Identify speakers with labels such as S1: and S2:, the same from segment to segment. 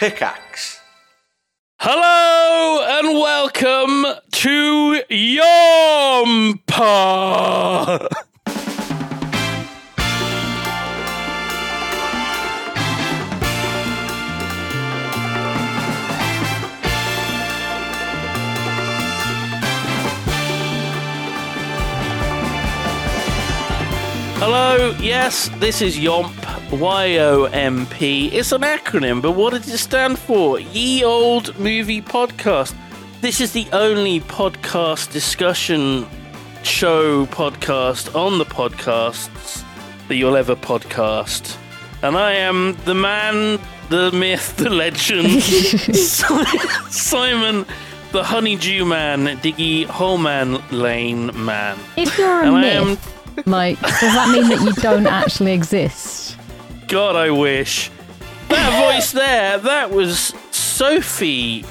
S1: Pickaxe.
S2: Hello and welcome to Yompa. Hello, yes, this is Yomp, Y O M P. It's an acronym, but what does it stand for? Ye Old Movie Podcast. This is the only podcast discussion show podcast on the podcasts that you'll ever podcast. And I am the man, the myth, the legend, Simon, the honeydew man, Diggy Holeman Lane man.
S3: If you're a
S2: And am
S3: myth, like, does that mean that you don't actually exist?
S2: God, I wish. That voice there, that was Sophie,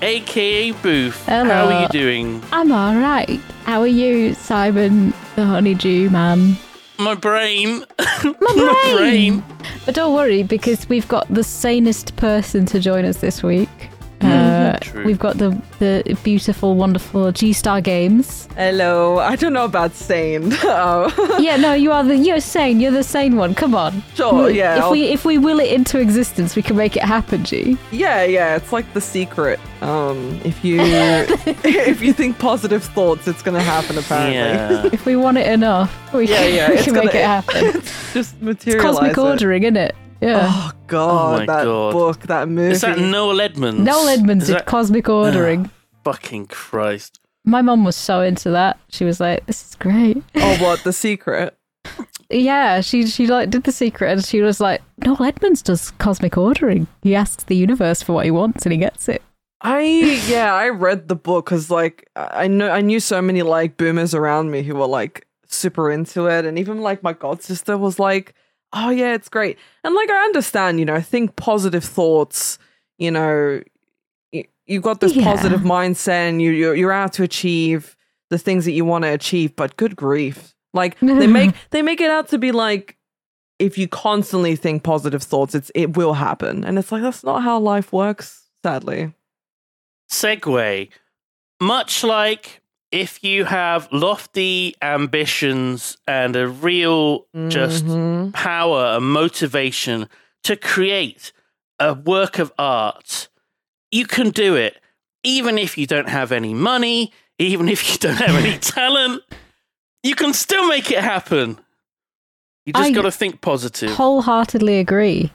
S2: aka Booth.
S3: Hello.
S2: How are you doing?
S3: I'm alright. How are you, Simon, the honeydew man?
S2: My brain.
S3: My
S2: brain.
S3: But don't worry, because we've got the sanest person to join us this week. Uh,
S2: True.
S3: we've got the, the beautiful, wonderful G Star Games.
S4: Hello. I don't know about sane. oh,
S3: yeah, no, you are the you're sane. You're the sane one. Come on.
S4: sure.
S3: We-
S4: Yeah.
S3: If
S4: I'll-
S3: we if we will it into existence, we can make it happen, G.
S4: yeah. Yeah. It's like the secret. Um, if you if you think positive thoughts, it's gonna happen. Apparently.
S2: Yeah.
S3: If we want it enough, we
S4: Yeah,
S3: can,
S4: yeah,
S3: we
S4: it's
S3: can make
S4: gonna-
S3: it happen.
S4: Just
S3: It's
S4: materialize
S3: cosmic
S4: it.
S3: ordering, isn't it? Yeah.
S4: Oh, oh god,
S2: Oh my
S4: that
S2: God.
S4: book, that movie.
S2: Is that Noel Edmonds?
S3: Noel Edmonds
S2: Is
S3: did
S2: that-
S3: cosmic ah, ordering.
S2: Fucking Christ.
S3: My mum was so into that. She was like, "This is great."
S4: oh, what the secret?
S3: Yeah, she she like did the secret, and she was like, "Noel Edmonds does cosmic ordering. He asks the universe for what he wants, and he gets it."
S4: I yeah, I read the book because like I know I knew so many like boomers around me who were like super into it, and even like my god sister was like, "Oh yeah, it's great," and like I understand, you know, think positive thoughts, you know, y- you've got this
S3: Yeah.
S4: positive mindset, and you you're, you're out to achieve the things that you want to achieve, but good grief, like they make they make it out to be like. If you constantly think positive thoughts, it's it will happen, and it's like that's not how life works. Sadly,
S2: Segue. Much like if you have lofty ambitions and a real just
S4: Mhm.
S2: power and motivation to create a work of art, you can do it. Even if you don't have any money, even if you don't have any talent, you can still make it happen. You just got to think positive.
S3: Wholeheartedly agree.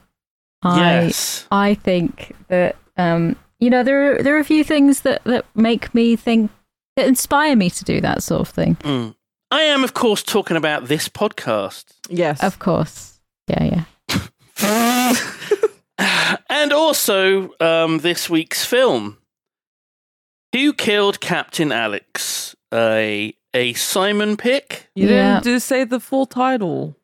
S3: I
S2: yes.
S3: I think that um, you know there are, there are a few things that that make me think that inspire me to do that sort of thing.
S2: Mm. I am, of course, talking about this podcast.
S4: yes,
S3: Of course, yeah, yeah.
S2: and also um, this week's film. Who killed Captain Alex? A a Simon pick.
S4: You
S3: Yeah.
S4: didn't do say the full title.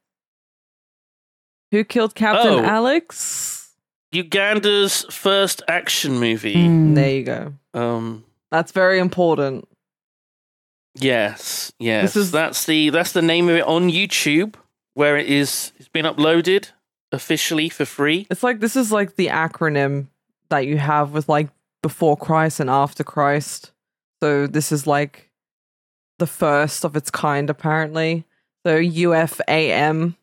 S4: Who killed Captain
S2: Oh.
S4: Alex?
S2: Uganda's first action movie.
S3: Mm.
S4: There you go.
S2: Um,
S4: That's very important.
S2: Yes, yes.
S4: This is-
S2: That's the that's the name of it on YouTube, where it is. It's been uploaded officially for free.
S4: It's like this is like the acronym that you have with like before Christ and after Christ. So this is like the first of its kind, apparently. So UFAM.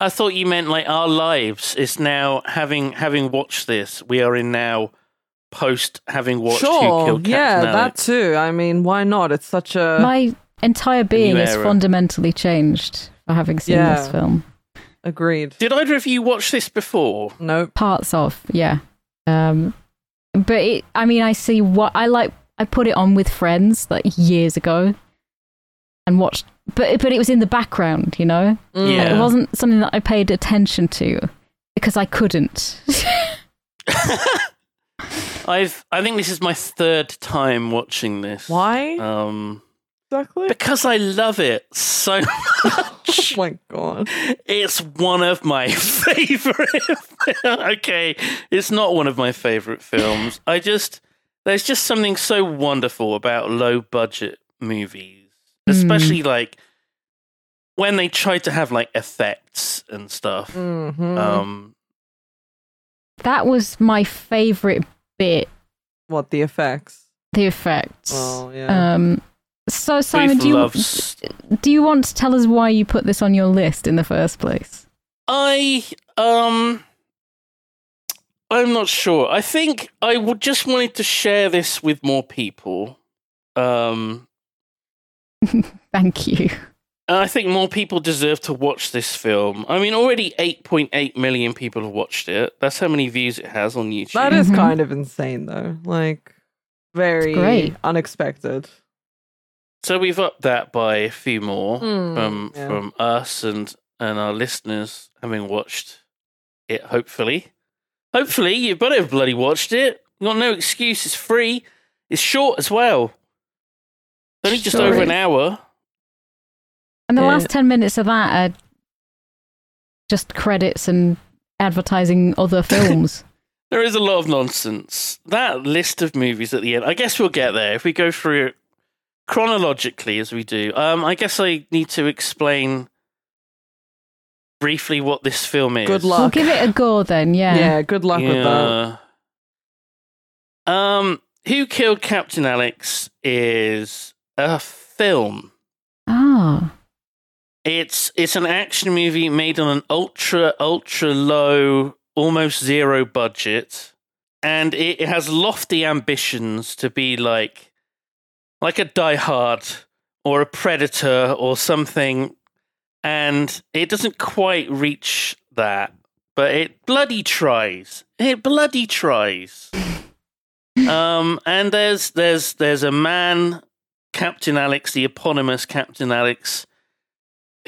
S2: I thought you meant like our lives is now having having watched this. We are in now post having watched Who
S4: sure,
S2: Killed Captain
S4: yeah, that too. I mean, why not? It's such a
S3: My entire being is fundamentally changed for having seen
S4: Yeah.
S3: this film.
S4: agreed.
S2: Did either of you watch this before?
S4: Nope.
S3: Parts of, yeah. Um, but it, I mean, I see what I like. I put it on with friends like years ago, and watched. But but it was in the background, you know.
S4: Mm.
S2: Yeah.
S3: It wasn't something that I paid attention to because I couldn't.
S2: I've I think this is my third time watching this.
S4: Why
S2: Um,
S4: exactly?
S2: because I love it so
S4: oh
S2: much.
S4: my god.
S2: it's one of my favorite. okay, it's not one of my favorite films. I just there's just something so wonderful about low budget movies, especially like when they try to have like effects and stuff.
S4: Mhm.
S2: Um,
S3: that was my favorite bit.
S4: What the effects?
S3: The effects.
S4: Oh yeah.
S3: Um. So Simon,
S2: We've
S3: do you
S2: loved
S3: do you want to tell us why you put this on your list in the first place?
S2: I um I'm not sure. I think I would just wanted to share this with more people. Um
S3: Thank you.
S2: And I think more people deserve to watch this film. I mean already 8.8 million people have watched it. That's how many views it has on YouTube.
S4: that is
S3: Mhm.
S4: kind of insane though. Like very
S3: great.
S4: unexpected.
S2: so we've upped that by a few more
S4: Hmm,
S2: from
S4: yeah.
S2: from us and and our listeners having watched it hopefully. Hopefully you've got have bloody watched it. You got no excuse. It's free. It's short as well. It's only just
S3: Sure
S2: over
S3: is.
S2: an hour.
S3: And the
S4: Yeah.
S3: last ten minutes of that are just credits and advertising other films.
S2: There is a lot of nonsense. That list of movies at the end, I guess we'll get there if we go through it chronologically as we do. Um, I guess I need to explain briefly what this film is.
S4: Good luck.
S3: we'll
S4: luck.
S3: give it a go then. Yeah.
S4: Yeah, good luck with that.
S2: Um, Who Killed Captain Alex is a film. It's it's an action movie made on an ultra ultra low, almost zero budget, and it, it has lofty ambitions to be like like a Die Hard or a Predator or something, and it doesn't quite reach that, but it bloody tries. It bloody tries. um, and there's there's there's a man, Captain Alex, the eponymous Captain Alex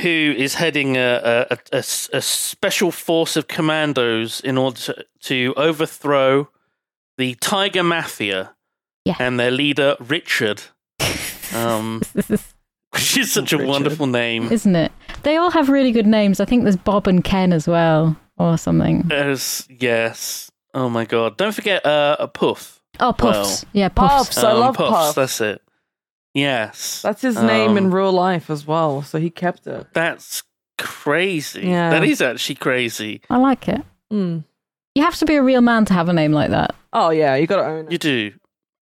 S2: who is heading a, a, a, a special force of commandos in order to, to overthrow the Tiger Mafia
S3: Yeah.
S2: and their leader, Richard, um, which is such a
S4: Richard.
S2: wonderful name.
S3: Isn't it? They all have really good names. I think there's Bob and Ken as well, or something.
S2: As, yes. Oh my god. Don't forget uh, a Puff.
S3: Oh, Puffs. yeah,
S4: Puffs.
S3: Puffs.
S4: So I
S2: Um,
S4: love
S2: Puffs,
S4: Puff.
S2: That's it. Yes.
S4: That's his name in
S2: Um,
S4: real life as well, so he kept it.
S2: That's crazy.
S4: Yeah.
S2: That is actually crazy.
S3: I like it.
S4: Mm.
S3: You have to be a real man to have a name like that.
S4: Oh yeah, you got to own it.
S2: You do.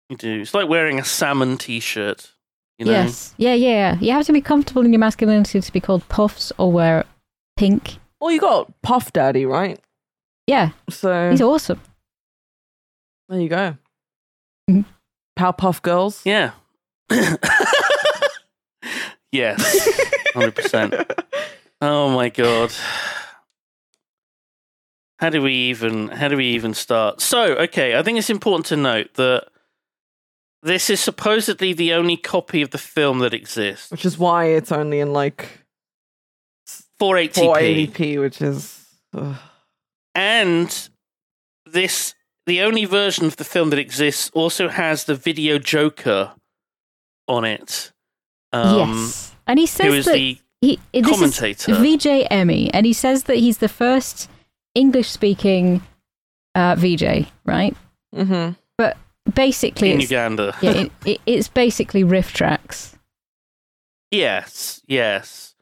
S2: You do. It's like wearing a salmon t shirt. You know?
S3: Yes. Yeah, yeah. You have to be comfortable in your masculinity to be called Puffs or wear pink.
S4: Well, you got Puff Daddy, right?
S3: Yeah,
S4: So
S3: he's awesome.
S4: there you go.
S3: Mhm.
S4: Powerpuff Girls.
S2: Yeah. yes. 100%. Oh my god. How do we even how do we even start? So, okay, I think it's important to note that this is supposedly the only copy of the film that exists.
S4: Which is why it's only in like
S2: 480p.
S4: 480p, which is ugh.
S2: And this the only version of the film that exists also has the video Joker on it. Um,
S3: yes. And he says
S2: is
S3: that
S2: the
S3: he, this is
S2: commentator?
S3: VJ Emmie, and he says that he's the first English speaking uh, VJ, right?
S4: Mhm.
S3: But basically,
S2: in
S3: it's,
S2: Uganda.
S3: yeah, it, it, it's basically RiffTrax.
S2: Yes, yes.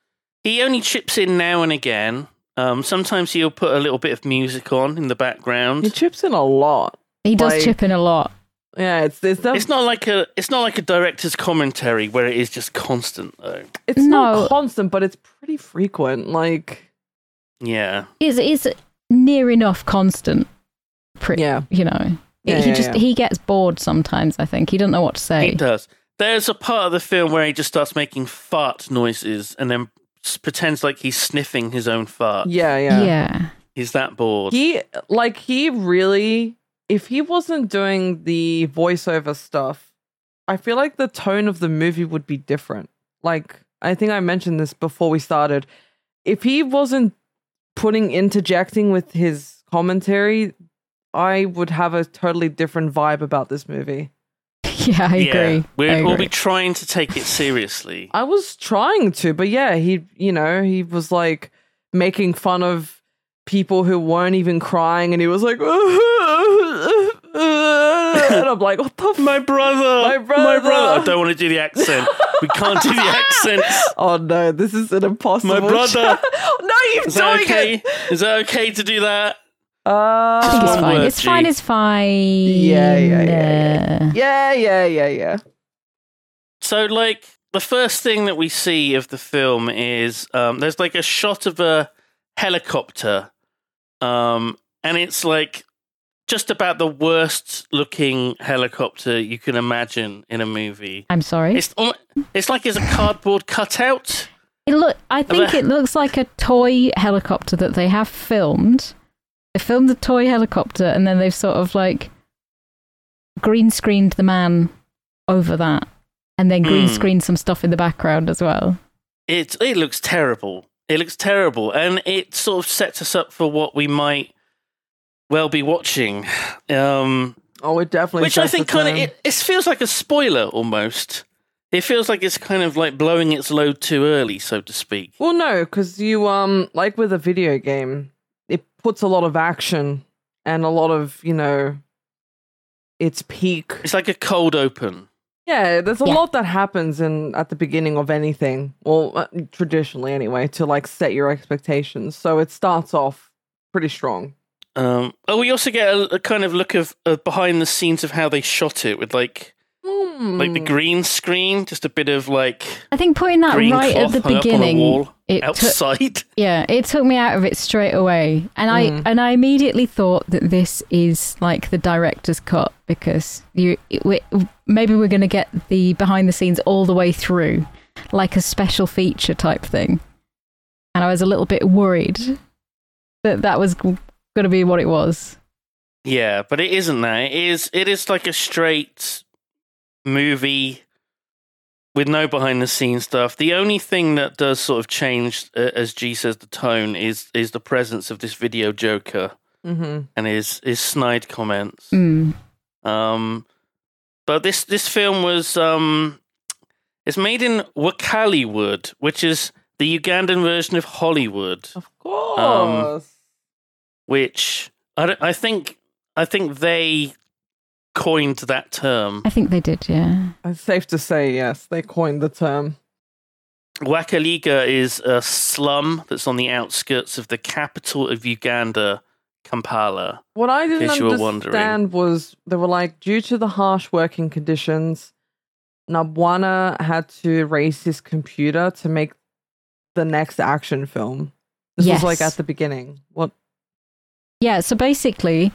S2: He only chips in now and again. Um, sometimes he'll put a little bit of music on in the background.
S4: He chips in a lot.
S3: He does
S4: Like-
S3: chip in a lot.
S4: Yeah, it's it's, not
S2: It's not like a it's not like a director's commentary where it is just constant though.
S4: it's
S3: No.
S4: not constant, but it's pretty frequent. Like
S2: Yeah.
S3: is it's near enough constant. Pretty,
S4: yeah,
S3: you know.
S4: Yeah,
S3: he
S4: yeah,
S3: just
S4: yeah.
S3: he gets bored sometimes. I think he doesn't know what to say.
S2: He does. There's a part of the film where he just starts making fart noises and then pretends like he's sniffing his own fart.
S4: yeah, yeah.
S3: yeah.
S2: He's that bored.
S4: He like he really if he wasn't doing the voiceover stuff, I feel like the tone of the movie would be different. Like I think I mentioned this before we started. If he wasn't putting interjecting with his commentary, I would have a totally different vibe about this movie.
S3: Yeah, I agree.
S2: We'd
S3: I
S2: all
S3: agree.
S2: be trying to take it seriously.
S4: I was trying to, but yeah, he you know, he was like making fun of people who weren't even crying and he was like and I'm like, what the f-
S2: My brother.
S4: My brother.
S2: I don't want to do the accent. We can't do the accents.
S4: Oh no, this is an impossible.
S2: My brother.
S4: no, you're
S2: Is that
S4: doing
S2: okay?
S4: it.
S2: Is that okay to do that?
S4: Uh,
S3: I think it's fine.
S2: word,
S3: It's fine. It's fine.
S4: Yeah, yeah, yeah,
S3: Uh,
S4: yeah, yeah, yeah, yeah.
S2: So, like, the first thing that we see of the film is um, there's like a shot of a helicopter, um, and it's like just about the worst looking helicopter you can imagine in a movie.
S3: I'm sorry.
S2: It's it's like it's a cardboard cutout.
S3: It look. I think it looks like a toy helicopter that they have filmed. They filmed the toy helicopter, and then they've sort of like green screened the man over that, and then green
S2: Hmm.
S3: screened some stuff in the background as well.
S2: It it looks terrible. It looks terrible, and it sort of sets us up for what we might well be watching. Um,
S4: Oh, it definitely.
S2: Which I think kind of it, it feels like a spoiler almost. It feels like it's kind of like blowing its load too early, so to speak.
S4: Well, no, because you um like with a video game, it puts a lot of action and a lot of you know, its peak.
S2: It's like a cold open.
S4: Yeah, there's a
S3: Yeah.
S4: lot that happens in at the beginning of anything. Well, uh, traditionally anyway, to like set your expectations. So it starts off pretty strong.
S2: Um, oh, we also get a, a kind of look of uh, behind the scenes of how they shot it with like like the
S4: Hmm.
S2: green screen, just a bit of like
S3: I think putting that right at the
S2: hung up on a
S3: beginning,
S2: wall
S3: it took
S2: outside.
S3: Yeah, it took me out of it straight away, and I
S4: Mm.
S3: and I immediately thought that this is like the director's cut because you it, we, maybe we're going to get the behind the scenes all the way through, like a special feature type thing, and I was a little bit worried that that was going to be what it was.
S2: Yeah, but it isn't that. It is. It is like a straight movie with no behind the scenes stuff. The only thing that does sort of change, uh, as G says, the tone is is the presence of this video Joker
S4: Mm-hmm.
S2: and his his snide comments.
S3: Mm.
S2: Um, but this this film was um, it's made in Wakaliwood, which is the Ugandan version of Hollywood,
S4: Of course.
S2: Which I I think I think they coined that term.
S3: I think they did, yeah.
S4: it's safe to say yes. They coined the term.
S2: Wakaliga is a slum that's on the outskirts of the capital of Uganda, Kampala.
S4: What I didn't
S2: case you were wondering.
S4: understand was they were like due to the harsh working conditions, Nabwana had to raise his computer to make the next action film. This was like at the beginning. What?
S3: Yeah, so basically,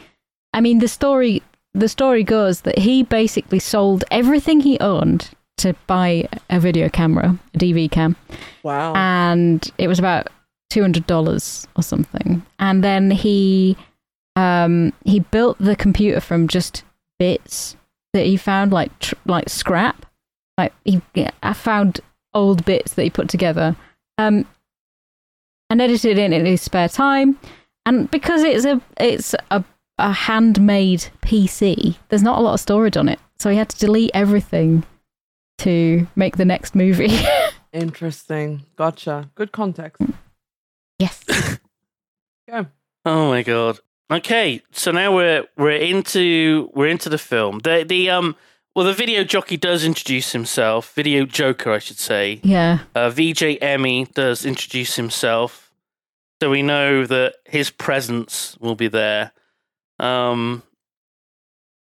S3: I mean the story the story goes that he basically sold everything he owned to buy a video camera, a DV cam,
S4: Wow.
S3: and it was about two hundred dollars or something. And then he um he built the computer from just bits that he found like tr- like scrap. Like he I found old bits that he put together. Um and edited it in his spare time. And because it's a it's a a handmade PC, there's not a lot of storage on it. So he had to delete everything to make the next movie.
S4: Interesting. Gotcha. Good context.
S3: yes.
S4: Yeah.
S2: Oh my god. Okay, so now we're we're into we're into the film. The the um well the video jockey does introduce himself. Video joker, I should say.
S3: Yeah.
S2: Uh, VJ Emmie does introduce himself, so we know that his presence will be there. Um,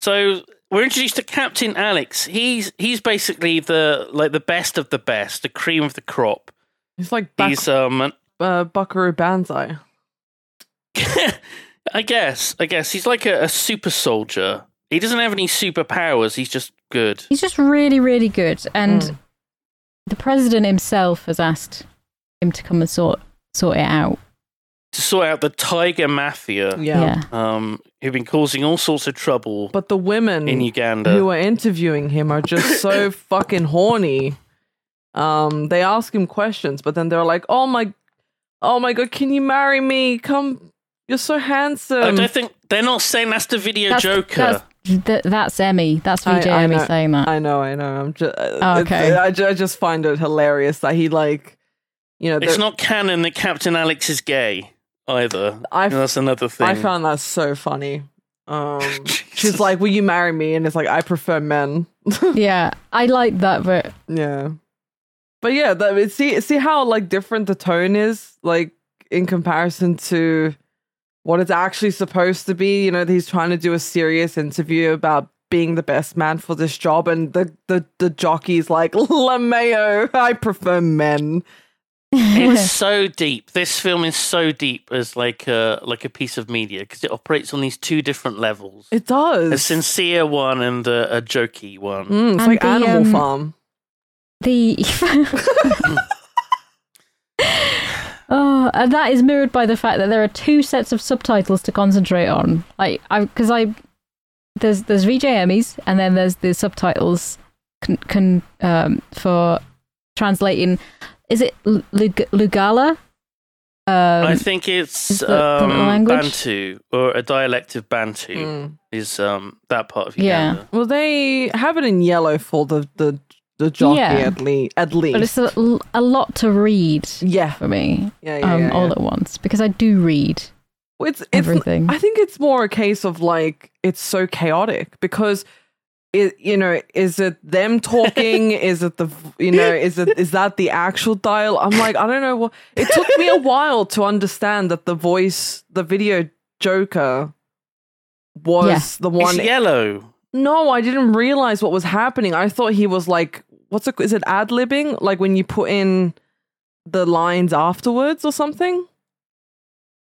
S2: so we're introduced to Captain Alex. He's he's basically the like the best of the best, the cream of the crop.
S4: He's like back,
S2: He's um, an-
S4: uh, Buckaroo Banzai.
S2: I guess I guess he's like a, a super soldier. He doesn't have any superpowers. He's just good.
S3: He's just really, really good. And
S4: Mm.
S3: the president himself has asked him to come and sort sort it out.
S2: To sort out the Tiger Mafia,
S4: Yeah.
S2: um, who've been causing all sorts of trouble
S4: But the women
S2: in Uganda.
S4: who are interviewing him are just so fucking horny. Um, they ask him questions, but then they're like, "Oh my, oh my god, can you marry me? Come, you're so handsome."
S2: I don't think they're not saying that's the video
S3: That's,
S2: Joker.
S3: That's, th- that's Emmie. That's
S4: I-
S3: VJ
S4: I
S3: Emmie
S4: know.
S3: saying that.
S4: I know, I know. I'm just
S3: Oh, okay.
S4: I, ju- I just find it hilarious that he like, you know,
S2: it's
S4: they're-
S2: not canon that Captain Alex is gay either.
S4: I f-
S2: that's another thing.
S4: I found that so funny. Um, she's like, "Will you marry me?" And it's like, "I prefer men."
S3: yeah, I like that, but
S4: Yeah. But yeah, that, see see how like different the tone is like in comparison to what it's actually supposed to be. You know, he's trying to do a serious interview about being the best man for this job, and the the the jockey's like, "Lameo, I prefer men."
S2: It's so deep. This film is so deep as like a like a piece of media because it operates on these two different levels:
S4: It does.
S2: a sincere one and a, a jokey one.
S4: Mm, it's
S3: And
S4: like
S3: the,
S4: Animal
S3: um,
S4: Farm.
S3: The oh, and that is mirrored by the fact that there are two sets of subtitles to concentrate on. Like, I because I there's there's VJ Emmie's and then there's the subtitles can, can um, for translating. Is it Lug- Lugala? Um,
S2: I think it's
S3: the- the
S2: um,
S3: language?
S2: Bantu or a dialect of Bantu
S4: Mm.
S2: is um, that part of Uganda. Yeah.
S4: Well, they have it in yellow for the the the jockey
S3: Yeah.
S4: at, le- at least.
S3: but it's a, a lot to read
S4: yeah,
S3: for me
S4: yeah, yeah,
S3: um,
S4: yeah,
S3: all
S4: yeah.
S3: at once because I do read
S4: It's, it's
S3: everything.
S4: I think it's more a case of like it's so chaotic because it you know is it them talking? Is it the you know is it is that the actual dial? I'm like I don't know what it took me a while to understand that the voice the video Joker was
S3: Yeah.
S4: the one
S2: It's yellow.
S4: no I didn't realize what was happening. I thought he was like what's it is it ad libbing like when you put in the lines afterwards or something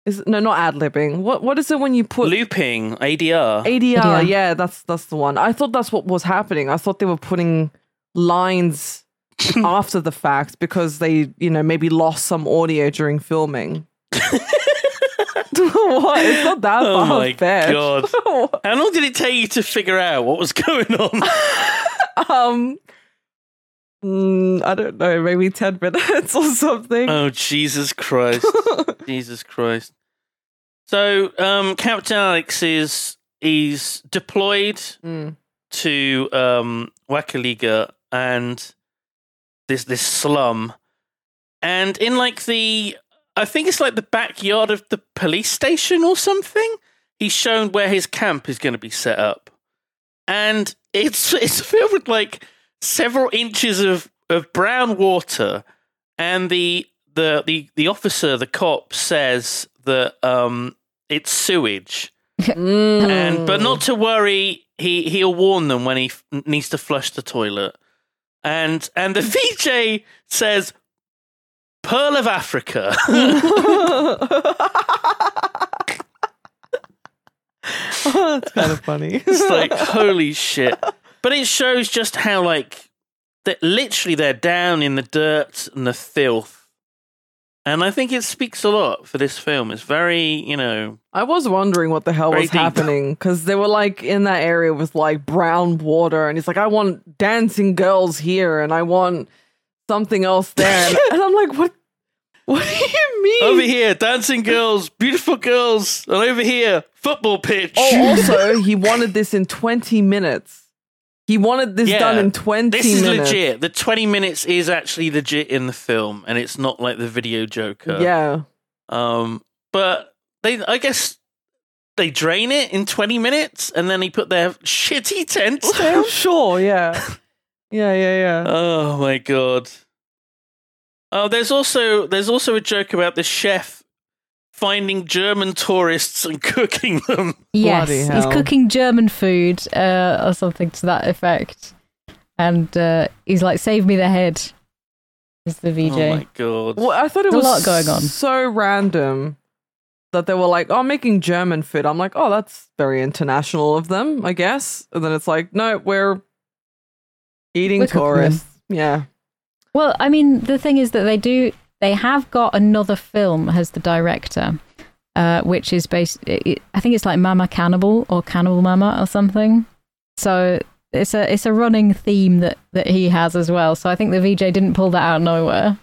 S4: is no not ad libbing what what is it when you put
S2: Looping, ADR.
S4: ADR,
S3: ADR.
S4: yeah, that's that's the one. I thought that's what was happening. I thought they were putting lines after the fact because they, you know, maybe lost some audio during filming. what? It's not that
S2: Oh
S4: far
S2: my
S4: fetched.
S2: God. How long did it take you to figure out what was going on?
S4: um, mm, I don't know, maybe ten minutes or something.
S2: oh, Jesus Christ. Jesus Christ. So, um, Captain Alex is he's deployed
S4: Mm.
S2: to um, Wakaliga and this this slum, and in like the I think it's like the backyard of the police station or something. He's shown where his camp is going to be set up, and it's it's filled with like several inches of of brown water, and the the the the officer, the cop, says that um it's sewage.
S4: Mm.
S2: And but not to worry, he he'll warn them when he f- needs to flush the toilet. And and the VJ says, "Pearl of Africa."
S4: oh, that's kind of funny.
S2: it's like holy shit. But it shows just how like that literally they're down in the dirt and the filth. And I think it speaks a lot for this film. It's very, you know,
S4: I was wondering what the hell was
S2: deep.
S4: happening because they were like in that area with like brown water, and he's like, I want dancing girls here, and I want something else there, and, I'm like, what? What do you mean?
S2: over here dancing girls, beautiful girls, and over here football pitch.
S4: Oh, also, he wanted this in 20 minutes. He wanted this
S2: Yeah,
S4: done in 20
S2: This is
S4: minutes.
S2: legit. The 20 minutes is actually legit in the film, and it's not like the video Joker.
S4: Yeah.
S2: Um, but they, I guess, they drain it in 20 minutes, and then he put their shitty tents down.
S4: sure, yeah. Yeah, yeah, yeah.
S2: oh my god. Oh, there's also there's also a joke about the chef finding German tourists and cooking them.
S3: Yes,
S4: Bloody
S3: he's cooking German food uh, or something to that effect, and uh, he's like, "Save me the head." Is the VJ?
S2: Oh my god.
S4: Well, I thought it
S3: There's a lot going on.
S4: so random that they were like, "Oh, I'm making German food." I'm like, "Oh, that's very international of them, I guess." And then it's like, "No, we're eating
S3: We're cooking them.
S4: tourists." Yeah.
S3: Well, I mean, the thing is that they do. They have got another film as the director, uh, which is based. It, I think it's like Mama Cannibal or Cannibal Mama or something. So it's a it's a running theme that that he has as well. So I think the VJ didn't pull that out of nowhere.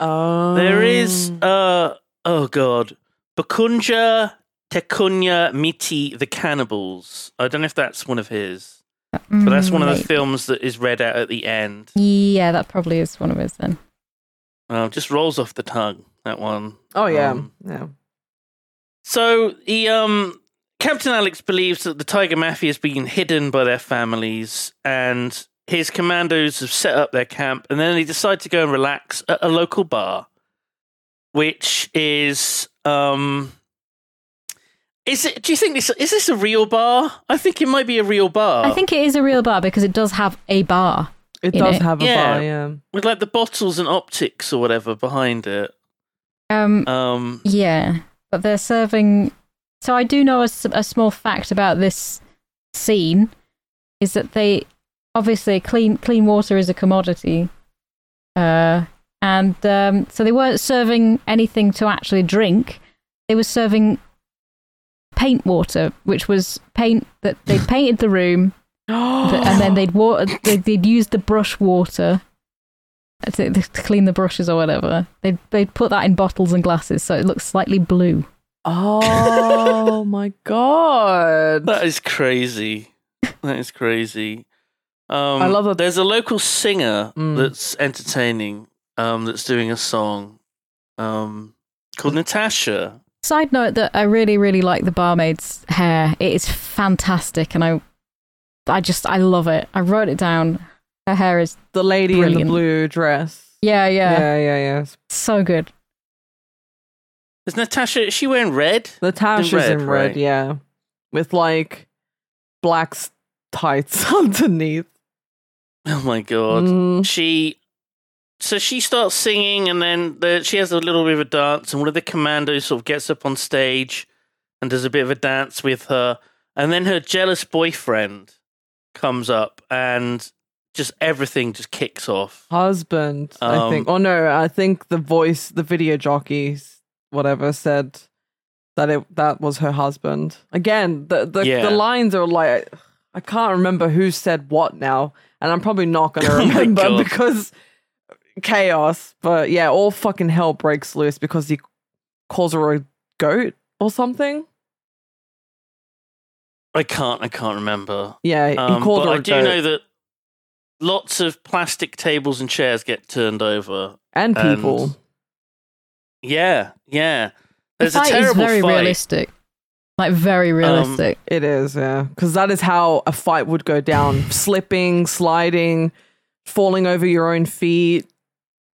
S4: Um,
S2: There is uh oh god. Bakunja Tekunya Miti the Cannibals. I don't know if that's one of his. But that's one of the
S3: Mm,
S2: films that is read out at the end.
S3: Yeah, that probably is one of his then.
S2: Uh, just rolls off the tongue, that one.
S4: Oh yeah,
S2: Um,
S4: yeah.
S2: So he um Captain Alex believes that the Tiger Mafia has been hidden by their families and his commandos have set up their camp and then they decide to go and relax at a local bar which is um Is it? Do you think this is this a real bar? I think it might be a real bar.
S3: I think it is a real bar because it does have a bar.
S4: It does
S3: it.
S4: have a
S2: Yeah.
S4: bar, yeah.
S2: with like the bottles and optics or whatever behind it.
S3: Um,
S2: Um,
S3: yeah, but they're serving. So I do know a small fact about this scene is that they obviously clean clean water is a commodity, uh, and um, so they weren't serving anything to actually drink. They were serving paint water, which was paint that they painted the room Th- and then they'd water they'd, they'd use the brush water to, to clean the brushes or whatever they'd, they'd put that in bottles and glasses so it looks slightly blue
S4: Oh my god.
S2: that is crazy. That is crazy. Um,
S4: I love that-
S2: There's a local singer
S4: Mm.
S2: that's entertaining. Um, that's doing a song. Um, called Natasha.
S3: side note that i really really like the barmaid's hair it is fantastic and i i just i love it i wrote it down her hair is
S4: The lady in the blue dress.
S3: yeah yeah,
S4: Yeah, yeah, yeah.
S3: so good
S2: Is Natasha? Is she wearing red?
S4: Natasha's
S2: red,
S4: in red,
S2: right?
S4: yeah. With like black tights underneath.
S2: Oh my god.
S4: Mm.
S2: She. So she starts singing, and then the, she has a little bit of a dance, and one of the commandos sort of gets up on stage and does a bit of a dance with her, and then her jealous boyfriend comes up, and just everything just kicks off.
S4: Husband, I think.
S2: Um,
S4: Oh no, I think the voice, the video jockeys, whatever, said that it that was her husband. Again, the the,
S2: Yeah.
S4: the lines are like I can't remember who said what now, and I'm probably not going to
S2: Oh
S4: remember
S2: God.
S4: because chaos. But yeah, all fucking hell breaks loose because he calls her a goat or something.
S2: I can't. I can't remember.
S4: Yeah, he
S2: Um,
S4: called
S2: but
S4: her
S2: I
S4: a
S2: do
S4: goat.
S2: know that lots of plastic tables and chairs get turned over.
S4: and
S2: and-
S4: people.
S2: Yeah, yeah.
S3: the
S2: There's a
S3: fight is very
S2: fight.
S3: realistic like very realistic
S4: It is, yeah. Because that is how a fight would go down slipping, sliding, falling over your own feet,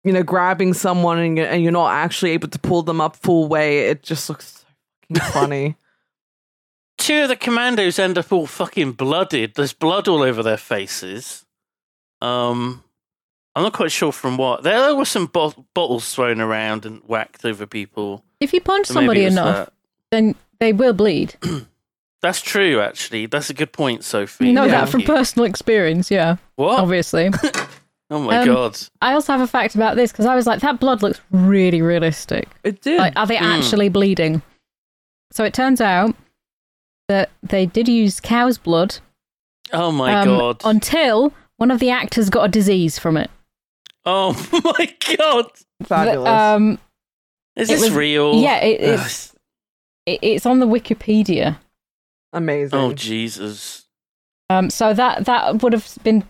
S4: you know, grabbing someone and you're, and you're not actually able to pull them up full way. It just looks so fucking funny.
S2: two of the commandos end up all fucking blooded. There's blood all over their faces. Um, I'm not quite sure from what. There were some bo- bottles thrown around and whacked over people.
S3: if you punch
S2: So
S3: somebody enough
S2: that.
S3: then they will bleed
S2: That's true, actually. That's a good point, Sophie.
S3: you know
S4: Yeah.
S3: that from personal experience yeah
S2: What?
S3: obviously
S2: Oh my
S3: Um,
S2: god.
S3: I also have a fact about this because I was like, that blood looks really realistic.
S4: It did.
S3: Like, are they
S2: Mm.
S3: actually bleeding? So it turns out that they did use cow's blood
S2: Oh my
S3: um,
S2: god.
S3: until one of the actors got a disease from it.
S2: oh my god.
S4: Fabulous.
S3: The- um,
S2: Is this
S3: was-
S2: real?
S3: yeah, it, it's it, it's on the Wikipedia.
S4: Amazing.
S2: Oh Jesus.
S3: Um, so that that would have been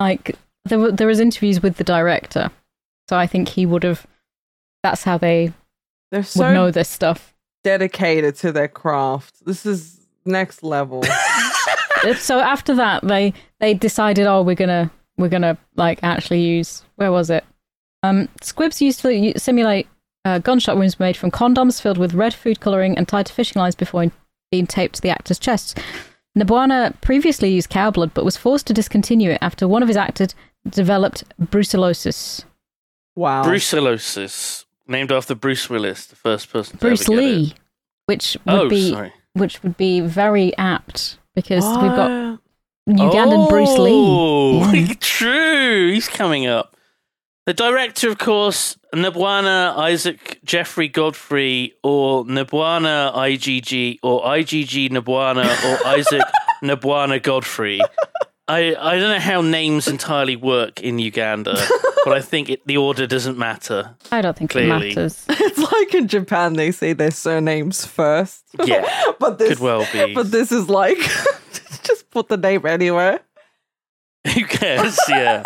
S3: like there were there was interviews with the director, so I think he would have. That's how they
S4: They're
S3: would
S4: so
S3: know this stuff.
S4: dedicated to their craft. This is next level.
S3: So after that they they decided oh we're gonna we're gonna like actually use where was it um squibs used to simulate uh, gunshot wounds made from condoms filled with red food coloring and tied to fishing lines before being taped to the actors' chests. Nabwana previously used cow blood but was forced to discontinue it after one of his actors developed brucellosis.
S4: Wow.
S2: Brucellosis, named after Bruce Willis, the first person. To
S3: Bruce
S2: ever get it.
S3: Lee, which would
S2: Oh,
S3: be
S2: sorry.
S3: Which would be very apt because we've got
S4: What?
S3: Ugandan Bruce Lee.
S2: Oh,
S3: Yeah.
S2: true. He's coming up. The director, of course, Nabwana Isaac Geoffrey Godfrey, or Nabwana IGG, or IGG Nabwana, or Isaac Nabwana Godfrey. I, I don't know how names entirely work in Uganda, but I think it, the order doesn't matter.
S3: I don't think
S2: Clearly.
S3: it matters.
S4: It's like in Japan they say their surnames first.
S2: Yeah,
S4: but this
S2: Could well be.
S4: but this is like just put the name anywhere.
S2: Who cares? Yeah.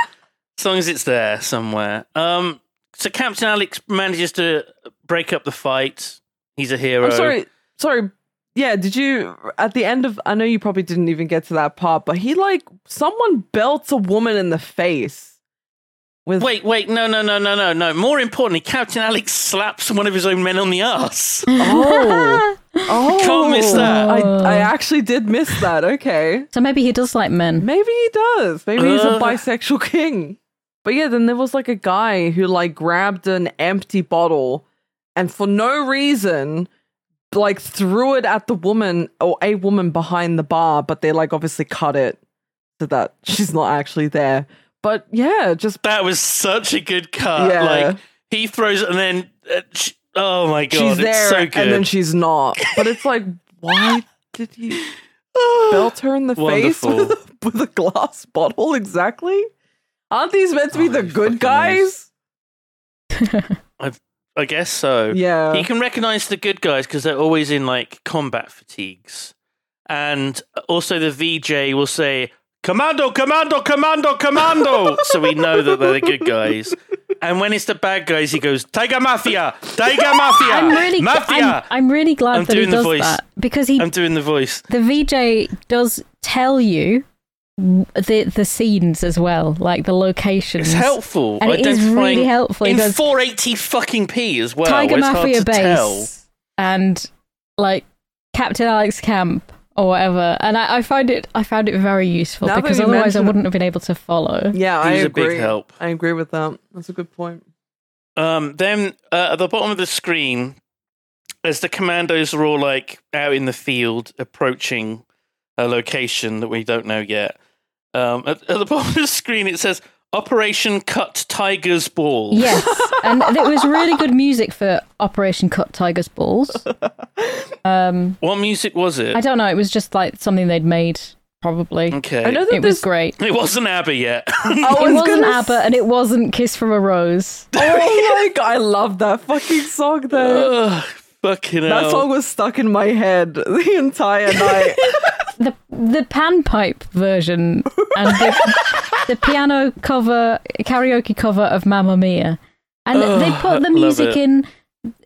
S2: as long as it's there somewhere. Um, so Captain Alex manages to break up the fight. He's a hero.
S4: I'm sorry, sorry. Yeah, did you at the end of I know you probably didn't even get to that part, but he like someone belts a woman in the face with
S2: Wait, wait, no, no, no, no, no, no. More importantly, Captain Alex slaps one of his own men on the ass.
S4: Oh. Oh
S2: Can't miss that.
S4: I,
S3: Oh.
S4: I actually did miss that. Okay.
S3: So maybe he does like men.
S4: Maybe he does. Maybe he's a
S2: Uh.
S4: bisexual king. But yeah, then there was like a guy who like grabbed an empty bottle and for no reason like threw it at the woman or a woman behind the bar, but they like obviously cut it so that she's not actually there. But yeah, just
S2: That was such a good cut.
S4: Yeah.
S2: Like he throws it and then uh, sh- oh my god,
S4: she's
S2: it's
S4: there
S2: so good.
S4: and then she's not. But it's like, why did he belt her in the face
S2: Wonderful.
S4: with, with a glass bottle exactly? Aren't these meant to be
S2: Oh,
S4: the
S2: he
S4: good
S2: fucking
S4: guys?
S2: I guess so.
S4: Yeah.
S2: He can recognize the good guys because they're always in like combat fatigues. And also the VJ will say, Commando, Commando, Commando, Commando. so we know that they're the good guys. And when it's the bad guys, he goes, Tiger Mafia, Tiger Mafia,
S3: I'm really,
S2: Mafia.
S3: I'm, I'm really glad
S2: I'm
S3: that he
S2: doing the
S3: does
S2: voice.
S3: that because he,
S2: I'm doing the voice.
S3: the VJ does tell you the the scenes as well, like the locations.
S2: It's helpful.
S3: and it is
S2: identifying
S3: really helpful. He
S2: in 480 fucking p as well.
S3: Tiger
S2: it's hard
S3: Mafia
S2: to tell.
S3: base and like Captain Alex Camp or whatever, and I, I find it I found it very useful
S4: Now
S3: because otherwise I wouldn't have been able to follow.
S4: Yeah, I
S2: He's a
S4: agree.
S2: big help.
S4: I agree with that. That's a good point.
S2: Um, then uh, at the bottom of the screen, as the commandos are all like out in the field approaching a location that we don't know yet, um, at, at the bottom of the screen it says Operation Cut Tiger's Balls.
S3: Yes, and it was really good music for Operation Cut Tiger's Balls. Um,
S2: What music was it?
S3: I don't know. It was just like something they'd made, probably.
S2: okay.
S4: I know that
S3: It was great.
S2: It wasn't ABBA yet.
S4: I
S3: It
S4: was
S3: wasn't
S4: gonna
S3: ABBA, and it wasn't "Kiss from a Rose."
S4: Oh my god, I love that fucking song though.
S2: Ugh, fucking
S4: that
S2: hell.
S4: song was stuck in my head the entire night.
S3: The the panpipe version and the, the piano cover karaoke cover of Mamma Mia, and
S2: Ugh,
S3: they put the music in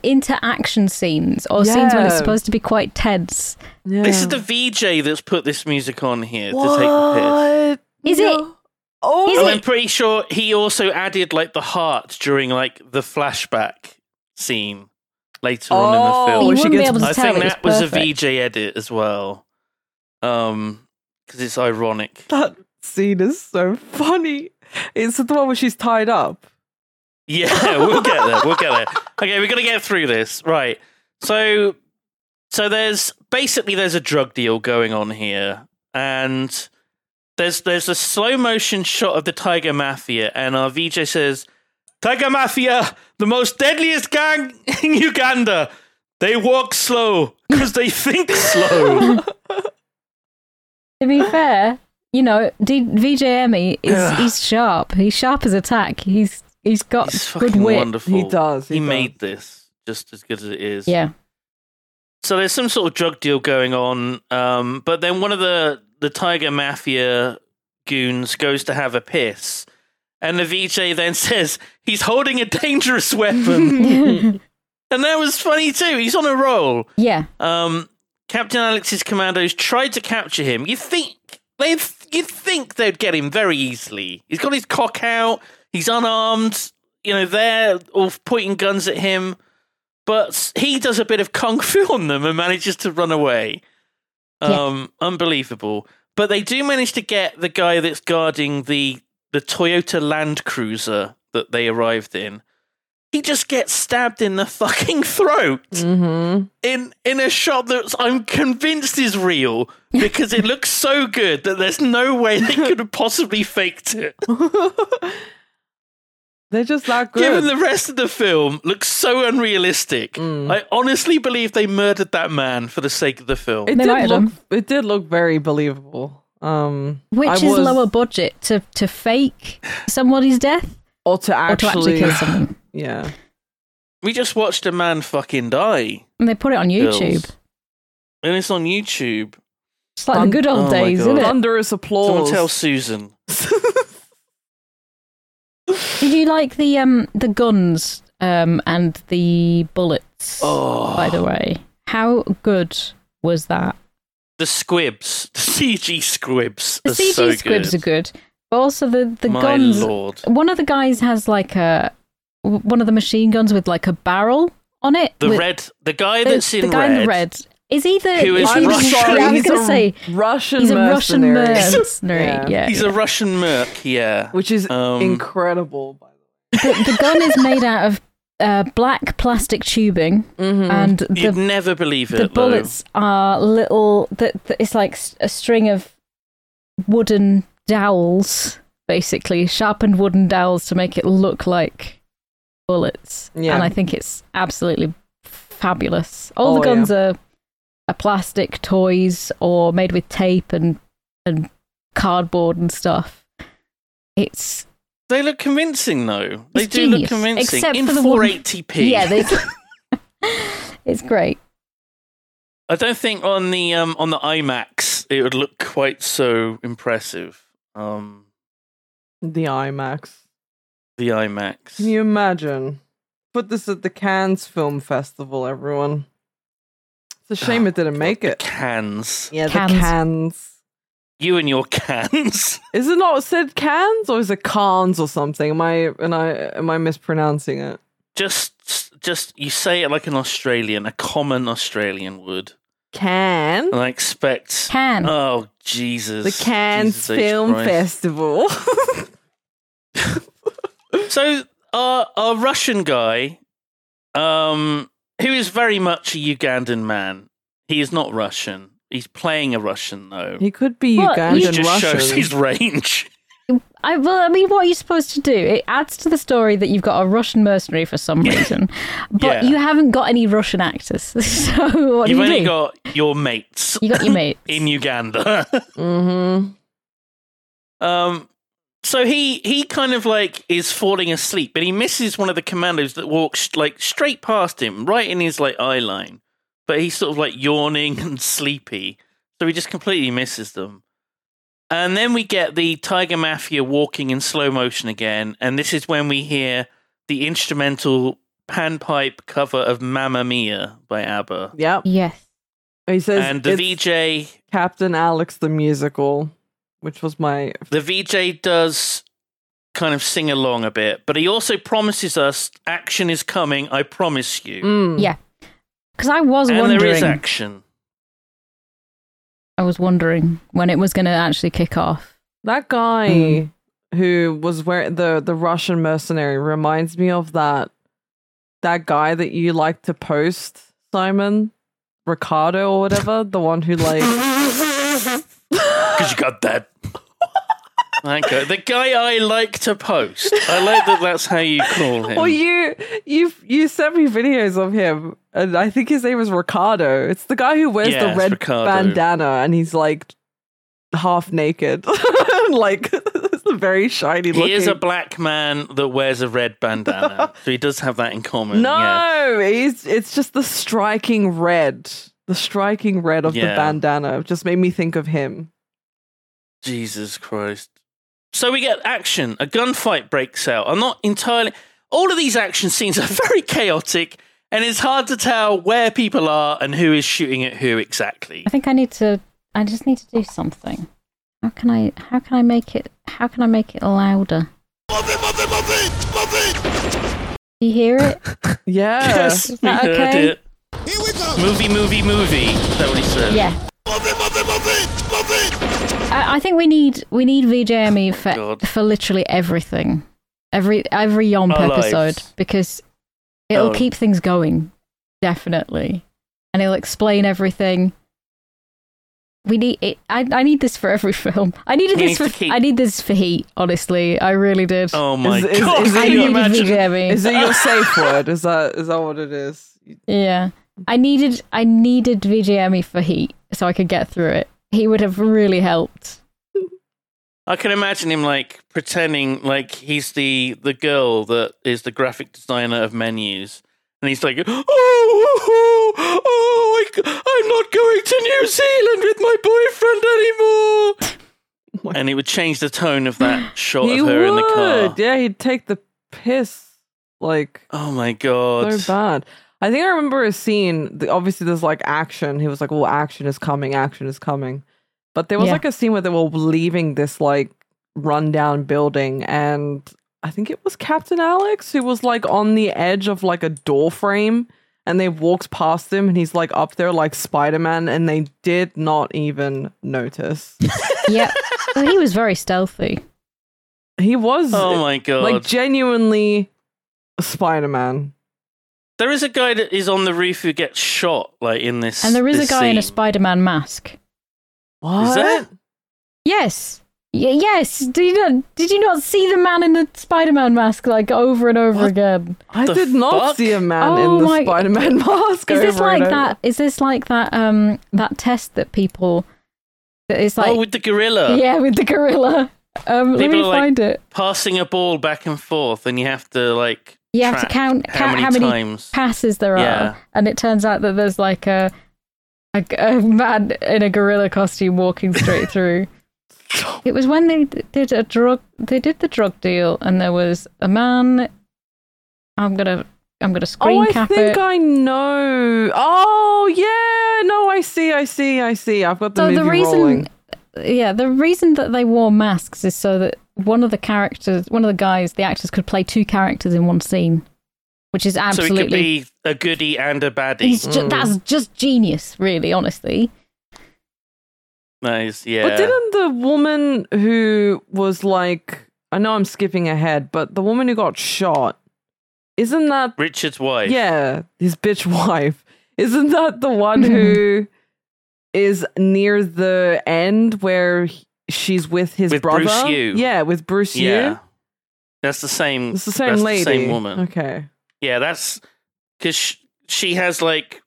S3: into action scenes or scenes when it's supposed to be quite tense.
S4: Yeah.
S2: This is the VJ that's put this music on here to take the piss.
S3: Is it?
S4: Oh,
S3: Is
S2: And
S3: it-
S2: I'm pretty sure he also added like the heart during like the flashback scene later on in the
S4: Oh,
S2: film.
S3: You wouldn't be able to
S2: I
S3: tell
S2: think
S3: it was
S2: that was, a. VJ edit as well. Um, because it's ironic.
S4: that scene is so funny. It's the one where she's tied up.
S2: Yeah, we'll get there. We'll get there. Okay, we're gonna get through this. Right. So, so there's basically there's a drug deal going on here, and there's there's a slow motion shot of the Tiger Mafia, and our VJ says, "Tiger Mafia, the most deadliest gang in Uganda. They walk slow because they think slow."
S3: To be fair, you know, D- VJ Emmie is
S2: Ugh.
S3: he's sharp. He's sharp as a tack. He's he's got
S2: He's
S3: good
S2: fucking
S3: wit.
S2: wonderful.
S4: He does,
S2: He,
S4: he does.
S2: made this just as good as it is.
S3: Yeah.
S2: so there's some sort of drug deal going on um, but then one of the the tiger mafia goons goes to have a piss and the vj then says he's holding a dangerous weapon and that was funny too he's on a roll
S3: yeah.
S2: um, captain alex's commandos tried to capture him you think they you'd think they'd get him very easily he's got his cock out he's unarmed you know they're all pointing guns at him but he does a bit of kung fu on them and manages to run away.
S3: Yeah.
S2: Um, unbelievable. But they do manage to get the guy that's guarding the the Toyota Land Cruiser that they arrived in. He just gets stabbed in the fucking throat
S4: Mm-hmm.
S2: in in a shot that I'm convinced is real because it looks so good that there's no way they could have possibly faked it.
S4: They're just that good.
S2: Given the rest of the film looks so unrealistic,
S4: Mm.
S2: I honestly believe they murdered that man for the sake of the film.
S4: it
S3: They
S4: did
S3: have
S4: look. It did look very believable. Um,
S3: Which
S4: I
S3: is
S4: was-
S3: lower budget to to fake somebody's death
S4: or to
S3: or to
S4: actually,
S3: actually kill someone.
S4: Yeah.
S2: we just watched a man fucking die,
S3: And they put it on YouTube.
S2: Bills. and it's on YouTube.
S3: It's like
S4: Thun-
S3: the good old
S2: Oh my
S3: days,
S2: God.
S3: isn't it?
S4: Thunderous
S2: Someone
S4: applause.
S2: tell Susan.
S3: Did you like the um the guns um and the bullets?
S2: Oh,
S3: By the way, how good was that?
S2: the squibs, the CG squibs,
S3: The
S2: are
S3: CG
S2: so
S3: squibs
S2: good.
S3: are good, but also the the
S2: My
S3: guns.
S2: lord,
S3: One of the guys has like a one of the machine guns with like a barrel on it.
S2: the
S3: with-
S2: red, the guy that's in
S3: the guy
S2: red,
S3: in the red Is he the?
S2: Who is
S3: he the-
S2: Russian.
S3: Yeah, I was
S4: he's
S3: going to
S4: a
S3: say
S4: Russian
S3: he's a Russian
S4: mercenary.
S3: mercenary.
S4: Yeah.
S3: yeah,
S2: He's
S3: yeah.
S2: a Russian merc, yeah.
S4: which is
S2: Um,
S4: incredible. By
S3: the, way, the gun is made out of uh, black plastic tubing,
S4: the way. Mhm.
S3: and
S2: You'd never believe it.
S3: the
S2: though.
S3: bullets are little. The, the, it's like s- a string of wooden dowels, basically sharpened wooden dowels to make it look like bullets.
S4: Yeah.
S3: and I think it's absolutely fabulous. All
S4: Oh,
S3: the guns are, are plastic toys or made with tape and and cardboard and stuff. It's
S2: They look convincing, though. They
S3: It's
S2: do look convincing.
S3: except
S2: In
S3: for the
S2: 480p.
S3: yeah, they, it's great.
S2: I don't think on the um on the IMAX it would look quite so impressive. Um,
S4: the IMAX.
S2: The IMAX.
S4: Can you imagine? Put this at the Cannes Film Festival, everyone. It's a ah, shame
S2: Oh,
S4: it didn't make
S2: The
S4: it.
S2: Cannes.
S4: Yeah,
S3: Cannes.
S4: the Cannes.
S2: You and your cans.
S4: Is it not said Cannes or is it Cannes or something? Am I and I am I mispronouncing it?
S2: just, just you say it like an Australian, a common Australian would.
S4: Can
S2: And I expect.
S3: Can
S2: Oh Jesus!
S4: the Cannes
S2: Jesus
S4: Film
S2: Christ.
S4: Festival?
S2: So our our Russian guy, um, who is very much a Ugandan man. He is not Russian. He's playing a Russian though.
S4: he could be
S3: What?
S4: Ugandan
S2: Which just shows
S4: Russian.
S2: his range.
S3: I well, I mean, what are you supposed to do? It adds to the story that you've got a Russian mercenary for some reason, but
S2: Yeah.
S3: you haven't got any Russian actors. So what
S2: You've
S3: do you
S2: only
S3: do?
S2: got your mates
S3: you got your mate.
S2: in Uganda.
S4: mm-hmm.
S2: um, so he he kind of like is falling asleep, but he misses one of the commandos that walks like straight past him, right in his like eye line. But he's sort of like yawning and sleepy, so he just completely misses them. And then we get the Tiger Mafia walking in slow motion again, and this is when we hear the instrumental panpipe cover of Mamma Mia by ABBA.
S4: Yep.
S3: Yes.
S4: He says
S2: And the
S4: it's
S2: VJ
S4: Captain Alex the musical, which was my
S2: the VJ does kind of sing along a bit, but he also promises us action is coming, I promise you.
S4: Mm.
S3: Yeah. Because I was
S2: and
S3: wondering,
S2: there is action.
S3: I was wondering when it was going to actually kick off.
S4: That guy
S2: Mm.
S4: who was where the the Russian mercenary reminds me of that that guy that you like to post, Simon Ricardo or whatever, the one who like
S2: Because you got that. Thank you. The guy I like to post. I like that that's how you call him.
S4: Well, you you you sent me videos of him, and I think his name is Ricardo. It's the guy who wears
S2: Yeah,
S4: the red
S2: Ricardo.
S4: bandana, and he's like half naked, like it's very shiny looking.
S2: he is a black man that wears a red bandana. so he does have that in common.
S4: no,
S2: Yeah.
S4: he's it's just the striking red, the striking red of the bandana. Just made me think of him.
S2: Jesus Christ. So we get action. A gunfight breaks out. I'm not entirely. All of these action scenes are very chaotic, and it's hard to tell where people are and who is shooting at who exactly.
S3: I think I need to. I just need to do something. How can I? How can I make it? How can I make it louder? Do you hear it?
S4: Yeah,
S2: Yes,
S3: Is
S2: we
S3: that
S2: heard
S3: okay?
S2: it. Movie, movie, movie. Is that what he said?
S3: Yeah. I, I think we need we need VJ Emmie for
S2: God.
S3: for literally everything, every every Yomp
S2: Our
S3: episode
S2: lives.
S3: because it'll
S2: Oh.
S3: keep things going, definitely, and it'll explain everything. We need it. I I need this for every film. I needed
S2: He
S3: this
S2: needs
S3: for
S2: keep-
S3: I need this for Heat. Honestly, I really did.
S2: Oh my
S4: Is- is-
S2: god!
S4: is it
S3: I
S2: can you
S3: needed
S2: imagine?
S3: VJ Emmie.
S4: is it your safe word? Is that is that what it is?
S3: Yeah. I needed I needed VJ Emmie for Heat so I could get through it. He would have really helped.
S2: I can imagine him like pretending like he's the the girl that is the graphic designer of menus, and he's like, "Oh, oh, oh, oh I, am not going to New Zealand with my boyfriend anymore." and it would change the tone of that shot
S4: he
S2: of her
S4: would.
S2: in the car.
S4: Yeah, he'd take the piss like
S2: Oh my god!
S4: so bad. I think I remember a scene. The, obviously, there's like action. He was like, "Well, action is coming. Action is coming." But there was
S3: Yeah.
S4: like a scene where they were leaving this like rundown building, and I think it was Captain Alex who was like on the edge of like a door frame, and they walked past him and he's like up there like Spider-Man and they did not even notice.
S3: yeah. Well, he was very stealthy.
S4: He was
S2: Oh my god!
S4: like genuinely Spider-Man.
S2: There is a guy that is on the roof who gets shot, like in this.
S3: And there is a
S2: this
S3: guy in a. Spider-Man mask.
S4: What?
S2: that-
S3: Yes. Y- yes. Did you not did you not see the man in the Spider-Man mask like over and over
S2: What?
S3: again?
S4: I
S2: The
S4: did not
S2: fuck?
S4: see a man
S3: Oh
S4: in the
S3: my-
S4: Spider-Man mask.
S3: Is this
S4: over
S3: like
S4: and over.
S3: that is this like that um that test that people that is like
S2: oh, with the gorilla
S3: Yeah, with the gorilla. Um let
S2: People
S3: me
S2: are like-
S3: find it.
S2: passing a ball back and forth, and you have to like
S3: You have to
S2: track
S3: count
S2: how
S3: count
S2: many,
S3: how many
S2: times.
S3: passes there
S2: Yeah.
S3: are, and it turns out that there's like a, a a man in a gorilla costume walking straight through. It was when they did a drug. They did the drug deal, and there was a man. I'm gonna I'm gonna screen
S4: Oh, I think
S3: it.
S4: I know. Oh, yeah. No, I see. I see. I see. I've got the
S3: so
S4: movie
S3: the reason,
S4: rolling.
S3: yeah, the reason that they wore masks is so that one of the characters, one of the guys, the actors could play two characters in one scene, which is absolutely.
S2: So it could be a goodie and a baddie.
S3: He's ju-
S4: Mm.
S3: That's just genius, really, honestly.
S2: Nice, yeah.
S4: But didn't the woman who was like, I know I'm skipping ahead, but the woman who got shot, isn't that,
S2: Richard's wife.
S4: yeah, his bitch wife, isn't that the one who is near the end where he- she's with his
S2: With
S4: brother?
S2: Bruce U.
S4: Yeah, with Bruce
S2: Yeah.
S4: U.
S2: That's the same.
S4: It's the same
S2: that's
S4: lady.
S2: The same woman.
S4: Okay.
S2: Yeah, that's because sh- she has like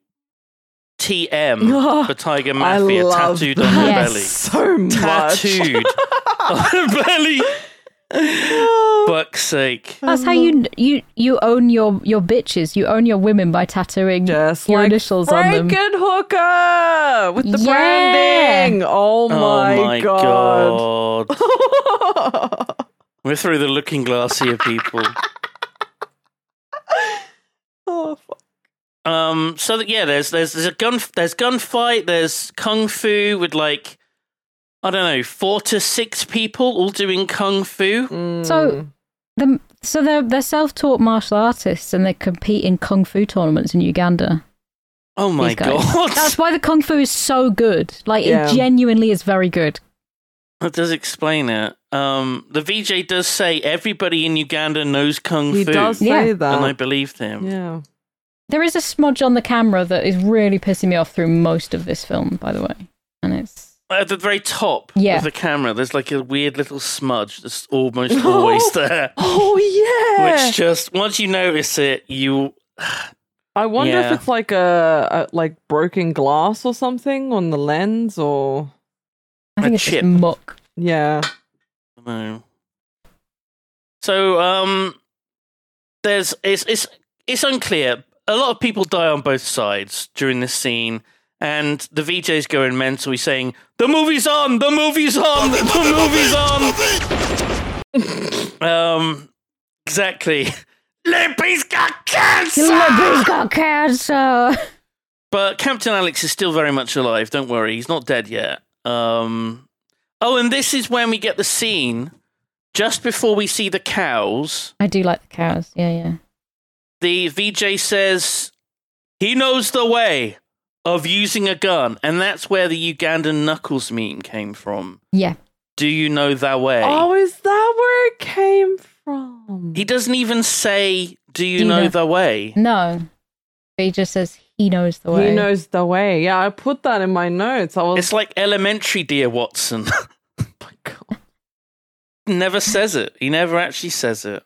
S2: TM for Tiger
S4: I
S2: Mafia tattooed
S4: that
S2: on her
S3: Yes.
S2: belly.
S4: so much.
S2: Tattooed on her belly. Fuck's sake.
S3: That's how you you you own your your bitches. You own your women by tattooing
S4: Just
S3: your
S4: like
S3: initials on them.
S4: Frankenhooker with the
S3: Yeah.
S4: branding. Oh my,
S2: oh my
S4: god.
S2: god. We're through the looking glass here, people.
S4: oh, fuck.
S2: Um. So that yeah, there's there's there's a gun there's gunfight. There's kung fu with like I don't know four to six people all doing kung fu.
S3: So the so they're they're self taught martial artists and they compete in kung fu tournaments in Uganda.
S2: Oh my god,
S3: That's why the kung fu is so good. Like
S4: Yeah.
S3: it genuinely is very good.
S2: that does explain it. Um, the VJ does say everybody in Uganda knows kung
S4: he
S2: fu,
S4: does say
S3: Yeah.
S4: that.
S2: and I believed him.
S4: yeah.
S3: There is a smudge on the camera that is really pissing me off through most of this film, by the way. And it's
S2: At the very top
S3: Yeah.
S2: of the camera, there's like a weird little smudge that's almost always there.
S4: Oh yeah.
S2: Which just once you notice it, you
S4: I wonder
S2: Yeah.
S4: if it's like a, a like broken glass or something on the lens or
S3: I think
S2: A
S3: it's
S2: chip.
S3: muck.
S4: yeah.
S2: No. So um there's it's it's it's unclear. A lot of people die on both sides during this scene and the VJ's going mental. He's saying, The movie's on, the movie's on, the movie's on Um exactly. Lippy's got cancer
S3: Libby's got cancer.
S2: But Captain Alex is still very much alive. Don't worry, he's not dead yet. Um, oh, and this is when we get the scene just before we see the cows.
S3: I do like the cows. Yeah, yeah.
S2: The VJ says he knows the way of using a gun, and that's where the Ugandan knuckles meme came from.
S3: Yeah.
S2: Do you know that way?
S4: Oh, is that where it came from?
S2: He doesn't even say, "Do you
S3: Do you
S2: know
S3: know-
S2: the way?"
S3: No. He just says he knows the way.
S4: He knows the way. Yeah, I put that in my notes. I was
S2: It's like elementary, dear Watson.
S4: oh my god.
S2: never says it. He never actually says it.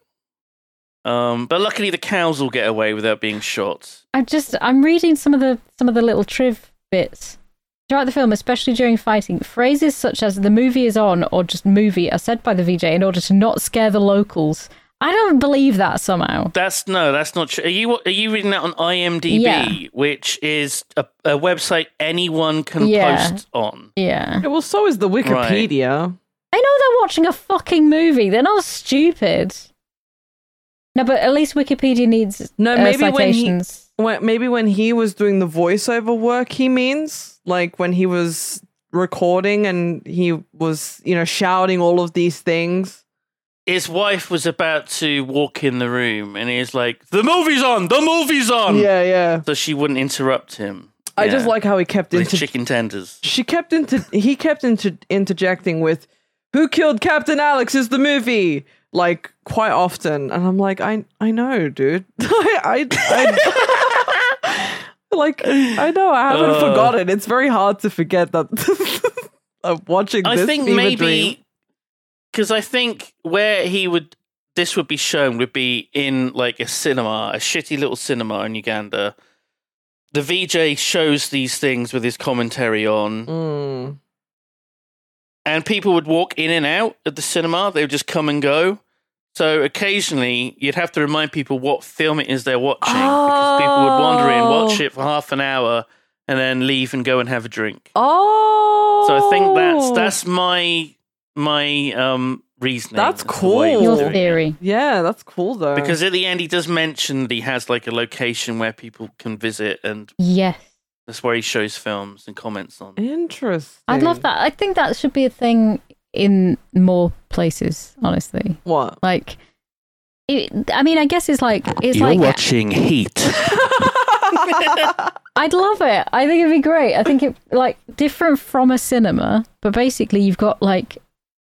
S2: Um, but luckily, the cows will get away without being shot.
S3: I'm just I'm reading some of the some of the little triv bits throughout the film, especially during fighting. Phrases such as "the movie is on" or just "movie" are said by the VJ in order to not scare the locals. I don't believe that somehow.
S2: That's no, that's not true. Are you are you reading that on IMDb,
S3: Yeah.
S2: which is a, a website anyone can
S3: Yeah.
S2: post on?
S3: Yeah,
S4: Yeah, well, so is the Wikipedia.
S3: they know they're watching a fucking movie. They're not stupid. No, but at least Wikipedia needs
S4: No,
S3: uh,
S4: maybe when he- When, maybe when he was doing the voiceover work, he means like when he was recording and he was, you know, shouting all of these things.
S2: his wife was about to walk in the room, and he was like, "The movie's on. The movie's on."
S4: Yeah, yeah.
S2: So she wouldn't interrupt him.
S4: I
S2: Yeah.
S4: just like how he kept
S2: With
S4: into
S2: chicken tenders.
S4: she kept into he kept into interjecting with who killed Captain Alex is the movie like quite often and I'm like I I know dude I I, I like I know I haven't
S2: Uh.
S4: forgotten it's very hard to forget that I'm watching
S2: I think maybe because I think where he would this would be shown would be in like a cinema, a shitty little cinema in Uganda. The VJ shows these things with his commentary on,
S4: Mm.
S2: And people would walk in and out of the cinema. They would just come and go. So occasionally, you'd have to remind people what film it is they're watching because people would wander in, watch
S4: Oh.
S2: it for half an hour, and then leave and go and have a drink.
S4: Oh
S2: So I think that's that's my my um reasoning.
S4: That's
S2: as to why he
S4: cool.
S2: was
S3: Your
S2: doing it.
S3: theory.
S4: Yeah that's cool though
S2: Because at the end, he does mention that he has like a location where people can visit, and
S3: Yes.
S2: That's where he shows films and comments on.
S4: interesting
S3: I'd love that. I think that should be a thing in more places, honestly.
S4: what
S3: Like, it, I mean, I guess it's like, it's like,
S2: watching Heat.
S3: I'd love it. I think it'd be great. I think it, like, different from a cinema, but basically you've got like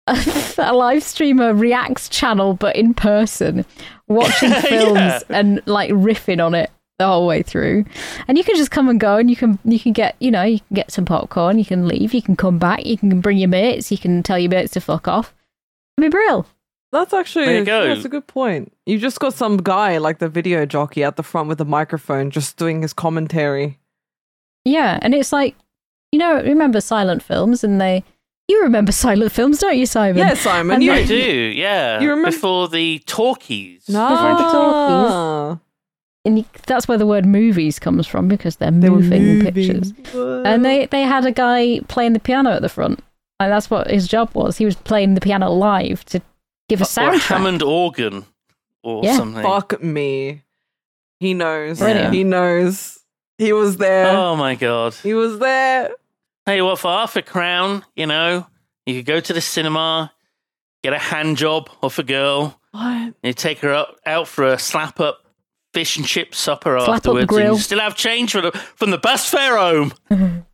S3: a, a live streamer reacts channel, but in person, watching films
S2: Yeah.
S3: and like riffing on it the whole way through. And you can just come and go and you can, you can get, you know, you can get some popcorn, you can leave, you can come back, you can bring your mates, you can tell your mates to fuck off. It'd be brilliant.
S4: That's actually
S2: There you go.
S4: that's a good point. You just got some guy like the video jockey at the front with a microphone just doing his commentary.
S3: Yeah, and it's like, you know, remember silent films, and they, you remember silent films, don't you, Simon?
S4: Yeah, Simon,
S3: And
S4: you
S2: I do, yeah.
S4: You remember-
S2: before the talkies? No.
S3: Before the
S4: No.
S3: And you, that's where the word movies comes from because they're
S4: They
S3: moving
S4: moving.
S3: pictures. And they they had a guy playing the piano at the front, and that's what his job was. He was playing the piano live to give a sound.
S2: or
S3: soundtrack.
S2: Hammond organ or
S3: Yeah.
S2: something.
S4: fuck me. He knows.
S2: Brilliant.
S4: He knows. He was there.
S2: Oh my god!
S4: He was there.
S2: Hey, what for half a crown? You know, you could go to the cinema, get a hand job off a girl,
S4: What?
S2: you take her up, out for a slap up fish and chip supper
S3: Slap up
S2: afterwards, and
S3: grill.
S2: you still have change for the, from the bus fare home.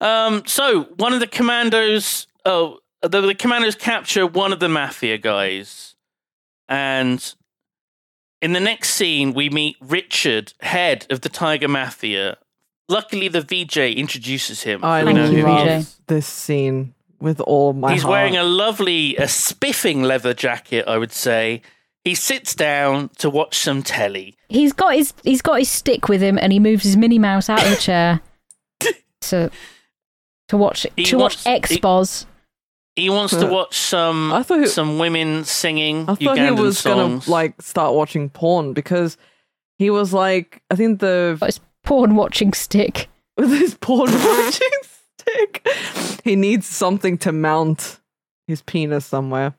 S2: Um, so one of the commandos, oh, the, the commandos capture one of the mafia guys, and in the next scene we meet Richard, head of the Tiger Mafia. Luckily, the VJ introduces him.
S4: I
S2: so we
S3: Thank
S2: know who he
S4: love this scene with all my
S2: He's
S4: heart.
S2: wearing a lovely, a spiffing leather jacket, I would say. He sits down to watch some telly.
S3: he's got his he's got his stick with him, and he moves his Minnie Mouse out of the chair to to watch
S2: He
S3: to
S2: wants-
S3: watch Xboz.
S2: He wants to watch some
S4: I thought he-
S2: some women singing
S4: I thought
S2: Ugandan
S4: he was
S2: songs.
S4: gonna like start watching porn because he was like I think the
S3: Got his porn watching stick.
S4: with his porn watching stick. He needs something to mount his penis somewhere.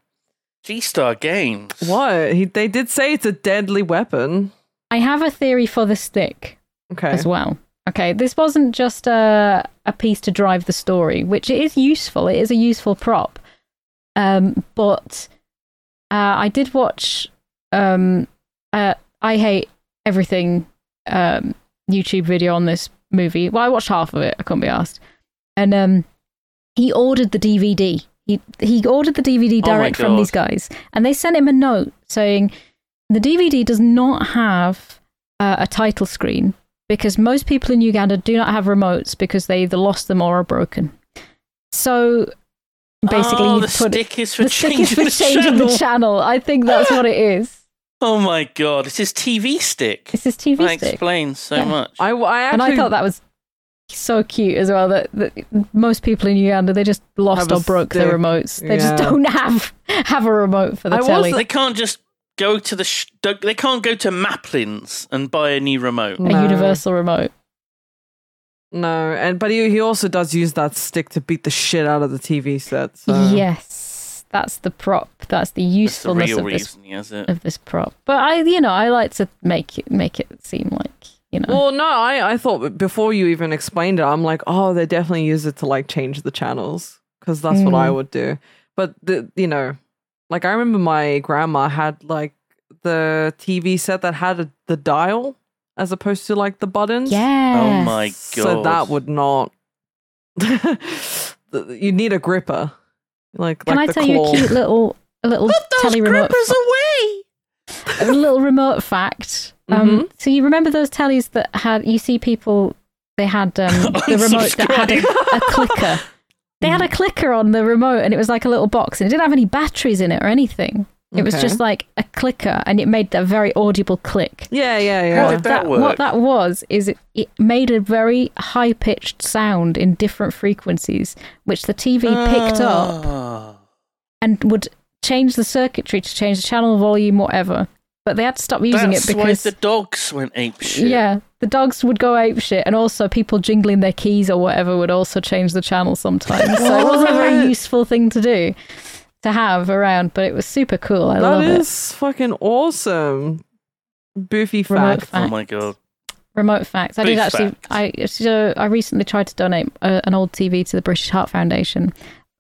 S2: G Star Games.
S4: What? He they did say it's a deadly weapon.
S3: I have a theory for the stick.
S4: Okay.
S3: as well. Okay, this wasn't just a a piece to drive the story, which it is useful. It is a useful prop. Um, but uh, I did watch. Um, uh, I hate everything. Um, YouTube video on this movie. Well, I watched half of it. I couldn't be asked. And um, he ordered the DVD. He he ordered the DVD
S2: Oh
S3: direct from these guys, and they sent him a note saying the DVD does not have uh, a title screen because most people in Uganda do not have remotes because they either lost them or are broken. So basically,
S2: oh,
S3: you
S2: the
S3: put
S2: stick is for
S3: the stick
S2: changing,
S3: is for changing
S2: the
S3: the channel. I think that's what it is.
S2: Oh my god, it's his TV stick.
S3: It's this TV
S2: That
S3: stick.
S2: explains so
S3: Yeah.
S2: much.
S4: I, I actually
S3: and I thought that was so cute as well that, that most people in Uganda they just lost or broke their remotes. They just don't have have a remote for the
S4: I was-
S3: telly.
S2: they can't just go to the. Sh- they can't go to Maplins and buy a new remote.
S3: a universal remote.
S4: no, and but he he also does use that stick to beat the shit out of the TV set. So.
S3: Yes, that's the prop. That's the
S2: That's the
S3: usefulness
S2: real
S3: of this
S2: reason he it.
S3: of this prop. But I, you know, I like to make it make it seem like you know.
S4: Well, no, I, I thought before you even explained it, I'm like, oh, they definitely use it to like change the channels because that's what I
S3: Mm.
S4: would do. But the, you know, like I remember my grandma had like the TV set that had a, the dial as opposed to like the buttons.
S3: Yeah.
S2: Oh my god.
S4: So that would not. you need a gripper. Like,
S3: Can
S4: like
S3: I
S4: the
S3: tell
S4: claw.
S3: you a cute little a little
S2: Put those
S3: telly remote
S2: grippers away.
S3: a little remote fact. Um, so you remember those tellies that had you see people they had um, the remote that had a, a clicker. They had a clicker on the remote and it was like a little box and it didn't have any batteries in it or anything. It was just like a clicker and it made a very audible click.
S4: Yeah, yeah,
S2: How
S4: yeah.
S2: did that work?
S3: what that was is it, it made a very high pitched sound in different frequencies, which the TV picked up
S2: Ah.
S3: and would change the circuitry to change the channel volume, whatever. But they had to stop using
S2: That's
S3: it
S2: why
S3: because
S2: the dogs went ape shit.
S3: yeah, the dogs would go ape shit, and also people jingling their keys or whatever would also change the channel sometimes. so it wasn't a very useful thing to do to have around, but it was super cool. I
S4: That
S3: love it.
S4: is fucking awesome. Boofy
S3: Remote
S4: fact.
S3: fact.
S2: Oh my god.
S3: Remote facts. I did actually.
S2: fact.
S3: I so I recently tried to donate uh, an old TV to the British Heart Foundation,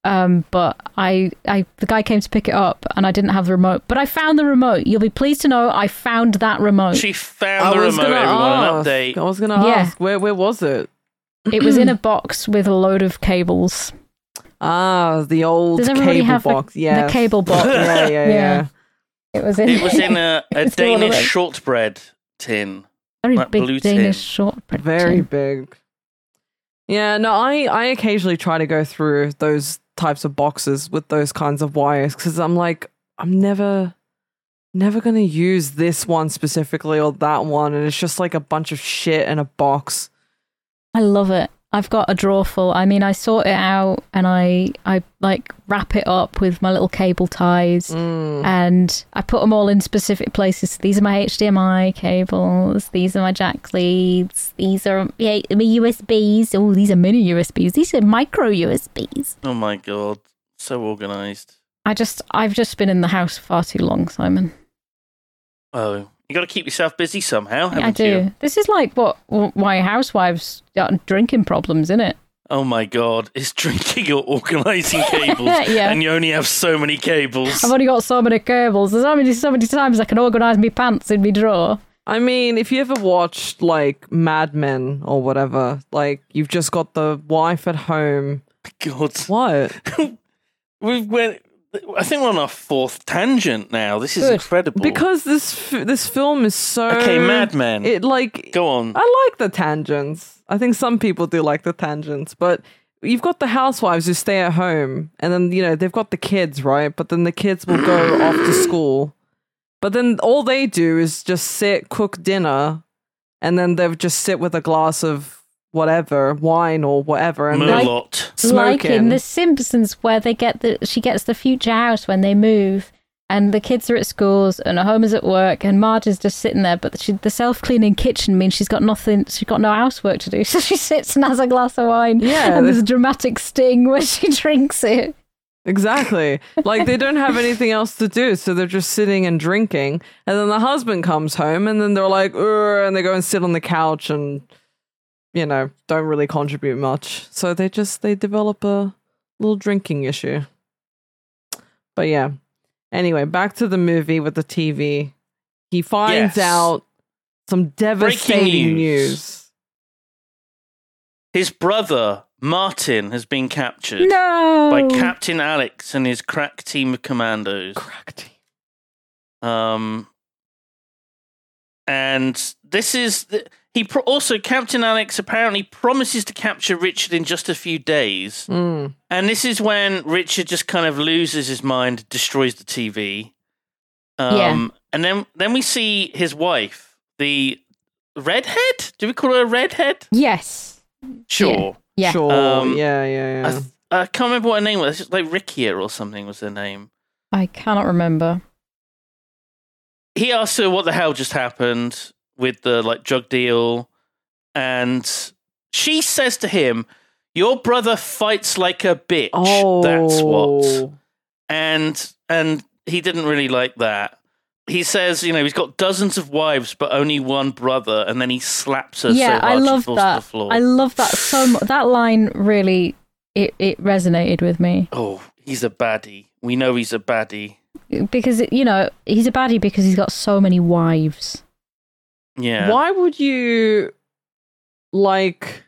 S3: um, but I, I the guy came to pick it up and I didn't have the remote. But I found the remote. You'll be pleased to know I found that remote.
S2: She found
S4: I
S2: the
S4: was
S2: remote,
S4: gonna
S2: everyone. An
S4: ask.
S2: update.
S4: I was gonna
S3: Yeah.
S4: ask where where was it?
S3: it was in a box with a load of cables.
S4: Ah, the old
S3: Does everybody
S4: cable
S3: have the-
S4: box. Yeah,
S3: The cable box.
S4: yeah, yeah,
S3: Yeah.
S4: yeah.
S3: It was in.
S2: It was in a, a
S3: It's still one of
S2: Danish shortbread tin.
S3: very
S2: like blue
S3: big
S2: tin.
S3: Danish shortbread.
S4: Very
S3: tin.
S4: big. Yeah, no, I I occasionally try to go through those types of boxes with those kinds of wires because I'm like I'm never never gonna use this one specifically or that one, and it's just like a bunch of shit in a box.
S3: I love it. I've got a drawer full. I mean, I sort it out and I I like wrap it up with my little cable ties.
S4: Mm.
S3: and I put them all in specific places. These are my HDMI cables. These are my jack leads. These are yeah, my USBs. Oh, these are mini USBs. These are micro USBs.
S2: Oh my god. So organized.
S3: I just, I've just been in the house far too long, Simon.
S2: Oh. You got to keep yourself busy somehow, haven't
S3: I do.
S2: you?
S3: This is like what why housewives got drinking problems, isn't it?
S2: Oh my god. It's drinking or organizing cables.
S3: Yeah.
S2: And you only have so many cables.
S3: I've only got so many cables. There's only so many times I can organise my pants in my drawer.
S4: I mean, if you ever watched like Mad Men or whatever, like you've just got the wife at home.
S2: God.
S4: What?
S2: We've went. I think we're on our fourth tangent now. This is
S3: Good.
S2: incredible.
S4: Because this f- this film is so
S2: Okay, Mad Men.
S4: It like
S2: Go on.
S4: I like the tangents. I think some people do like the tangents, but you've got the housewives who stay at home and then, you know, they've got the kids, right? But then the kids will go off to school. But then all they do is just sit, cook dinner, and then they'll just sit with a glass of whatever, wine or whatever, and they
S2: Merlot.
S3: Like in
S4: smoking.
S3: The Simpsons, where they get the she gets the future house when they move, and the kids are at schools and Homer's at work, and Marge is just sitting there. But she, the self cleaning kitchen means she's got nothing. She's got no housework to do, so she sits and has a glass of wine.
S4: Yeah,
S3: and there's a dramatic sting where she drinks it.
S4: Exactly. Like they don't have anything else to do, so they're just sitting and drinking. And then the husband comes home, and then they're like, "Ugh," and they go and sit on the couch, and you know, don't really contribute much. So they just they develop a little drinking issue. But yeah. Anyway, back to the movie with the TV. He finds
S2: Yes.
S4: out some devastating
S2: news.
S4: news.
S2: His brother Martin has been captured
S3: No,
S2: by Captain Alex and his crack team of commandos.
S4: Cracked.
S2: Um, and this is the, he pro- also Captain Alex apparently promises to capture Richard in just a few days,
S4: Mm.
S2: and this is when Richard just kind of loses his mind, destroys the TV. Um,
S3: Yeah.
S2: and then then we see his wife, the redhead. Do we call her a redhead?
S3: Yes,
S2: Sure.
S3: yeah.
S4: Sure.
S2: Um,
S4: yeah, yeah, yeah.
S2: I, th- I can't remember what her name was. It's just like Rickia or something was her name.
S3: I cannot remember.
S2: he asks her what the hell just happened with the like drug deal and she says to him your brother fights like a bitch
S4: oh,
S2: that's what oh. and and he didn't really like that he says you know he's got dozens of wives but only one brother and then he slaps her
S3: yeah,
S2: so
S3: I love
S2: falls to the
S3: that.
S2: floor
S3: I love that so much. That line really it, it resonated with me.
S2: oh he's a baddie we know he's a baddie
S3: because you know he's a baddie because he's got so many wives.
S2: Yeah.
S4: Why would you like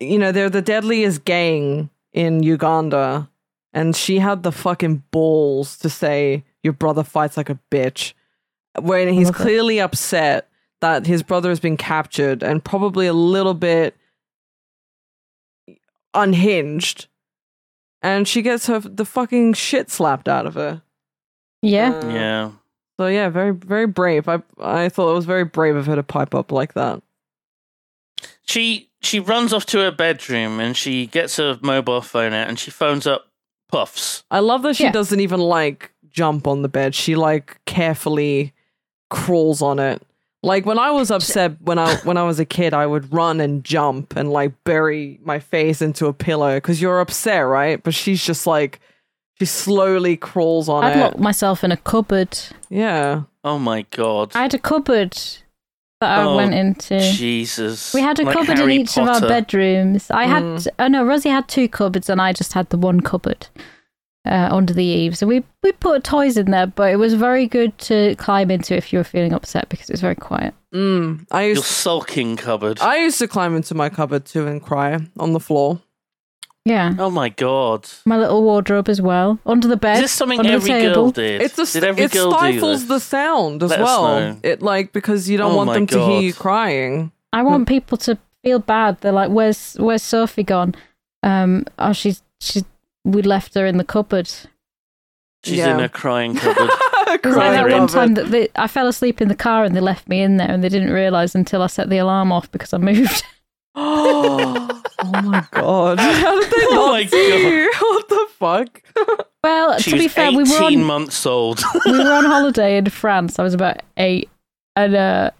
S4: you know, they're the deadliest gang in Uganda and she had the fucking balls to say your brother fights like a bitch when he's
S3: love it.
S4: clearly upset that his brother has been captured and probably a little bit unhinged and she gets her the fucking shit slapped out of her.
S3: Yeah,
S4: Uh,
S2: Yeah.
S4: So yeah, very very brave. I I thought it was very brave of her to pipe up like that.
S2: She she runs off to her bedroom and she gets her mobile phone out and she phones up Puffs.
S4: I love that she
S3: Yeah.
S4: doesn't even like jump on the bed. She like carefully crawls on it. Like when I was upset when I when I was a kid, I would run and jump and like bury my face into a pillow because you're upset, right? But she's just like she slowly crawls on
S3: I'd
S4: it.
S3: lock myself in a cupboard.
S4: yeah.
S2: Oh my god.
S3: I had a cupboard that I
S2: Oh,
S3: went into.
S2: Jesus.
S3: We had a
S2: Like
S3: cupboard
S2: Harry
S3: in each of our bedrooms. I had,
S4: Mm.
S3: oh no, Rosie had two cupboards, and I just had the one cupboard uh, under the eaves. So we we put toys in there, but it was very good to climb into if you were feeling upset because it was very quiet.
S4: Mm. I
S2: Your
S4: used
S2: sulking cupboard.
S4: I used to climb into my cupboard too and cry on the floor.
S3: Yeah,
S2: oh my god.
S3: my little wardrobe as well under the bed.
S2: Is this something
S3: under the
S2: every
S3: table.
S2: girl did?
S4: It's a
S2: did every
S4: it
S2: girl do
S4: stifles
S2: this?
S4: the sound as
S2: Let us
S4: well.
S2: know.
S4: It like because you don't
S2: Oh
S4: want
S2: my
S4: them to hear you crying.
S3: I want people to feel bad. They're like, "Where's Where's Sophie gone?" Um, oh, she's she's we left her in the cupboard.
S2: She's
S4: Yeah.
S2: in a crying cupboard.
S3: It was like
S4: Crying
S3: that one time that they, I fell asleep in the car and they left me in there and they didn't realise until I set the alarm off because I moved.
S4: oh my god! How did they
S2: Oh
S4: not
S2: my
S4: see
S2: God.
S4: you? What the fuck?
S3: Well,
S2: she
S3: to
S2: was
S3: be fair, we were on
S2: months old.
S3: we were on holiday in France. I was about eight, and uh,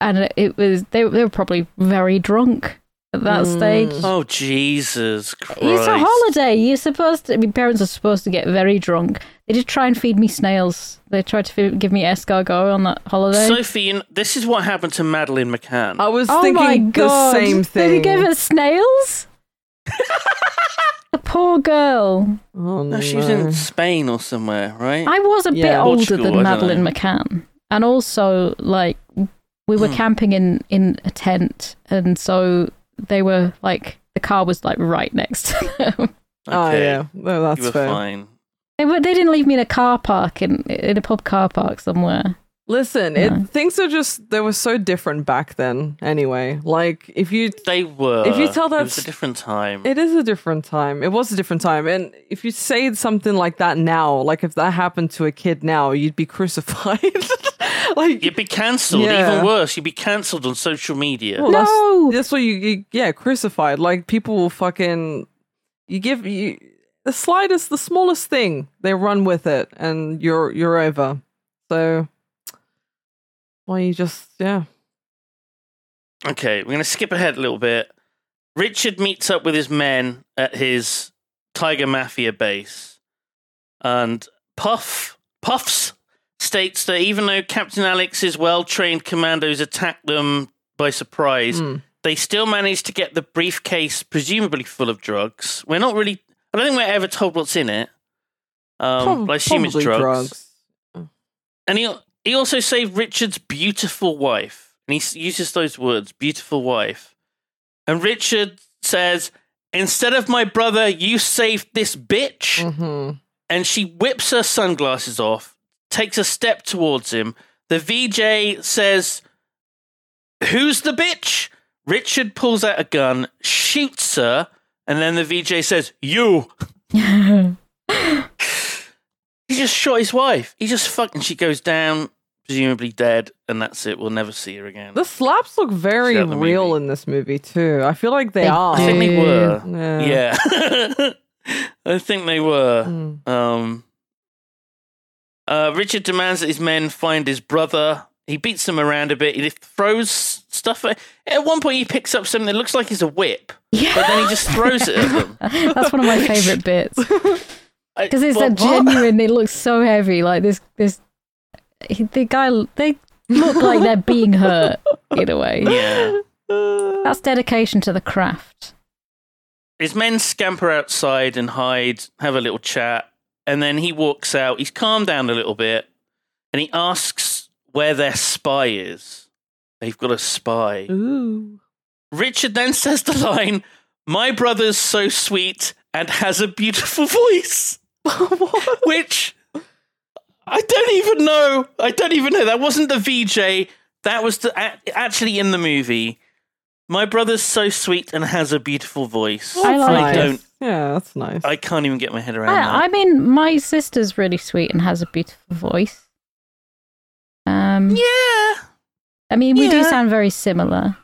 S3: and it was they they were probably very drunk at that
S4: Mm.
S3: stage.
S2: oh Jesus Christ!
S3: It's a holiday. You're supposed to. I mean, parents are supposed to get very drunk. They did try and feed me snails. They tried to feed, give me escargot on that holiday.
S2: Sophie, you this is what happened to Madeleine McCann.
S4: I was
S3: oh
S4: thinking
S3: my god!
S4: the same thing.
S3: Did he give her snails? the poor girl.
S4: Oh
S2: no, she was in Spain or somewhere, right?
S3: I was a bit
S4: Yeah.
S3: older
S2: Portugal, I
S3: than Madeleine
S2: know.
S3: McCann, and also like we were
S2: Hmm.
S3: camping in in a tent, and so they were like the car was like right next to them.
S4: Oh yeah, no, that's
S2: you were
S4: fair.
S2: fine.
S3: They they didn't leave me in a car park in in a pub car park somewhere.
S4: Listen,
S3: Yeah.
S4: it, things are just they were so different back then. Anyway, like if you
S2: They were.
S4: If you tell
S2: it was a different time.
S4: It is a different time. It was a different time. And if you say something like that now, like if that happened to a kid now, you'd be crucified. like,
S2: You'd be cancelled.
S4: Yeah.
S2: Even worse, you'd be cancelled on social media.
S4: well,
S3: No!
S4: that's, that's what you, you, yeah, crucified. Like people will fucking, you give you the slightest, the smallest thing, they run with it and you're, you're over. So, well, you just, yeah.
S2: Okay, we're to skip ahead a little bit. Richard meets up with his men at his Tiger Mafia base, and Puff Puffs states that even though Captain Alex's well-trained commandos attacked them by surprise,
S4: Mm.
S2: they still managed to get the briefcase, presumably full of drugs. We're not really. I don't think we're ever told what's in it. Um,
S4: Prob-
S2: I assume it's
S4: probably
S2: drugs. And he he also saved Richard's beautiful wife, and he uses those words, "beautiful wife." And Richard says, "Instead of my brother, you saved this bitch."
S4: hmm
S2: And she whips her sunglasses off, takes a step towards him. The VJ says, "Who's the bitch?" Richard pulls out a gun, shoots her, and then the VJ says, "You." He just shot his wife. He just fucking. She goes down, presumably dead, and that's it. We'll never see her again.
S4: The slaps look very
S2: Is the
S4: real
S2: movie?
S4: in this movie too. I feel like they,
S3: They
S4: are.
S2: I think they were.
S4: Yeah.
S2: Yeah, I think they were.
S4: Mm.
S2: Um, uh, Richard demands that his men find his brother. He beats them around a bit. He throws stuff. At, at one point, he picks up something that looks like it's a whip,
S3: yeah.
S2: but then he just throws it at them.
S3: That's one of my favourite bits. Because it's
S2: what?
S3: genuine. It looks so heavy. Like this, this. he- The guy. They look like they're being hurt in a way.
S2: Yeah.
S3: That's dedication to the craft.
S2: His men scamper outside and hide, have a little chat, and then he walks out. He's calmed down a little bit, and he asks where their spy is. They've got a spy.
S4: Ooh.
S2: Richard then says the line, My brother's so sweet and has a beautiful voice. Which I don't even know. I don't even know. That wasn't the VJ. That was the, actually in the movie. My brother's so sweet and has a beautiful voice.
S3: I like
S2: I don't.
S4: Yeah, that's nice.
S2: I can't even get my head around
S3: I,
S2: that.
S3: I mean, my sister's really sweet and has a beautiful voice. Um,
S2: yeah.
S3: I mean, we do sound very similar.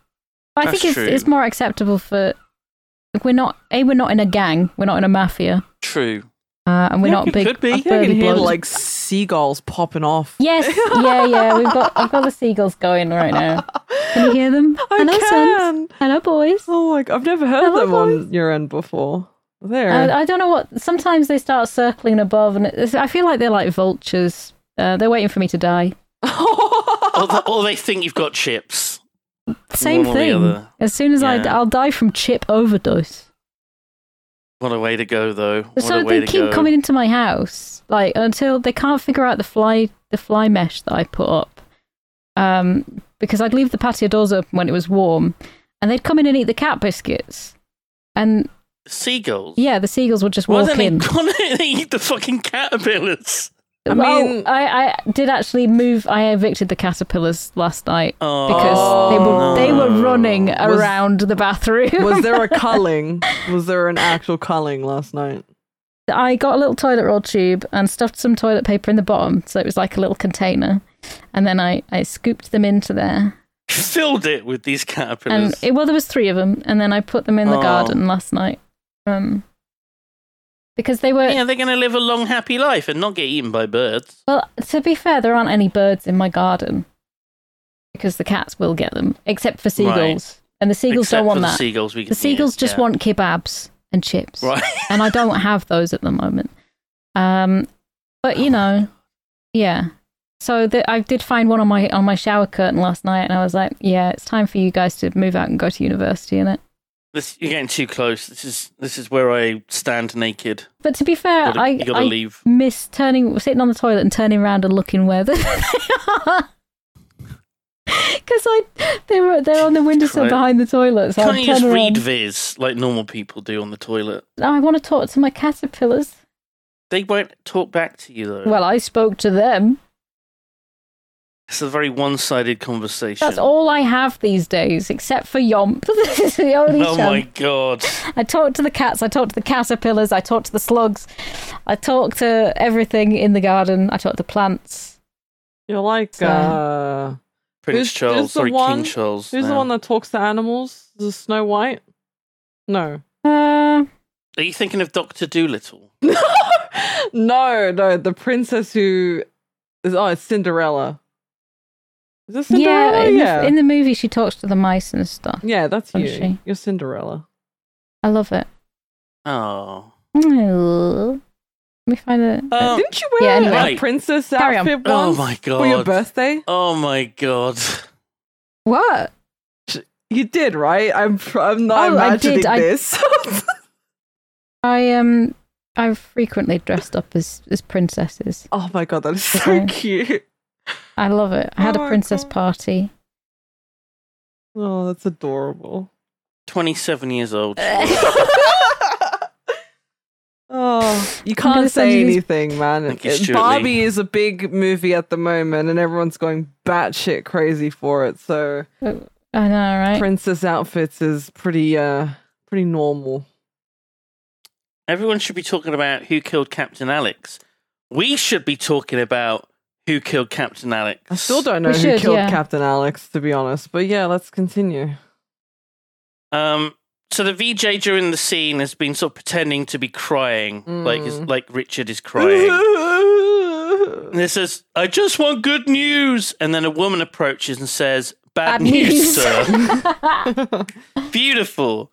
S3: I
S2: That's
S3: think it's
S2: true.
S3: it's more acceptable for we're not a we're not in a gang, we're not in a mafia,
S2: True.
S3: uh, and we're
S2: Yeah,
S3: not
S2: it
S3: big.
S2: could be.
S4: I think I can
S3: burly
S4: hear
S3: blokes.
S4: like seagulls popping off.
S3: Yes, yeah, yeah. We've got I've got the seagulls going right now. Can you hear them?
S4: I
S3: Hello, sons.
S4: can.
S3: Hello, boys.
S4: Oh my! god, I've never heard
S3: Hello,
S4: them on your end before. There.
S3: Uh, I don't know what. Sometimes they start circling above, and it's, I feel like they're like vultures. Uh, they're waiting for me to die.
S2: Or, the, or they think you've got chips.
S3: Same
S2: One
S3: thing. As soon as I,
S2: Yeah.
S3: I'll die from chip overdose.
S2: What a way to go, though. What
S3: so
S2: a way
S3: they keep
S2: go.
S3: coming into my house, like until they can't figure out the fly the fly mesh that I put up. Um, because I'd leave the patio doors open when it was warm, and they'd come in and eat the cat biscuits. And
S2: Seagulls.
S3: yeah, the seagulls would just
S2: Why
S3: walk
S2: they
S3: in.
S2: gone eat the fucking caterpillars?
S4: I
S3: Well,
S4: mean-
S3: I, I did actually move. I evicted the caterpillars last night
S2: Oh,
S3: because they were they were running
S4: Was-
S3: around the bathroom.
S4: Was there a culling? Was there an actual culling last night?
S3: I got a little toilet roll tube and stuffed some toilet paper in the bottom, so it was like a little container. And then I, I scooped them into there.
S2: Filled it with these
S3: And
S2: caterpillars.
S3: it, well, there was three of them, and then I put them in the
S2: Oh.
S3: garden last night. Um, because they were
S2: yeah, they're going to live a long, happy life and not get eaten by birds.
S3: well. To be fair, there aren't any birds in my garden because the cats will get them, except for seagulls. And the seagulls
S2: Except
S3: don't want that.
S2: The seagulls, we
S3: The
S2: can
S3: seagulls just
S2: yeah.
S3: want kebabs and chips.
S2: Right.
S3: and I don't have those at the moment. Um, but you know, yeah. So the, I did find one on my on my shower curtain last night, and I was like, yeah, it's time for you guys to move out and go to university, in it.
S2: This, you're getting too close. This is this is where I stand naked.
S3: But to be fair,
S2: gotta,
S3: I
S2: you gotta
S3: I
S2: leave.
S3: miss turning sitting on the toilet and turning around and looking where they are. Because I, they were they're on the windowsill behind the toilet, so
S2: Can't
S3: I
S2: you just
S3: around.
S2: read Viz like normal people do on the toilet?
S3: I want to talk to my caterpillars.
S2: They won't talk back to you though.
S3: Well, I spoke to them.
S2: It's a very one-sided conversation.
S3: That's all I have these days, except for Yomp. this is the only
S2: Oh my god!
S3: I talk to the cats, I talk to the caterpillars, I talk to the slugs, I talk to everything in the garden, I talk to plants.
S4: You're like,
S3: So-
S4: uh,
S2: Prince
S4: Who's-
S2: Charles,
S4: who's the
S2: sorry,
S4: one-
S2: King Charles.
S4: who's the one that talks to animals? Is it Snow White? No.
S3: Uh,
S2: Are you thinking of Doctor Dolittle?
S4: no, no, the princess who is oh, it's Cinderella. Is it
S3: yeah, in,
S4: Yeah,
S3: The, in the movie, she talks to the mice and stuff.
S4: yeah, that's you.
S3: she?
S4: You're Cinderella.
S3: I love it.
S2: Oh,
S3: Let me find it.
S2: Oh.
S4: Didn't you wear
S3: yeah, anyway.
S4: a
S2: Right.
S4: princess
S3: Carry on.
S4: outfit
S2: Oh
S4: once
S2: my
S4: for your
S2: God.
S4: birthday?
S2: oh my god!
S3: What?
S4: You did, right? I'm I'm not
S3: Oh, I
S4: imagining
S3: did, I-
S4: this.
S3: I um, I've frequently dressed up as as princesses.
S4: oh my god, that is so
S3: Okay.
S4: cute.
S3: I love it. I had
S4: Oh
S3: a princess
S4: God.
S3: party.
S4: Oh, that's adorable.
S2: Twenty-seven years old.
S4: Oh, you
S3: gonna
S4: can't say
S3: you these-
S4: anything, man.
S2: Thank you,
S4: Barbie
S2: Lee.
S4: is a big movie at the moment, and everyone's going batshit crazy for it. So,
S3: I know, right?
S4: princess outfits is pretty, uh, pretty normal.
S2: Everyone should be talking about who killed Captain Alex. We should be talking about who killed Captain Alex.
S4: I still don't know
S3: We
S4: who
S3: should,
S4: killed
S3: yeah.
S4: Captain Alex, to be honest. But yeah, let's continue.
S2: Um, so the VJ during the scene has been sort of pretending to be crying, like his,
S4: Mm.
S2: like Richard is crying. and it says, "I just want good news," and then a woman approaches and says, "Bad,
S3: Bad
S2: news,
S3: news.
S2: sir." Beautiful.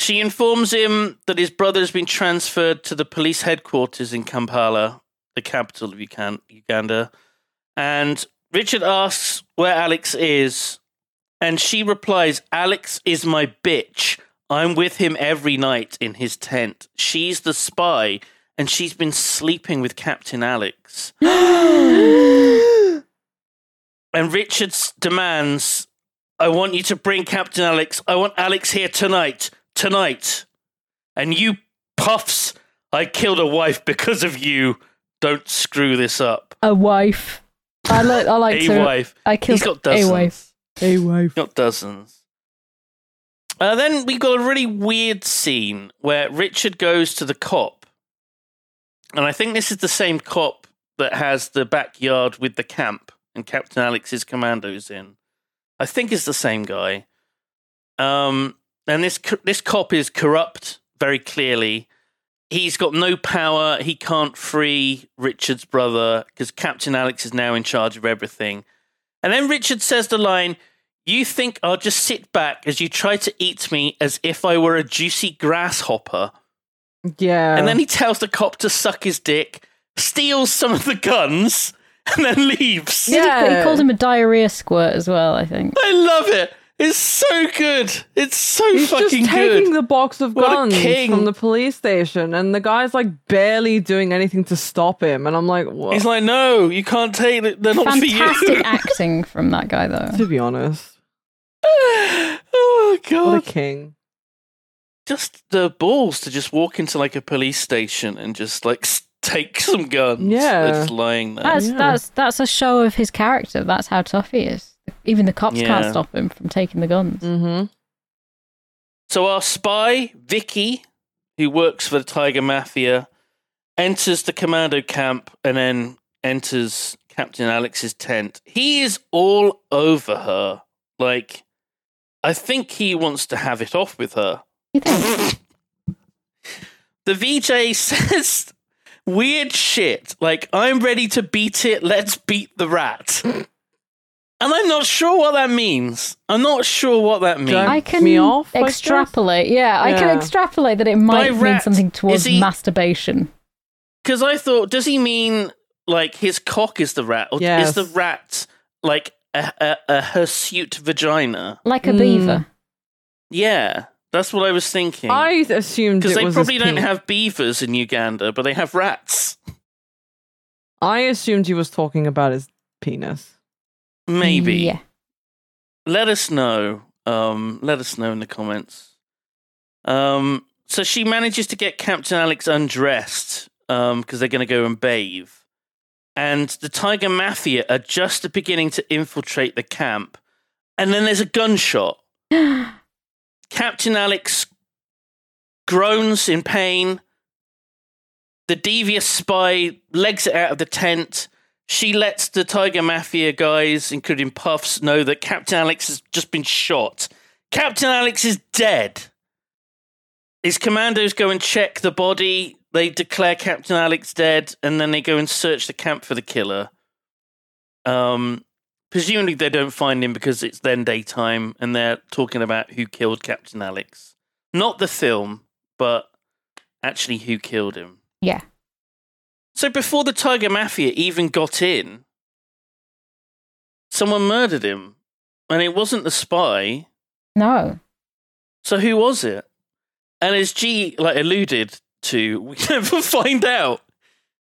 S2: She informs him that his brother has been transferred to the police headquarters in Kampala, the capital of Uganda. And Richard asks where Alex is, and she replies, Alex is my bitch. I'm with him every night in his tent. She's the spy, and she's been sleeping with Captain Alex. And Richard demands, I want you to bring Captain Alex. I want Alex here tonight. Tonight. And you puffs, I killed a wife because of you. Don't screw this up.
S3: a wife. I like. I like
S2: A
S3: to.
S2: wife.
S3: I killed
S2: He's got dozens.
S3: a wife. A wife.
S2: Got dozens. Uh, then we got a really weird scene where Richard goes to the cop. And I think this is the same cop that has the backyard with the camp and Captain Alex's commandos in. I think it's the same guy. Um, and this this cop is corrupt very clearly. He's got no power. He can't free Richard's brother because Captain Alex is now in charge of everything. And then Richard says the line, You think I'll just sit back as you try to eat me as if I were a juicy grasshopper?
S4: Yeah.
S2: And then he tells the cop to suck his dick, steals some of the guns, and then leaves.
S3: He- He,
S4: Yeah.
S3: called him a diarrhea squirt as well. I think.
S2: I love it. It's so good. It's so fucking good.
S4: He's
S2: fucking
S4: just taking
S2: good.
S4: the box of
S2: What
S4: guns from the police station, and the guy's like barely doing anything to stop him. And I'm like, what?
S2: He's like, No, you can't take it. They're not for
S3: Fantastic
S2: you.
S3: acting from that guy, though.
S4: to be honest,
S2: oh, god,
S4: what a king.
S2: Just the balls to just walk into like a police station and just like take some guns.
S4: Yeah.
S2: They're just lying there.
S3: That's
S4: Yeah.
S3: that's that's a show of his character. That's how tough he is. Even the cops
S2: Yeah.
S3: can't stop him from taking the guns.
S4: Mm-hmm.
S2: So our spy, Vicky, who works for the Tiger Mafia, enters the commando camp and then enters Captain Alex's tent. He is all over her. Like, I think he wants to have it off with her.
S3: You think?
S2: The VJ says weird shit like, I'm ready to beat it, let's beat the rat. and I'm not sure what that means. I'm not sure what that means.
S4: Jack
S3: I can
S4: me off, I guess?
S3: extrapolate. Yeah, I can extrapolate that it might mean something towards
S2: he-
S3: masturbation.
S2: Because I thought, does he mean like his cock is the rat, or
S4: Yes.
S2: is the rat like a, a, a hirsute vagina?
S3: Like a
S4: Mm.
S3: beaver.
S2: Yeah, that's what I was thinking.
S4: I assumed
S2: Because they
S4: was
S2: probably
S4: his
S2: don't
S4: penis.
S2: have beavers in Uganda, but they have rats.
S4: I assumed he was talking about his penis.
S2: Maybe.
S3: Yeah.
S2: Let us know. Um, let us know in the comments. Um, so she manages to get Captain Alex undressed um, because they're going to go and bathe. And the Tiger Mafia are just beginning to infiltrate the camp. And then there's a gunshot. Captain Alex groans in pain. The devious spy legs it out of the tent. She lets the Tiger Mafia guys, including Puffs, know that Captain Alex has just been shot. Captain Alex is dead. His commandos go and check the body. They declare Captain Alex dead, and then they go and search the camp for the killer. Um, presumably they don't find him because it's then daytime, and they're talking about who killed Captain Alex. Not the film, but actually who killed him.
S3: Yeah.
S2: So before the Tiger Mafia even got in, someone murdered him. And it wasn't the spy.
S3: No.
S2: So who was it? And as G like alluded to, we never find out.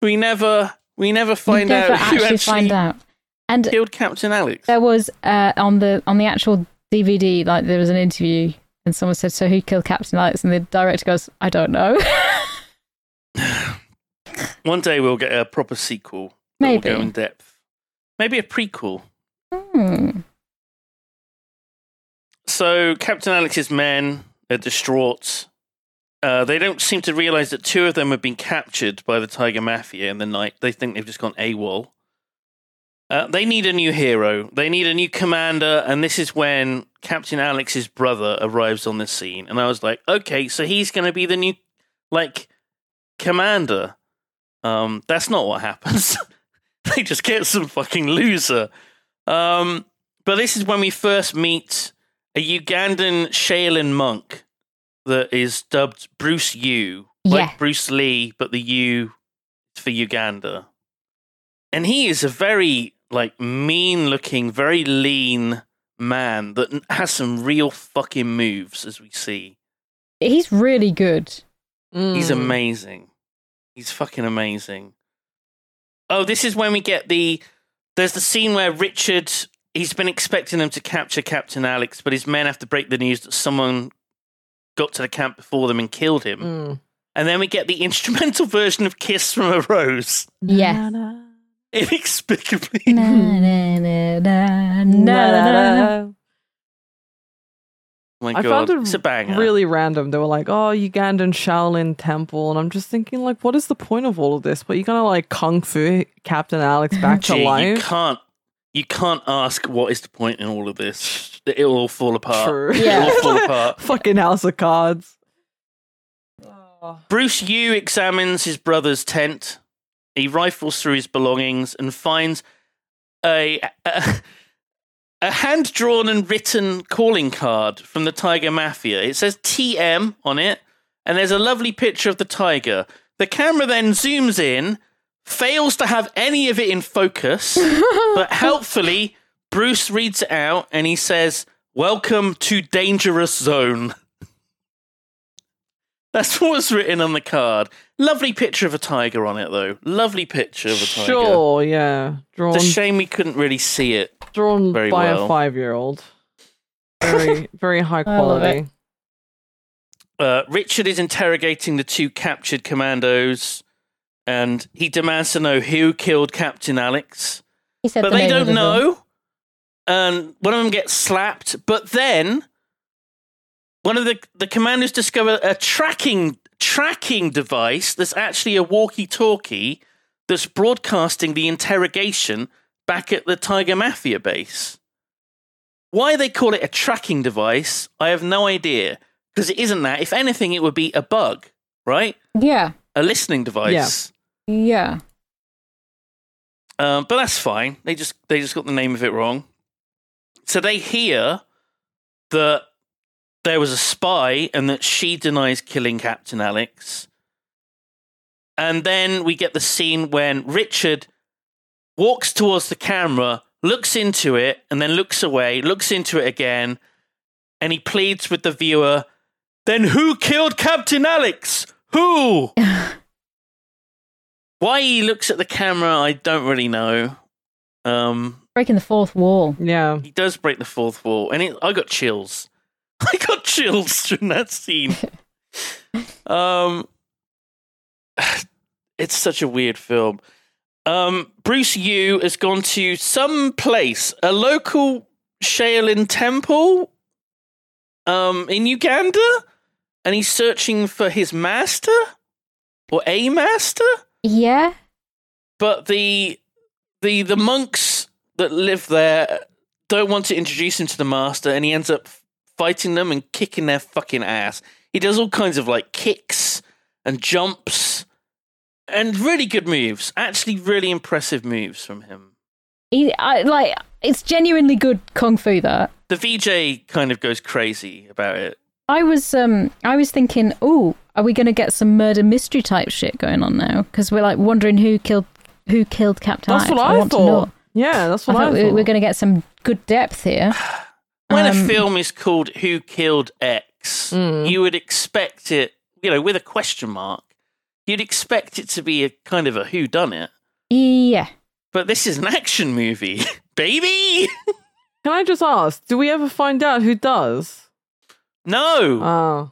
S2: We never we never find
S3: never
S2: out who
S3: actually
S2: actually
S3: find out. And
S2: killed Captain Alex.
S3: there was uh, on the on the actual DVD, like there was an interview, and someone said, "So who killed Captain Alex?" And the director goes, "I don't know."
S2: One day we'll get a proper sequel.
S3: Maybe.
S2: go in depth. Maybe a prequel.
S3: Hmm.
S2: So Captain Alex's men are distraught. Uh, they don't seem to realize that two of them have been captured by the Tiger Mafia in the night. They think they've just gone AWOL. Uh, they need a new hero. They need a new commander, and this is when Captain Alex's brother arrives on the scene. And I was like, okay, so he's going to be the new, like, commander. Um, that's not what happens. they just get some fucking loser. Um, but this is when we first meet a Ugandan Shaolin monk that is dubbed Bruce Yu, like
S3: Yeah.
S2: Bruce Lee, but the U for Uganda. And he is a very like mean-looking, very lean man that has some real fucking moves, as we see.
S3: He's really good.
S2: He's
S4: Mm.
S2: amazing. He's fucking amazing. Oh, this is when we get the. There's the scene where Richard. He's been expecting them to capture Captain Alex, but his men have to break the news that someone got to the camp before them and killed him.
S4: Mm.
S2: And then we get the instrumental version of Kiss from a Rose.
S3: Yes.
S2: Inexplicably.
S3: Na, na, na,
S2: my
S4: I
S2: god.
S4: found it
S2: it's a banger.
S4: really random. They were like, "Oh, Ugandan Shaolin Temple," and I'm just thinking, like, what is the point of all of this? But you're gonna like kung fu Captain Alex back to
S2: Gee, you can't you can't ask what is the point in all of this. It'll all fall apart.
S4: True.
S3: Yeah.
S2: It'll all fall apart.
S4: Fucking House of Cards. Oh.
S2: Bruce Yu examines his brother's tent. He rifles through his belongings and finds a a, a hand drawn and written calling card from the Tiger Mafia. It says TM on it, and there's a lovely picture of the tiger. The camera then zooms in, fails to have any of it in focus, but helpfully, Bruce reads it out and he says, Welcome to Dangerous Zone. That's what was written on the card. Lovely picture of a tiger on it, though. Lovely picture of a tiger.
S4: Sure, yeah, drawn
S2: It's a shame we couldn't really see it.
S4: drawn
S2: very
S4: by
S2: well.
S4: a five year old. Very, very high quality.
S2: Uh, Richard is interrogating the two captured commandos, and he demands to know who killed Captain Alex.
S3: He said
S2: but
S3: the
S2: they don't
S3: the film.
S2: know. And one of them gets slapped. But then one of the the commandos discover a tracking tracking device that's actually a walkie-talkie that's broadcasting the interrogation back at the Tiger Mafia base. Why they call it a tracking device, I have no idea. Because it isn't that. If anything, it would be a bug, right?
S3: Yeah.
S2: A listening device.
S3: Yeah.
S2: Um, but that's fine. They just they just got the name of it wrong. So they hear that there was a spy and that she denies killing Captain Alex. And then we get the scene when Richard walks towards the camera, looks into it, and then looks away, looks into it again, and he pleads with the viewer, Then who killed Captain Alex? Who? Why he looks at the camera, I don't really know. Um,
S3: Breaking the fourth wall.
S4: Yeah,
S2: he does break the fourth wall, and it, I got chills. I got chills during that scene. um, it's such a weird film. Um, Bruce Yu has gone to some place, a local Shaolin temple, um, in Uganda, and he's searching for his master or a master
S3: Yeah.
S2: but the the the monks that live there don't want to introduce him to the master and he ends up fighting them and kicking their fucking ass he does all kinds of like kicks and jumps and really good moves actually really impressive moves from him
S3: He, I, like, it's genuinely good kung fu, that.
S2: the vj kind of goes crazy about it
S3: I was um I was thinking, oh, are we going to get some murder mystery type shit going on now? Because we're like wondering who killed who killed Captain
S4: that's
S3: Alex.
S4: what I,
S3: want to
S4: thought. Yeah, that's
S3: I
S4: what I,
S3: thought we,
S4: thought.
S3: we're going to get some good depth here.
S2: when a
S3: Um,
S2: film is called who killed x
S4: Mm.
S2: you would expect it you know with a question mark you'd expect it to be a kind of a who done it
S3: Yeah.
S2: But this is an action movie, baby.
S4: Can I just ask? Do we ever find out who does?
S2: No,
S4: Oh,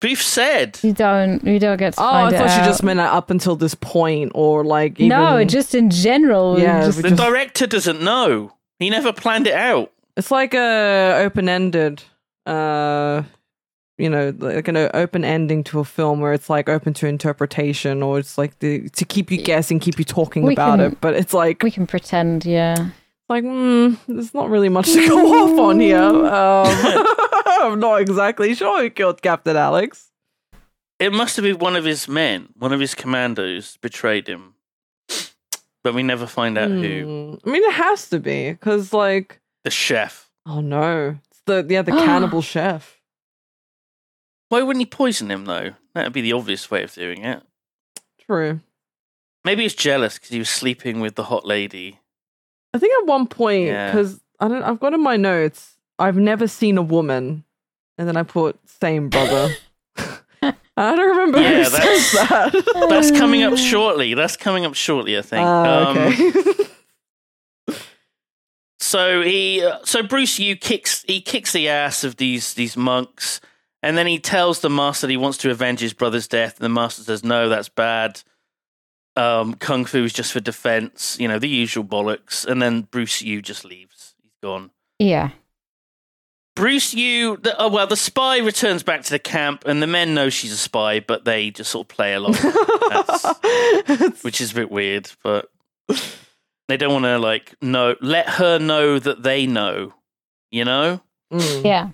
S2: Booth said.
S3: You don't you don't get to
S4: oh, I thought
S3: it
S4: she
S3: out.
S4: just meant it up until this point, or like even.
S3: No, just in general.
S4: Yeah,
S3: just-
S2: The director doesn't know. He never planned it out.
S4: It's like a open-ended, uh, you know, like an open ending to a film where it's like open to interpretation, or it's like the to keep you guessing, keep you talking
S3: We
S4: about
S3: can-
S4: it. But it's like
S3: we can pretend, yeah.
S4: like mm, there's not really much to go off on here. Um, I'm not exactly sure who killed Captain Alex.
S2: It must have been one of his men, one of his commandos betrayed him. But we never find out who.
S4: Hmm. I mean, it has to be because, like,
S2: The chef.
S4: oh no, it's the yeah the cannibal chef.
S2: Why wouldn't he poison him, though? That would be the obvious way of doing it.
S4: True.
S2: Maybe he's jealous because he was sleeping with the hot lady.
S4: I think at one point
S2: Yeah.
S4: because I don't. I've got in my notes. I've never seen a woman, and then I put same brother. I don't remember
S2: Yeah,
S4: who says that.
S2: That's coming up shortly. That's coming up shortly, I think.
S4: Ah,
S2: Um,
S4: okay.
S2: so he, uh, so Bruce Yu kicks he kicks the ass of these these monks, and then he tells the master that he wants to avenge his brother's death, and the master says, "No, that's bad. Um, Kung Fu is just for defense. You know the usual bollocks." And then Bruce Yu just leaves. He's gone.
S3: Yeah.
S2: Bruce Yu, the, oh well, the spy returns back to the camp, and the men know she's a spy, but they just sort of play along, which is a bit weird. But they don't want to like know, let her know that they know, you know.
S4: Mm.
S3: Yeah.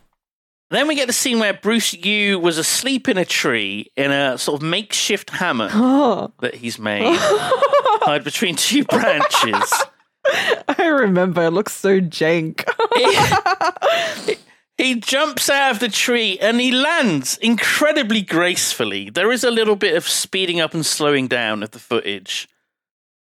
S2: Then we get the scene where Bruce Yu was asleep in a tree in a sort of makeshift hammock
S4: Oh.
S2: that he's made, tied between two branches.
S4: I remember. It looks so jank.
S2: He jumps out of the tree and he lands incredibly gracefully. There is a little bit of speeding up and slowing down of the footage.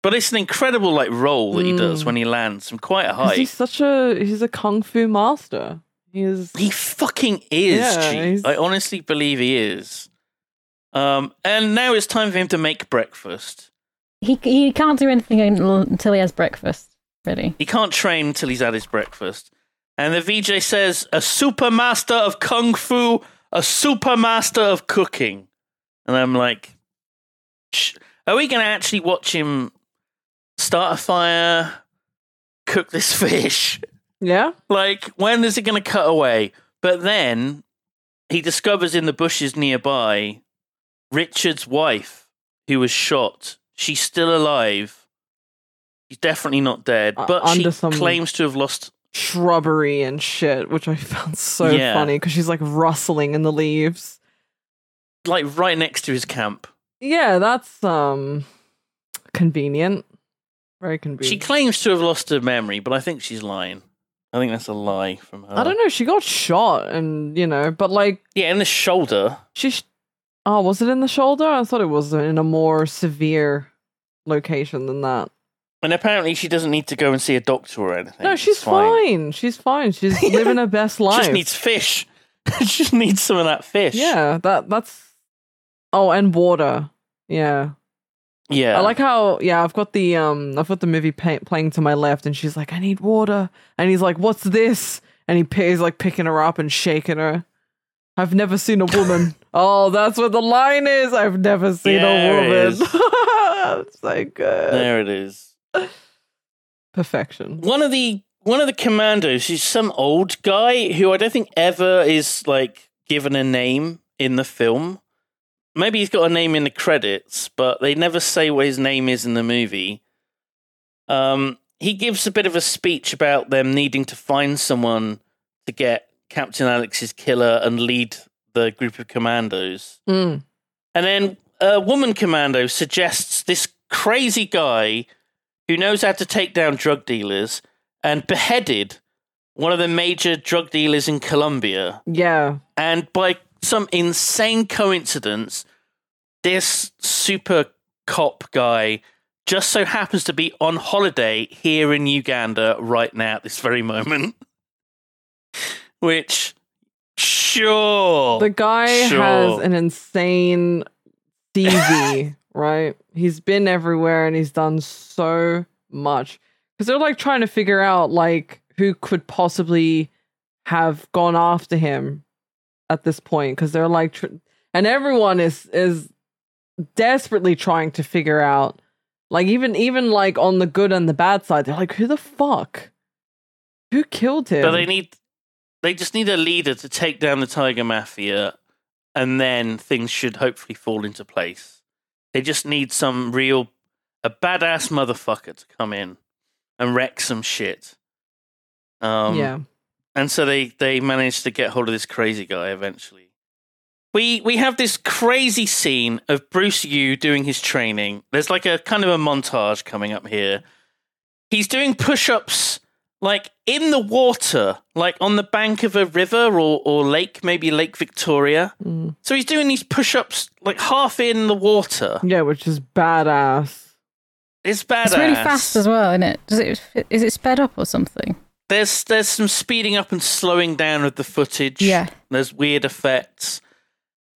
S2: But it's an incredible like roll that he does
S4: Mm.
S2: when he lands from quite a
S4: 'Cause
S2: height.
S4: He's such a he's a kung fu master. He is.
S2: He fucking is.
S4: Yeah,
S2: G.
S4: he's-
S2: I honestly believe he is. Um, and now it's time for him to make breakfast.
S3: He he can't do anything un- until he has breakfast. Really.
S2: He can't train until he's had his breakfast. And the VJ says, a super master of kung fu, a super master of cooking. And I'm like, Sh- are we going to actually watch him start a fire, cook this fish?
S4: Yeah.
S2: Like, when is it going to cut away? But then he discovers in the bushes nearby Richard's wife, who was shot. She's still alive. She's definitely not dead,
S4: Uh,
S2: but she
S4: under some-
S2: claims to have lost.
S4: Shrubbery and shit, which I found so
S2: Yeah.
S4: funny because she's like rustling in the leaves.
S2: Like right next to his camp.
S4: Yeah, that's um convenient. Very
S2: She claims to have lost her memory, but I think she's lying. I think that's a lie from her.
S4: I don't know. She got shot, and you know, but like
S2: Yeah, in the shoulder.
S4: she. Sh- oh, was it in the shoulder? I thought it was in a more severe location than that.
S2: And apparently she doesn't need to go and see a doctor or anything.
S4: No, she's
S2: It's
S4: fine. She's fine. She's living her best life.
S2: She just needs fish. she just needs some of that fish.
S4: yeah, that that's. Oh, and water. Yeah.
S2: Yeah.
S4: I like how yeah, I've got the um I've got the movie pay- playing to my left and she's like I need water and he's like what's this and he p- he's like picking her up and shaking her. I've never seen a woman. oh, that's what the line is. I've never seen a woman.
S2: is.
S4: that's so good.
S2: There it is.
S4: Perfection.
S2: One of the one of the commandos is some old guy who I don't think ever is like given a name in the film. Maybe he's got a name in the credits, but they never say what his name is in the movie. Um, he gives a bit of a speech about them needing to find someone to get Captain Alex's killer and lead the group of commandos.
S4: Mm.
S2: And then a woman commando suggests this crazy guy who knows how to take down drug dealers and beheaded one of the major drug dealers in Colombia.
S4: Yeah.
S2: And by some insane coincidence, this super cop guy just so happens to be on holiday here in Uganda right now at this very moment. Which, sure.
S4: The guy
S2: sure.
S4: has an insane CV, right? He's been everywhere and he's done so much. Because they're like trying to figure out like who could possibly have gone after him at this point. Because they're like, tr- and everyone is is desperately trying to figure out, like even even like on the good and the bad side, they're like, who the fuck, who killed him?
S2: But they need, they just need a leader to take down the Tiger Mafia, and then things should hopefully fall into place. They just need some real, a badass motherfucker to come in and wreck some shit. Um,
S4: yeah.
S2: And so they they managed to get hold of this crazy guy eventually. We we have this crazy scene of Bruce Yu doing his training. There's like a kind of a montage coming up here. He's doing push-ups like in the water, like on the bank of a river or or lake, maybe Lake Victoria.
S4: Mm.
S2: So he's doing these push-ups like half in the water.
S4: Yeah, which is badass.
S2: It's badass.
S3: It's really fast as well, isn't it? Does it is it sped up or something?
S2: There's there's some speeding up and slowing down of the footage.
S3: Yeah.
S2: There's weird effects.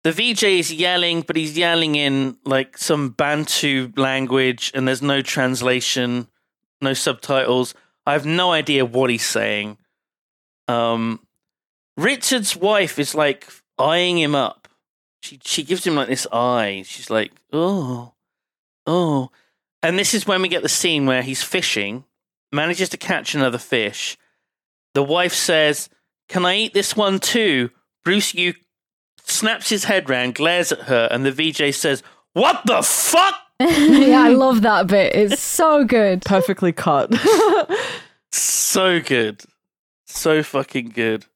S2: the VJ is yelling, but he's yelling in like some Bantu language, and there's no translation, no subtitles. I have no idea what he's saying. Um, Richard's wife is like eyeing him up. She she gives him like this eye. She's like, oh, oh, and this is when we get the scene where he's fishing, manages to catch another fish. The wife says, "Can I eat this one too?" Bruce Yu snaps his head round, glares at her, and the VJ says, "What the fuck?"
S3: yeah, I love that bit. It's so good.
S4: Perfectly cut.
S2: So good, so fucking good.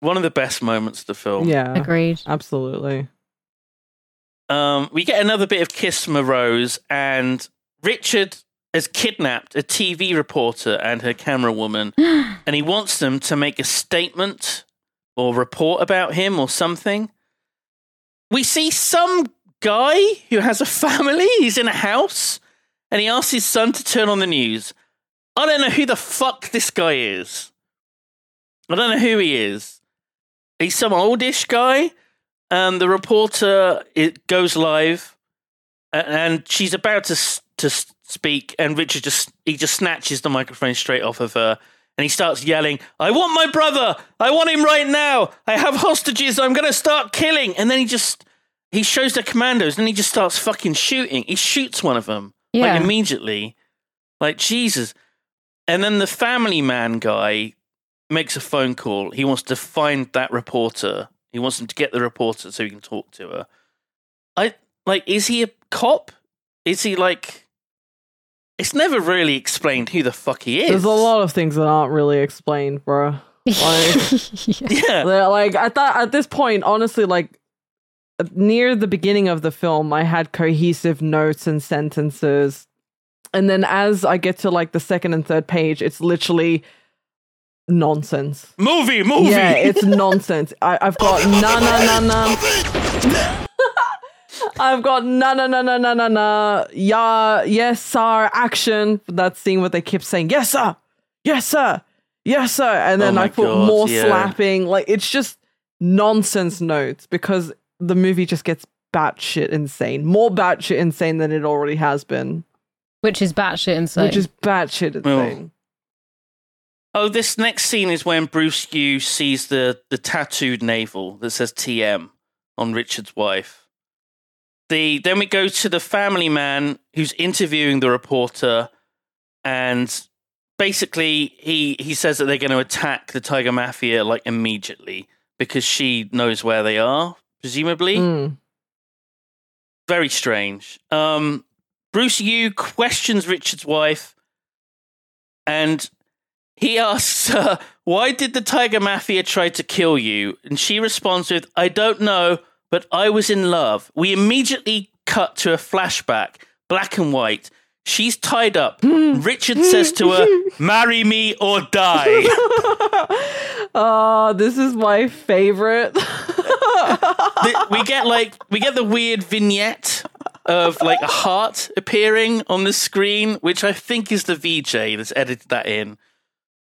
S2: One of the best moments of the film.
S4: yeah.
S3: Agreed.
S4: Absolutely.
S2: Um, we get another bit of kiss from a rose, and Richard has kidnapped a TV reporter and her camera woman, and he wants them to make a statement or report about him or something. We see some guy who has a family, he's in a house, and he asks his son to turn on the news. I don't know who the fuck this guy is. I don't know who he is. He's some oldish guy. And the reporter it goes live, and she's about to to speak, and Richard just he just snatches the microphone straight off of her, and he starts yelling, "I want my brother! I want him right now! I have hostages! I'm gonna start killing!" And then he just he shows the commandos, and he just starts fucking shooting. He shoots one of them
S3: Yeah.
S2: like immediately, like Jesus. And then the family man guy makes a phone call. He wants to find that reporter. He wants them to get the reporter so he can talk to her. I like. Is he a cop? Is he like? It's never really explained who the fuck he is.
S4: There's a lot of things that aren't really explained, bro. Like-
S3: Yeah.
S2: Yeah.
S4: Like I thought at this point, honestly, like near the beginning of the film, I had cohesive notes and sentences. And then as I get to like the second and third page, it's literally nonsense.
S2: Movie, movie.
S4: Yeah, it's nonsense. I, I've got na na na na. I've got na na na na na na na. Yeah, yes, sir. Action. That scene where they keep saying yes, sir, yes, sir, yes, sir, and then
S2: Oh
S4: I put
S2: God,
S4: more
S2: yeah.
S4: slapping. Like it's just nonsense notes because the movie just gets batshit insane, more batshit insane than it already has been,
S3: Which is batshit insane.
S4: which is batshit insane.
S2: Oh, this next scene is when Bruce Yu sees the, the tattooed navel that says TM on Richard's wife. The then we go to the family man who's interviewing the reporter, and basically he he says that they're going to attack the Tiger Mafia like immediately because she knows where they are, presumably
S4: Mm.
S2: very strange. Um, Bruce Yu questions Richard's wife, and he asks her, "Why did the Tiger Mafia try to kill you?" And she responds with, "I don't know, but I was in love." We immediately cut to a flashback, black and white. She's tied up. Richard says to her, "Marry me or die."
S4: Oh, this is my favorite.
S2: the, we get like we get the weird vignette of like a heart appearing on the screen, which I think is the VJ that's edited that in.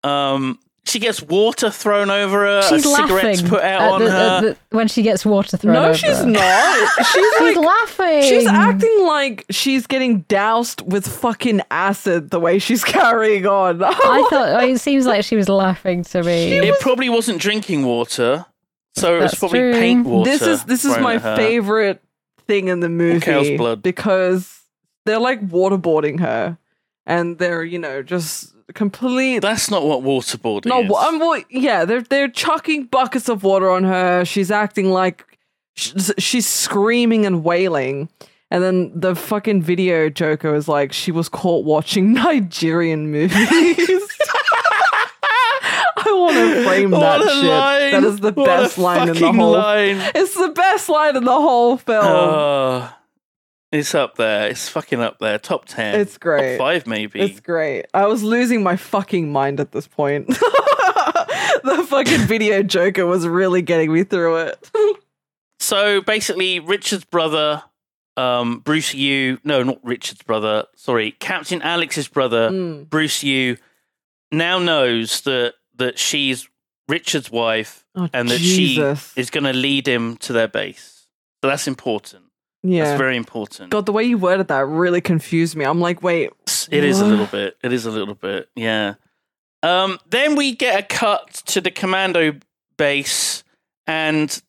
S2: Um, she gets water thrown over her,
S3: She's
S2: a cigarette's
S3: laughing
S2: put out on
S3: the-
S2: her.
S3: the- when she gets water thrown
S4: no,
S3: over
S4: she's
S3: her.
S4: not. She's
S3: She's
S4: like
S3: laughing.
S4: She's acting like she's getting doused with fucking acid the way she's carrying on.
S3: I thought it seems like she was laughing to me.
S2: it probably wasn't drinking water, so it was probably
S3: true.
S2: paint water.
S4: this is this is my favorite thing in the
S2: cow's
S4: movie
S2: blood.
S4: because they're like waterboarding her and they're you know just complete
S2: That's not what waterboarding
S4: no
S2: is.
S4: I'm well, yeah they're they're chucking buckets of water on her she's acting like she's, she's screaming and wailing and then the fucking video joker is like she was caught watching Nigerian movies I want to frame that shit.
S2: line.
S4: That is the
S2: What
S4: best line in the whole.
S2: line.
S4: It's the best line in the whole film.
S2: Oh, it's up there. It's fucking up there. Top ten.
S4: It's great.
S2: Top five, maybe.
S4: it's great. I was losing my fucking mind at this point. the fucking video Joker was really getting me through it.
S2: So basically, Richard's brother, um, Bruce Yu, no, not Richard's brother, sorry, Captain Alex's brother,
S4: Mm.
S2: Bruce Yu, now knows that that she's Richard's wife
S4: Oh,
S2: and that
S4: Jesus.
S2: she is going to lead him to their base. So that's important.
S4: Yeah.
S2: That's very important.
S4: God, the way you worded that really confused me. I'm like, wait,
S2: It is a little bit. It is a little bit. Yeah. Um, then we get a cut to the commando base, and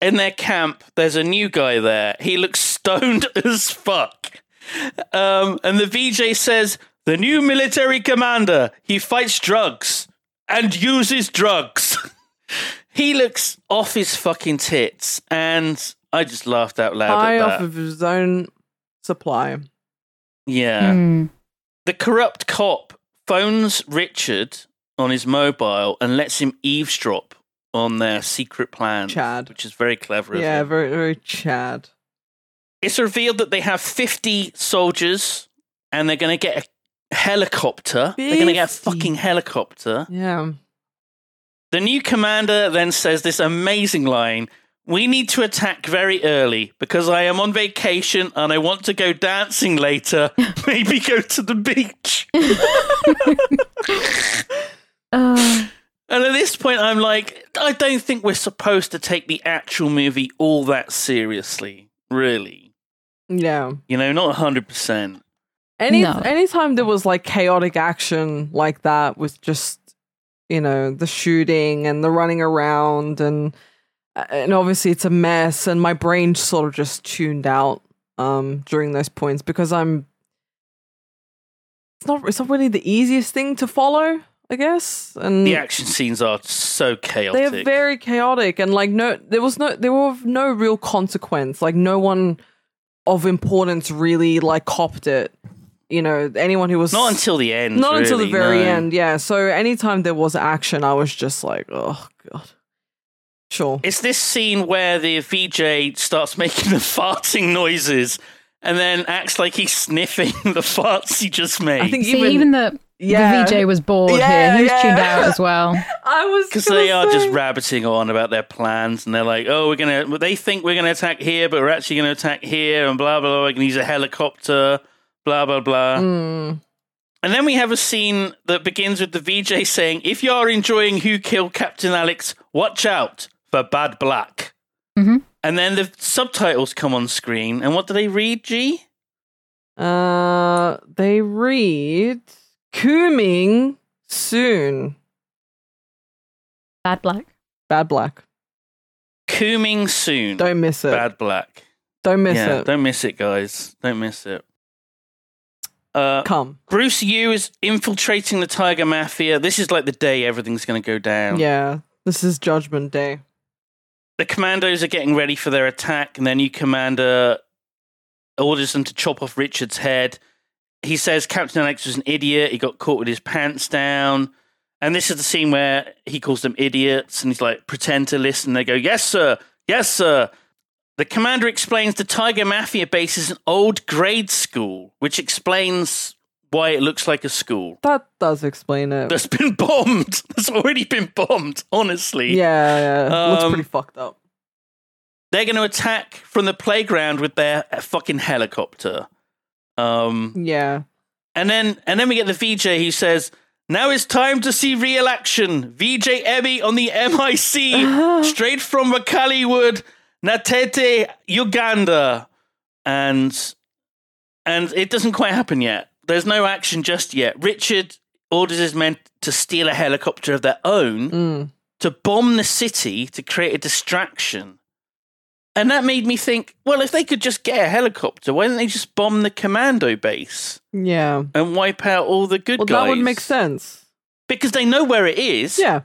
S2: in their camp, there's a new guy there. He looks stoned as fuck. Um, and the VJ says, "The new military commander. He fights drugs and uses drugs." he looks off his fucking tits, and I just laughed out loud
S4: high
S2: at
S4: off
S2: that.
S4: of his own supply.
S2: yeah.
S3: Hmm.
S2: The corrupt cop phones Richard on his mobile and lets him eavesdrop on their secret plan,
S4: Chad.
S2: which is very clever. of
S4: Yeah,
S2: him.
S4: very, very Chad.
S2: It's revealed that they have 50 soldiers and they're going to get a helicopter. They're going to get a fucking helicopter.
S4: Yeah.
S2: The new commander then says this amazing line We need to attack very early because I am on vacation and I want to go dancing later. Maybe go to the beach.
S3: Uh,
S2: And at this point, I'm like, I don't think we're supposed to take the actual movie all that seriously, really.
S4: Yeah.
S2: You know, not 100%.
S4: Any
S3: No.
S4: anytime there was like chaotic action like that with just you know the shooting and the running around and and obviously it's a mess and my brain sort of just tuned out um during those points because I'm it's not it's not really the easiest thing to follow I guess and
S2: The action scenes are so chaotic.
S4: they are very chaotic and like no there was no there were no real consequence like no one of importance really like copped it you know anyone who was
S2: not until the end.
S4: not until the very
S2: no.
S4: end yeah so anytime there was action i was just like oh god sure
S2: It's this scene where the VJ starts making the farting noises and then acts like he's sniffing the farts he just made.
S4: i think
S3: see,
S4: even,
S3: even, the,
S4: yeah
S3: the VJ was bored
S4: Yeah,
S3: here. He was
S4: yeah.
S3: tuned out as well.
S4: i was
S2: Because
S4: gonna
S2: they are just rabbiting on about their plans, and they're like, "Oh, we're gonna." They think we're gonna attack here, but we're actually gonna attack here, and blah blah blah. We can use a helicopter, blah blah blah.
S4: Mm.
S2: And then we have a scene that begins with the VJ saying, "If you are enjoying Who Killed Captain Alex, watch out for Bad Black."
S3: Mhm.
S2: And then the subtitles come on screen, and what do they read? G.
S4: uh they read coming soon
S3: Bad black.
S4: bad black
S2: Cooming soon.
S4: don't miss it
S2: Bad Black.
S4: don't miss
S2: yeah,
S4: it
S2: don't miss it, guys. Don't miss it. Uh,
S4: come
S2: Bruce Yu is infiltrating the Tiger Mafia. This is like the day everything's going to go down.
S4: yeah this is judgment day
S2: The commandos are getting ready for their attack, and their new commander orders them to chop off Richard's head. He says Captain Alex was an idiot. He got caught with his pants down. And this is the scene where he calls them idiots, and he's like, pretend to listen. They go, Yes, sir. Yes, sir. The commander explains the Tiger Mafia base is an old grade school, which explains why it looks like a school.
S4: that does explain it
S2: That's been bombed. That's already been bombed, honestly.
S4: yeah yeah looks
S2: Um,
S4: pretty fucked up
S2: They're going to attack from the playground with their fucking helicopter. Um,
S4: yeah
S2: and then and then we get the VJ who says, "Now it's time to see real action." VJ Emmie on the MIC, straight from Wakaliwood, Natete, Uganda, and and it doesn't quite happen yet. There's no action just yet. Richard orders his men to steal a helicopter of their own
S4: Mm.
S2: to bomb the city to create a distraction. And that made me think, well, if they could just get a helicopter, why don't they just bomb the commando base
S4: Yeah.
S2: and wipe out all the good
S4: Well,
S2: guys?
S4: that would make sense.
S2: Because they know where it is.
S4: Yeah.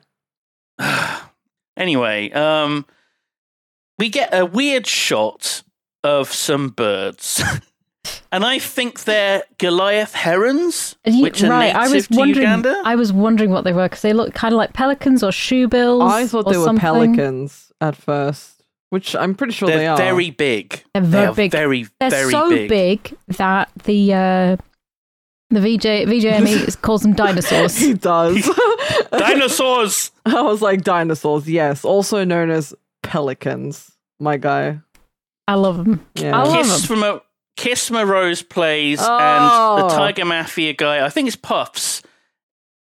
S2: anyway, um, we get a weird shot of some birds. and I think they're Goliath herons,
S3: you-
S2: which are
S3: right, I
S2: native
S3: was
S2: to
S3: wondering.
S2: Uganda.
S3: I was wondering what they were because they look kind of like pelicans or shoebills.
S4: I thought
S3: or
S4: they were
S3: something.
S4: pelicans at first, which I'm pretty sure
S2: they're
S4: they are.
S2: very big.
S3: They're very
S2: are
S3: big.
S2: very,
S3: They're
S2: very
S3: so
S2: big.
S3: that the uh, the VJ VJME calls them dinosaurs.
S4: he does.
S2: Dinosaurs!
S4: I was like dinosaurs, yes, also known as pelicans. My guy.
S3: I love them.
S4: Yeah.
S3: I love
S2: Kiss
S3: them.
S2: from a Kiss Rose plays, and
S4: Oh.
S2: the Tiger Mafia guy, I think it's Puffs,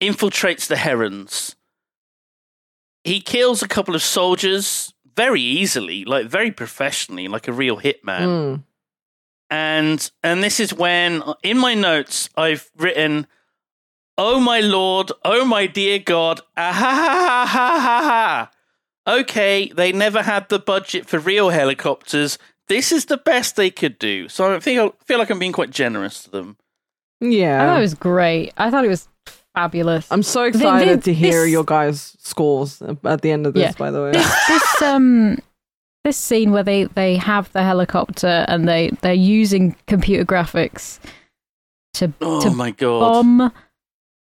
S2: infiltrates the herons. he kills a couple of soldiers very easily, like very professionally, like a real hitman.
S4: Mm.
S2: And and this is when in my notes I've written, "Oh my lord, oh my dear god, ah ha ha ha ha ha ha." Okay, they never had the budget for real helicopters. This is the best they could do. So I feel feel like I'm being quite generous to them.
S4: Yeah.
S3: I thought it was great. I thought it was fabulous.
S4: I'm so
S3: Th-
S4: excited
S3: th-
S4: to hear
S3: this-
S4: your guys' scores at the end of this,
S3: Yeah.
S4: by the way.
S3: this this um this scene where they they have the helicopter and they they're using computer graphics to
S2: Oh
S3: to
S2: my god.
S3: bomb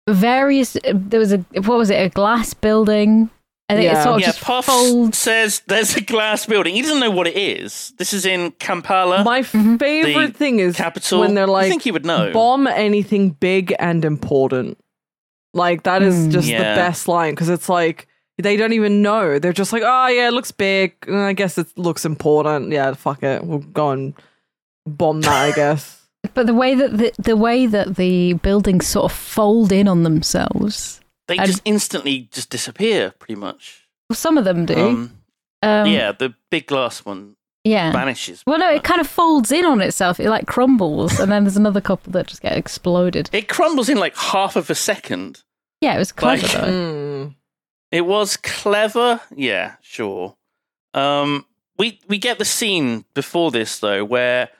S3: various there was a what was it a glass building and it
S4: Yeah.
S3: sort of
S2: yeah,
S3: just
S2: Puff
S3: folds
S2: says there's a glass building. He doesn't know what it is. This is in Kampala,
S4: My favorite
S2: The
S4: thing is
S2: capital.
S4: when they're
S2: I
S4: like,
S2: think he would know.
S4: bomb anything big and important. Like, that is
S3: Mm.
S4: just
S2: Yeah.
S4: the best line because it's like, they don't even know. They're just like, oh, yeah, it looks big. Uh, I guess it looks important. Yeah, fuck it. We'll go and bomb that, I guess.
S3: but the way that the, the way that the buildings sort of fold in on themselves
S2: They
S3: And-
S2: just instantly just disappear, pretty much.
S3: well, some of them do
S2: Um,
S3: um,
S2: yeah, the big glass one
S3: yeah
S2: vanishes.
S3: well no it kind of folds in on itself it like crumbles and then there's another couple that just get exploded
S2: It crumbles in like half of a second.
S3: yeah it was clever
S2: Like-
S3: though
S4: Mm.
S2: It was clever. Yeah, sure. Um, we we get the scene before this though, where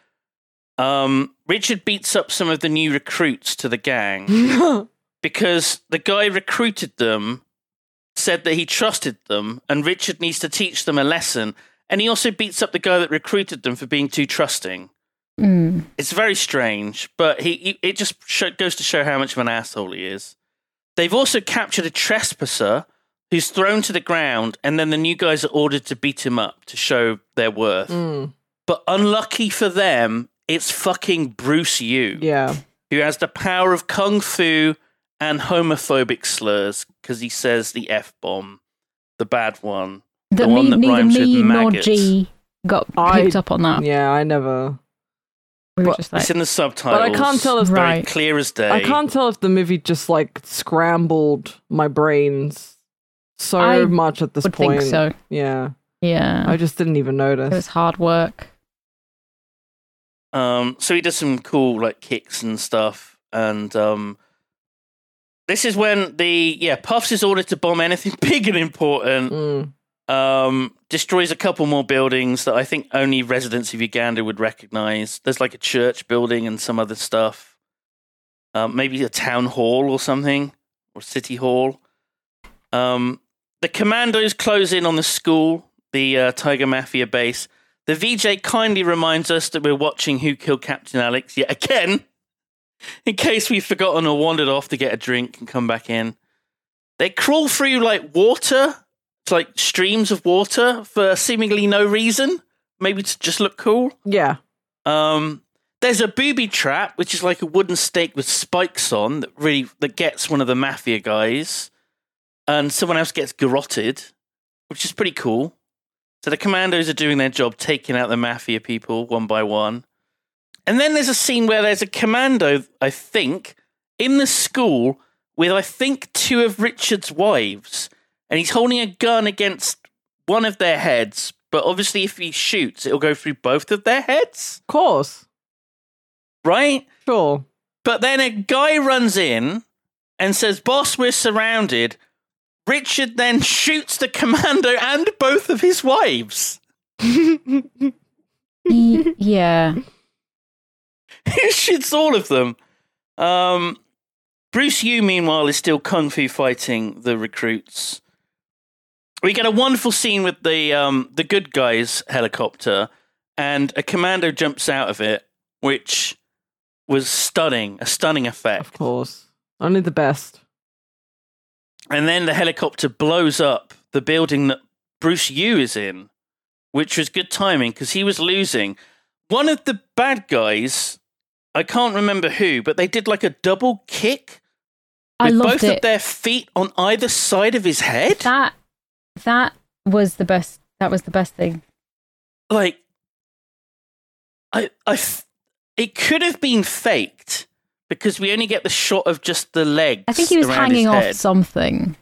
S2: um, Richard beats up some of the new recruits to the gang because the guy recruited them said that he trusted them, and Richard needs to teach them a lesson. And he also beats up the guy that recruited them for being too trusting.
S3: Mm.
S2: It's very strange, but he, he it just sho goes to show how much of an asshole he is. They've also captured a trespasser who's thrown to the ground, and then the new guys are ordered to beat him up to show their worth.
S4: Mm.
S2: But unlucky for them, it's fucking Bruce Yu
S4: Yeah.
S2: who has the power of kung fu and homophobic slurs because he says the f bomb, the bad one.
S3: that
S2: The one that
S3: neither
S2: rhymes with
S3: me nor
S2: maggots.
S3: G got
S4: I-
S3: picked up on that.
S4: Yeah, I never.
S3: we were
S4: but-
S3: just like,
S2: it's in the subtitles.
S4: But I can't tell if
S2: It's very
S3: Right.
S2: clear as day.
S4: I can't tell if the movie just like scrambled my brains so
S3: I
S4: much at this
S3: would
S4: point.
S3: think so.
S4: Yeah,
S3: Yeah,
S4: I just didn't even notice.
S3: it was hard work.
S2: Um, so he does some cool like kicks and stuff, and um, this is when the yeah Puffs is ordered to bomb anything big and important.
S4: Mm.
S2: Um, destroys a couple more buildings that I think only residents of Uganda would recognize. There's like a church building and some other stuff. Um, maybe a town hall or something, or city hall. Um, the commandos close in on the school, the uh, Tiger Mafia base. The VJ kindly reminds us that we're watching Who Killed Captain Alex yet again, in case we've forgotten or wandered off to get a drink and come back in. They crawl through like water, it's like streams of water for seemingly no reason, maybe to just look cool.
S4: Yeah,
S2: Um, there's a booby trap, which is like a wooden stake with spikes on that really that gets one of the mafia guys, and someone else gets garroted, which is pretty cool. So the commandos are doing their job, taking out the mafia people one by one. And then there's a scene where there's a commando, I think, in the school with I think two of Richard's wives, and he's holding a gun against one of their heads. But obviously, if he shoots, it'll go through both of their heads,
S4: of course,
S2: right?
S4: sure.
S2: But then a guy runs in and says, Boss, we're surrounded. Richard then shoots the commando and both of his wives.
S3: Yeah,
S2: shoots all of them. Um, Bruce Yu, meanwhile, is still kung fu fighting the recruits. We get a wonderful scene with the um, the good guys helicopter, and a commando jumps out of it, which was stunning, a stunning effect.
S4: Of course, only the best.
S2: And then the helicopter blows up the building that Bruce Yu is in, which was good timing because he was losing. One of the bad guys, I can't remember who, but they did like a double kick
S3: I
S2: with
S3: loved
S2: both of their feet on either side of his head.
S3: That that was the best. That was the best thing.
S2: like, I, I, f- it could have been faked because we only get the shot of just the legs.
S3: I think he was
S2: around
S3: hanging
S2: his
S3: off
S2: head.
S3: something.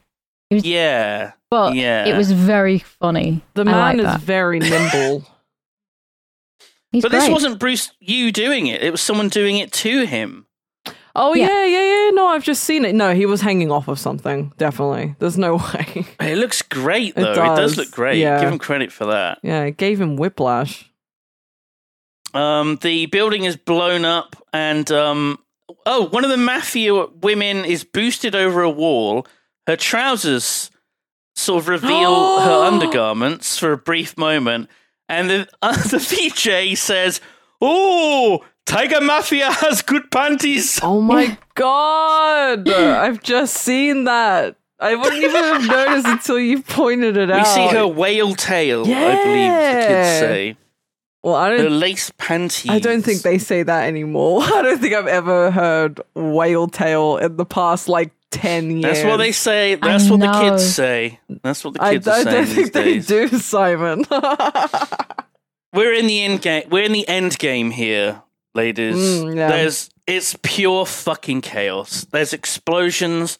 S2: Yeah.
S3: but
S2: Yeah.
S3: it was very funny.
S4: The
S3: I
S4: man
S3: like
S4: is
S3: that.
S4: very nimble.
S3: He's
S2: but this wasn't Bruce Yu doing it. It was someone doing it to him.
S4: Oh
S3: Yeah.
S4: yeah. yeah, yeah, No, I've just seen it. No, he was hanging off of something. Definitely. There's no way.
S2: It looks great though. It does,
S4: does,
S2: look great.
S4: yeah.
S2: Give him credit for that.
S4: yeah, it gave him whiplash.
S2: Um, the building is blown up, and um, oh, one of the mafia women is boosted over a wall. Her trousers sort of reveal her undergarments for a brief moment, and the uh, the VJ says, "Oh, Tiger Mafia has good panties."
S4: Oh my god! I've just seen that. I wouldn't even have noticed until you pointed it
S2: We
S4: out.
S2: We see her whale tail, I believe the kids say.
S4: Well, I don't.
S2: lace panties.
S4: I don't think they say that anymore. I don't think I've ever heard whale tail in the past like ten years.
S2: That's what they say. That's what the kids say. That's what the
S4: I,
S2: kids
S4: I
S2: are saying
S4: don't think they
S2: days.
S4: do, Simon.
S2: We're in the end game. We're in the end game here, ladies.
S4: Mm, yeah.
S2: There's it's pure fucking chaos. There's explosions,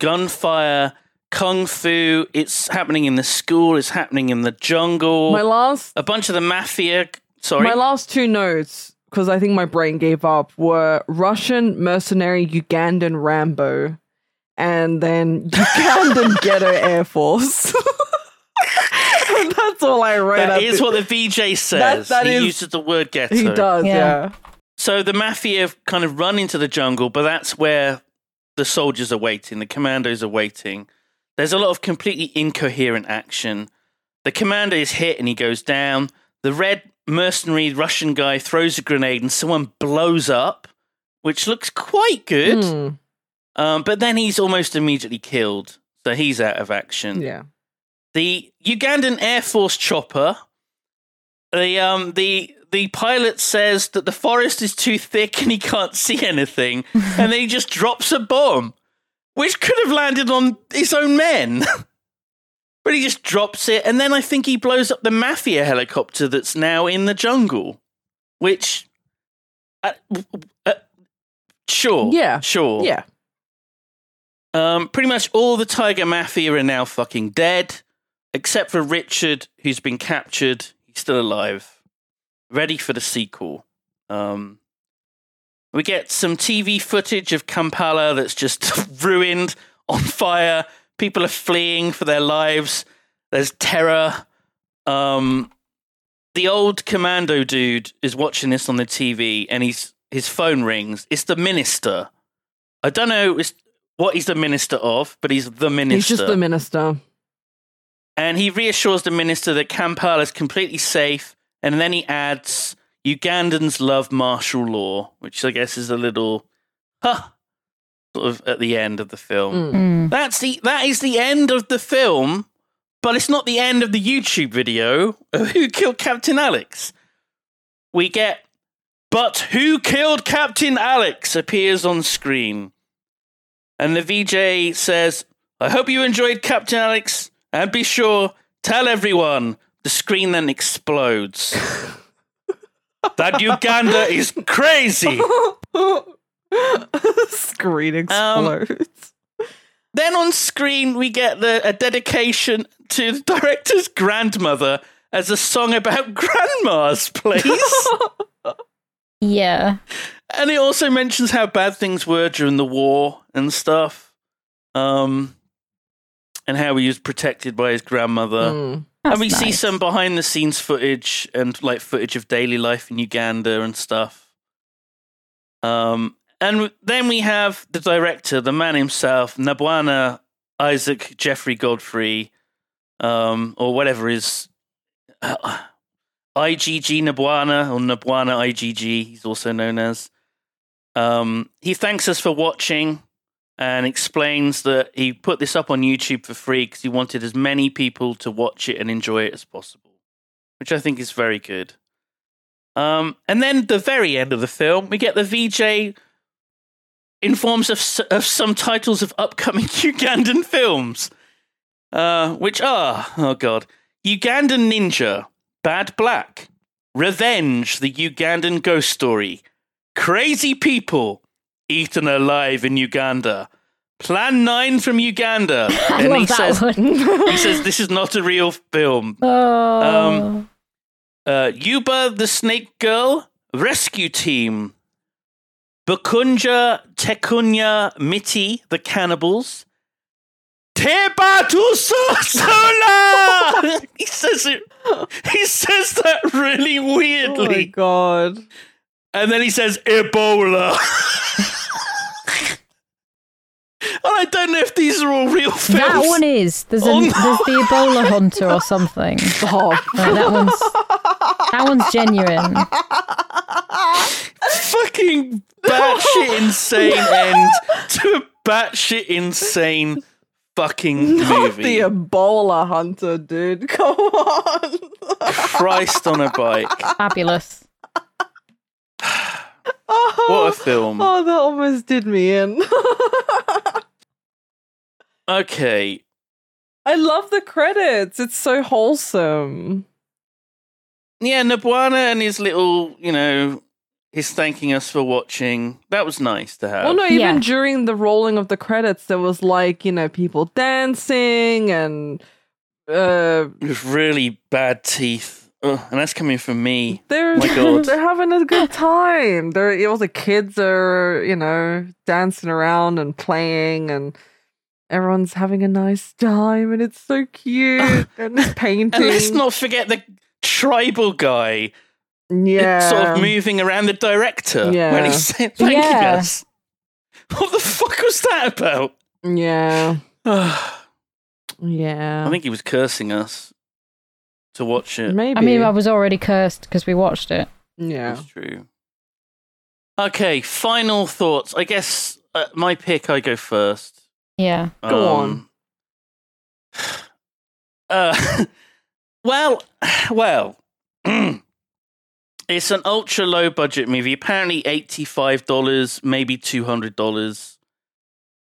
S2: gunfire, kung fu. It's happening in the school. It's happening in the jungle.
S4: my last,
S2: a bunch of the mafia. Sorry.
S4: my last two notes, because I think my brain gave up, were Russian mercenary Ugandan Rambo, and then Ugandan ghetto Air Force. That's all I read.
S2: that
S4: at the-
S2: what the VJ says.
S4: that
S2: he
S4: is-
S2: uses the word ghetto.
S4: he does.
S3: Yeah.
S4: Yeah.
S2: So the mafia kind of run into the jungle, but that's where the soldiers are waiting, the commandos are waiting. There's a lot of completely incoherent action. The commando is hit and he goes down. The red mercenary Russian guy throws a grenade and someone blows up, which looks quite good.
S4: Hmm,
S2: Um, but then he's almost immediately killed, so he's out of action
S4: yeah.
S2: the Ugandan Air Force chopper. The um the the pilot says that the forest is too thick and he can't see anything, and then he just drops a bomb, which could have landed on his own men. but he just drops it, and then I think he blows up the mafia helicopter that's now in the jungle, which, uh, uh, sure,
S4: Yeah.
S2: sure,
S4: Yeah.
S2: Um, pretty much all the Tiger Mafia are now fucking dead, except for Richard, who's been captured. He's still alive, ready for the sequel. Um, we get some TV footage of Kampala that's just ruined, on fire. People are fleeing for their lives. There's terror. Um, the old commando dude is watching this on the TV, and he's his phone rings. It's the minister. I don't know. It's what he's the minister of, but he's the minister.
S4: He's just the minister.
S2: and he reassures the minister that Kampala is completely safe, and then he adds, Ugandans love martial law, which I guess is a little, huh, sort of at the end of the film.
S4: Mm.
S3: Mm.
S2: That's the that is the end of the film, but it's not the end of the YouTube video of Who Killed Captain Alex. We get, but who killed Captain Alex appears on screen. And the VJ says, I hope you enjoyed Captain Alex, and be sure, tell everyone. The screen then explodes. that Uganda is crazy.
S4: Screen
S2: Um,
S4: explodes.
S2: Then on screen, we get the, a dedication to the director's grandmother as a song about grandmas, please.
S3: Yeah.
S2: And it also mentions how bad things were during the war and stuff. Um, and how he was protected by his grandmother.
S4: Mm.
S2: and
S3: That's
S2: we see some behind the scenes footage and like footage of daily life in Uganda and stuff. Um, and then we have the director, the man himself, Nabwana Isaac Geoffrey Godfrey, um, or whatever his uh, IGG Nabwana or Nabwana IGG, he's also known as. Um, he thanks us for watching and explains that he put this up on YouTube for free because he wanted as many people to watch it and enjoy it as possible, which I think is very good. Um, and then the very end of the film, we get the VJ informs of, of some titles of upcoming Ugandan films, uh, which are, oh god, Ugandan Ninja, Bad Black, Revenge, the Ugandan Ghost Story, Crazy People, Eaten Alive in Uganda, Plan 9 from Uganda.
S3: I
S2: and
S3: love
S2: he
S3: that
S2: says,
S3: one.
S2: he says, this is not a real film.
S3: Oh.
S2: Um, Uh, Yuba the Snake Girl Rescue Team. Bakunja Tekunya Miti the Cannibals. Tebatu Sola! he says it. He says that really weirdly.
S4: Oh my god.
S2: And then he says Ebola. and I don't know if these are all real films.
S3: that one is. There's, a,
S2: Oh, no.
S3: there's the Ebola Hunter or something.
S4: Stop.
S3: No, that one's that one's genuine.
S2: fucking batshit insane end to a batshit insane fucking
S4: Not
S2: movie.
S4: the Ebola hunter, dude. Come on.
S2: Christ on a bike.
S3: Fabulous.
S2: What a film.
S4: Oh, that almost did me in.
S2: Okay.
S4: I love the credits. It's so wholesome.
S2: Yeah, Nabwana and his little, you know, his thanking us for watching. That was nice to have.
S4: Well, no, even
S3: Yeah.
S4: during the rolling of the credits, there was like, you know, people dancing and uh
S2: With really bad teeth. Ugh, and that's coming from me.
S4: they're
S2: My God.
S4: they're having a good time. They're was the kids are, you know, dancing around and playing and everyone's having a nice time and it's so cute. and painting.
S2: And let's not forget the tribal guy
S4: yeah.
S2: sort of moving around the director
S4: Yeah.
S2: when he's thanking
S3: Yeah.
S2: us. What the fuck was that about?
S4: Yeah. Yeah.
S2: I think he was cursing us to watch it.
S4: maybe.
S3: I mean, I was already cursed because we watched it.
S4: yeah.
S2: That's true. Okay, final thoughts. I guess uh, my pick, I go first.
S3: Yeah.
S4: Go
S2: Um, Uh, well, well, it's an ultra low budget movie. Apparently, $85, maybe $200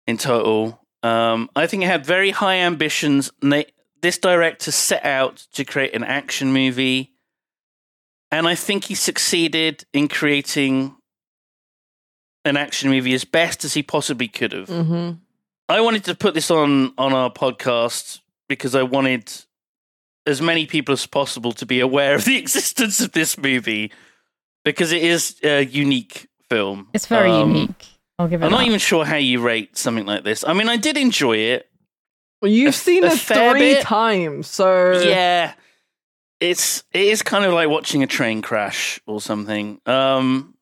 S2: in total. Um, I think it had very high ambitions. and they- This director set out to create an action movie. And I think he succeeded in creating an action movie as best as he possibly could have.
S4: Mm-hmm.
S2: I wanted to put this on on our podcast because I wanted as many people as possible to be aware of the existence of this movie because it is a unique film.
S3: It's very
S2: Um,
S3: unique. I'll give it
S2: I'm
S3: that.
S2: not even sure how you rate something like this. I mean, I did enjoy it.
S4: Well, you've
S2: A-
S4: seen
S2: a
S4: it three
S2: bit.
S4: times, so
S2: Yeah, it's it is kind of like watching a train crash or something. Um,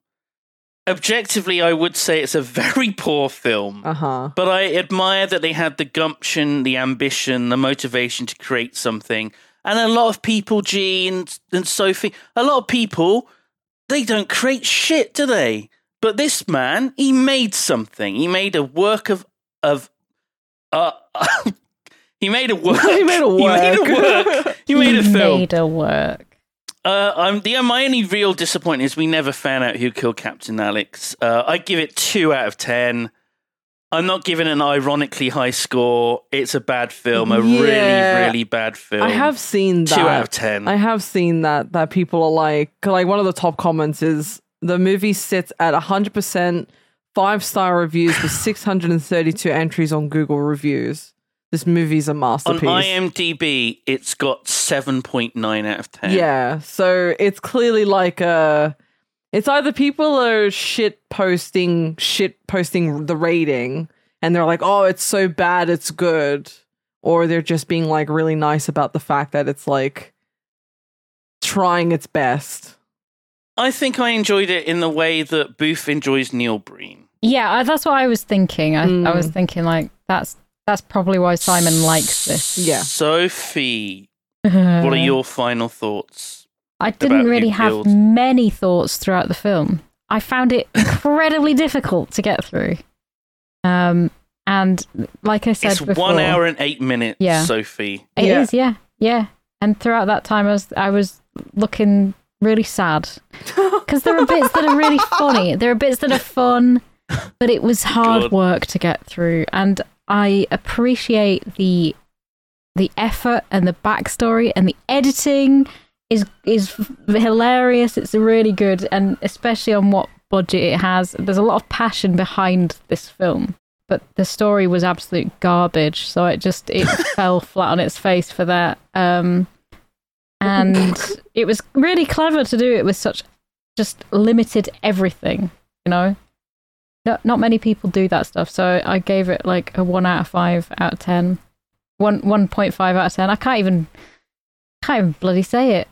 S2: objectively, I would say it's a very poor film.
S4: Uh huh.
S2: But I admire that they had the gumption, the ambition, the motivation to create something. And a lot of people, Gene and, and Sophie, a lot of people, they don't create shit, do they? But this man, he made something. He made a work of of uh, he made a work.
S4: He made a work.
S2: He made a
S4: work.
S2: He made a film.
S3: Made a work.
S2: Uh, I'm the my only real disappointment is we never found out who killed Captain Alex. Uh, I give it two out of ten. I'm not giving an ironically high score. It's a bad film, a
S4: Yeah.
S2: really, really bad film.
S4: I have seen that.
S2: two out of ten.
S4: I have seen that that people are like like one of the top comments is the movie sits at 100% five star reviews with 632 entries on Google reviews. This movie's a masterpiece. On.
S2: IMDb, it's got seven point nine out of ten.
S4: Yeah, so it's clearly like a. It's either people are shit posting, shit posting the rating, and they're like, "Oh, it's so bad, it's good," or they're just being like really nice about the fact that it's like trying its best.
S2: I think I enjoyed it in the way that Booth enjoys Neil Breen.
S3: Yeah, I, that's what I was thinking. I, I
S4: Mm.
S3: was thinking like that's that's probably why Simon likes this.
S4: Yeah.
S2: Sophie, what are your final thoughts?
S3: I didn't
S2: about
S3: really
S2: New
S3: have
S2: Guild?
S3: many thoughts throughout the film. I found it incredibly difficult to get through. Um, and like I said
S2: It's
S3: before,
S2: one hour and eight minutes,
S3: Yeah.
S2: Sophie.
S3: It is,
S4: Yeah.
S3: yeah, yeah. And throughout that time, I was I was looking really sad because there are bits that are really funny. There are bits that are fun, but it was hard
S2: God.
S3: work to get through. And I appreciate the the effort and the backstory and the editing is is hilarious. It's really good, and especially on what budget it has. There's a lot of passion behind this film. but the story was absolute garbage. So it just it fell flat on its face for that. Um, and it was really clever to do it with such just limited everything. You know, not not many people do that stuff. So I gave it like a one out of five out of ten. One one point five out of ten. I can't even can't even bloody say it.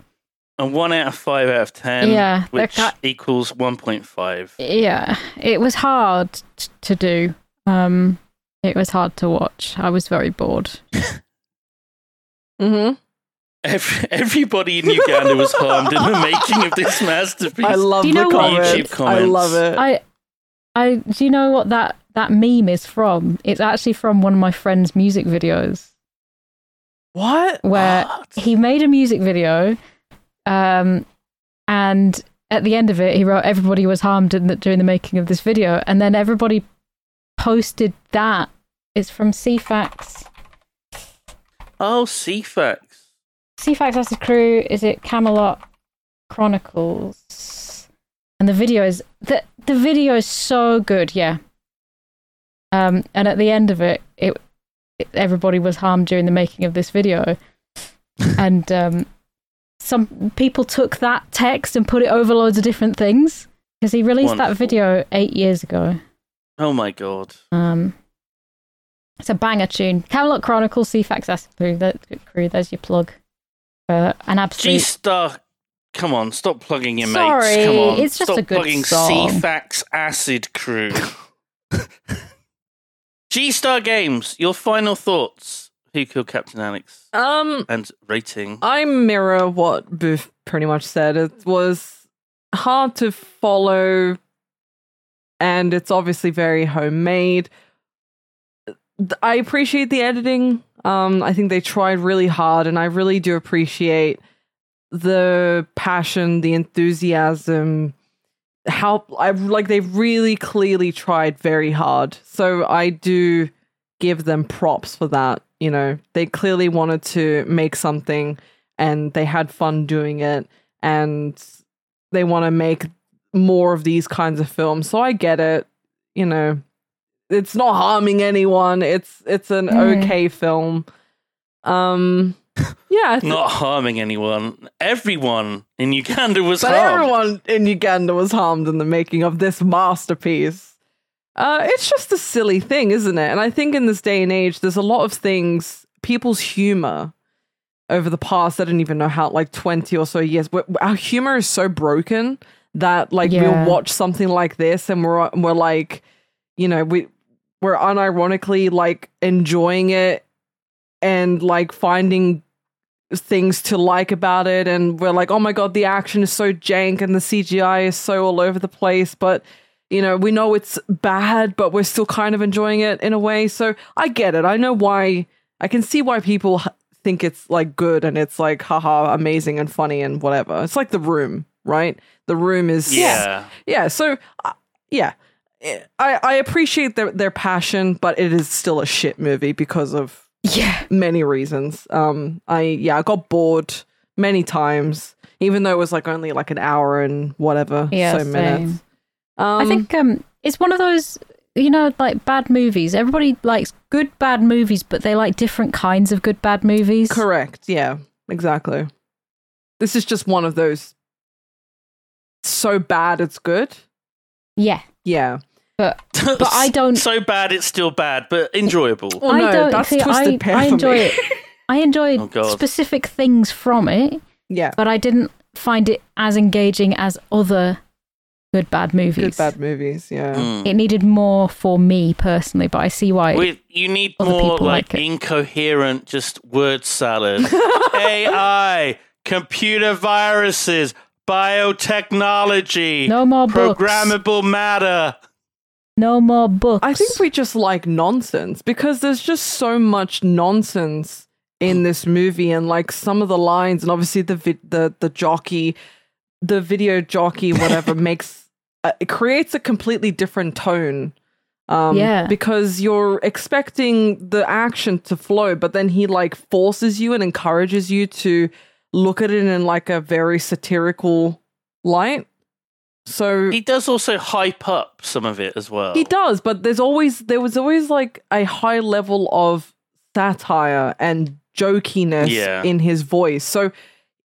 S2: A one out of five out of ten.
S3: Yeah,
S2: which
S3: ca-
S2: equals one point five.
S3: Yeah, it was hard t- to do. Um, it was hard to watch. I was very bored.
S4: Mm-hmm.
S2: Every, everybody in Uganda was harmed in the making of this masterpiece.
S4: I love
S3: you
S4: the
S3: know what-
S4: comments.
S2: YouTube
S4: I love it.
S3: I, I do you know what that that meme is from? It's actually from one of my friend's music videos
S4: what?
S3: where
S2: What?
S3: he made a music video, um, and at the end of it, he wrote everybody was harmed in the, during the making of this video, and then everybody posted that. It's from CFAX.
S2: Oh, CFAX.
S3: CFAX a Crew, is it Camelot Chronicles? And the video is the the video is so good, yeah. Um, and at the end of it, it, it everybody was harmed during the making of this video, and um, some people took that text and put it over loads of different things because he released that video eight years ago.
S2: Oh my god.
S3: Um, it's a banger tune. Camelot Chronicles, CFAX Crew. That crew. There's your plug. Uh, an absolute
S2: Star. Come on, stop plugging your
S3: Sorry,
S2: mates. Come on,
S3: it's just
S2: stop
S3: a good
S2: plugging
S3: song.
S2: CFAX Acid Crew. G Star Games. Your final thoughts. Who killed Captain Alex?
S4: Um,
S2: And rating.
S4: I mirror what Booth pretty much said. It was hard to follow, and it's obviously very homemade. I appreciate the editing. Um, I think they tried really hard, and I really do appreciate the passion, the enthusiasm. How I like they've really clearly tried very hard. So I do give them props for that. You know, they clearly wanted to make something and they had fun doing it and they want to make more of these kinds of films. So I get it. You know, it's not harming anyone. It's it's an
S3: Mhm.
S4: okay film. Um yeah,
S2: Not harming anyone. Everyone in Uganda was
S4: but
S2: harmed.
S4: everyone in Uganda was harmed in the making of this masterpiece. Uh, it's just a silly thing, isn't it? And I think in this day and age, there's a lot of things, people's humor over the past, I don't even know how, like 20 or so years, but our humor is so broken that, like,
S3: Yeah.
S4: we'll watch something like this and we're, we're like, you know, we, we're unironically, like, enjoying it and, like, finding things to like about it and we're like oh my god the action is so jank and the cgi is so all over the place. But you know we know it's bad but we're still kind of enjoying it in a way. So i get it. I know why i can see why people think it's like good and it's like haha amazing and funny and whatever. It's like the room right? The room is
S2: Yeah.
S4: yeah so uh, yeah. I, I appreciate their, their passion but it is still a shit movie because of
S3: yeah.
S4: many reasons. Um, I yeah, I got bored many times, even though it was like only like an hour and whatever
S3: Yeah,
S4: so
S3: same.
S4: minutes. Um,
S3: I think um, it's one of those, you know, like bad movies. Everybody likes good bad movies, but they like different kinds of good bad movies.
S4: correct. Yeah, exactly. This is just one of those so bad it's good.
S3: Yeah,
S4: Yeah.
S3: But but I don't.
S2: so bad it's still bad, but enjoyable.
S4: Oh
S3: I
S4: no,
S3: don't
S4: that's
S3: see.
S4: twisted
S3: I,
S4: pear
S3: I
S4: for
S3: enjoy
S4: me.
S3: it. I enjoyed
S2: Oh, God.
S3: specific things from it,
S4: yeah.
S3: but I didn't find it as engaging as other good bad movies.
S4: Good bad movies. Yeah.
S2: Mm.
S3: It needed more for me personally, but I see why.
S2: With, you need
S3: Other
S2: more
S3: people
S2: like,
S3: like it.
S2: incoherent, just word salad. AI, computer viruses, biotechnology,
S3: no more books.
S2: programmable matter.
S3: No more books.
S4: I think we just like nonsense because there's just so much nonsense in this movie, and like some of the lines, and obviously the vi- the the jockey, the video jockey, whatever makes uh, it creates a completely different tone. Um,
S3: Yeah.
S4: because you're expecting the action to flow, but then he like forces you and encourages you to look at it in like a very satirical light. So
S2: He does also hype up some of it as well.
S4: He does, but there's always there was always like a high level of satire and jokiness
S2: Yeah.
S4: in his voice. So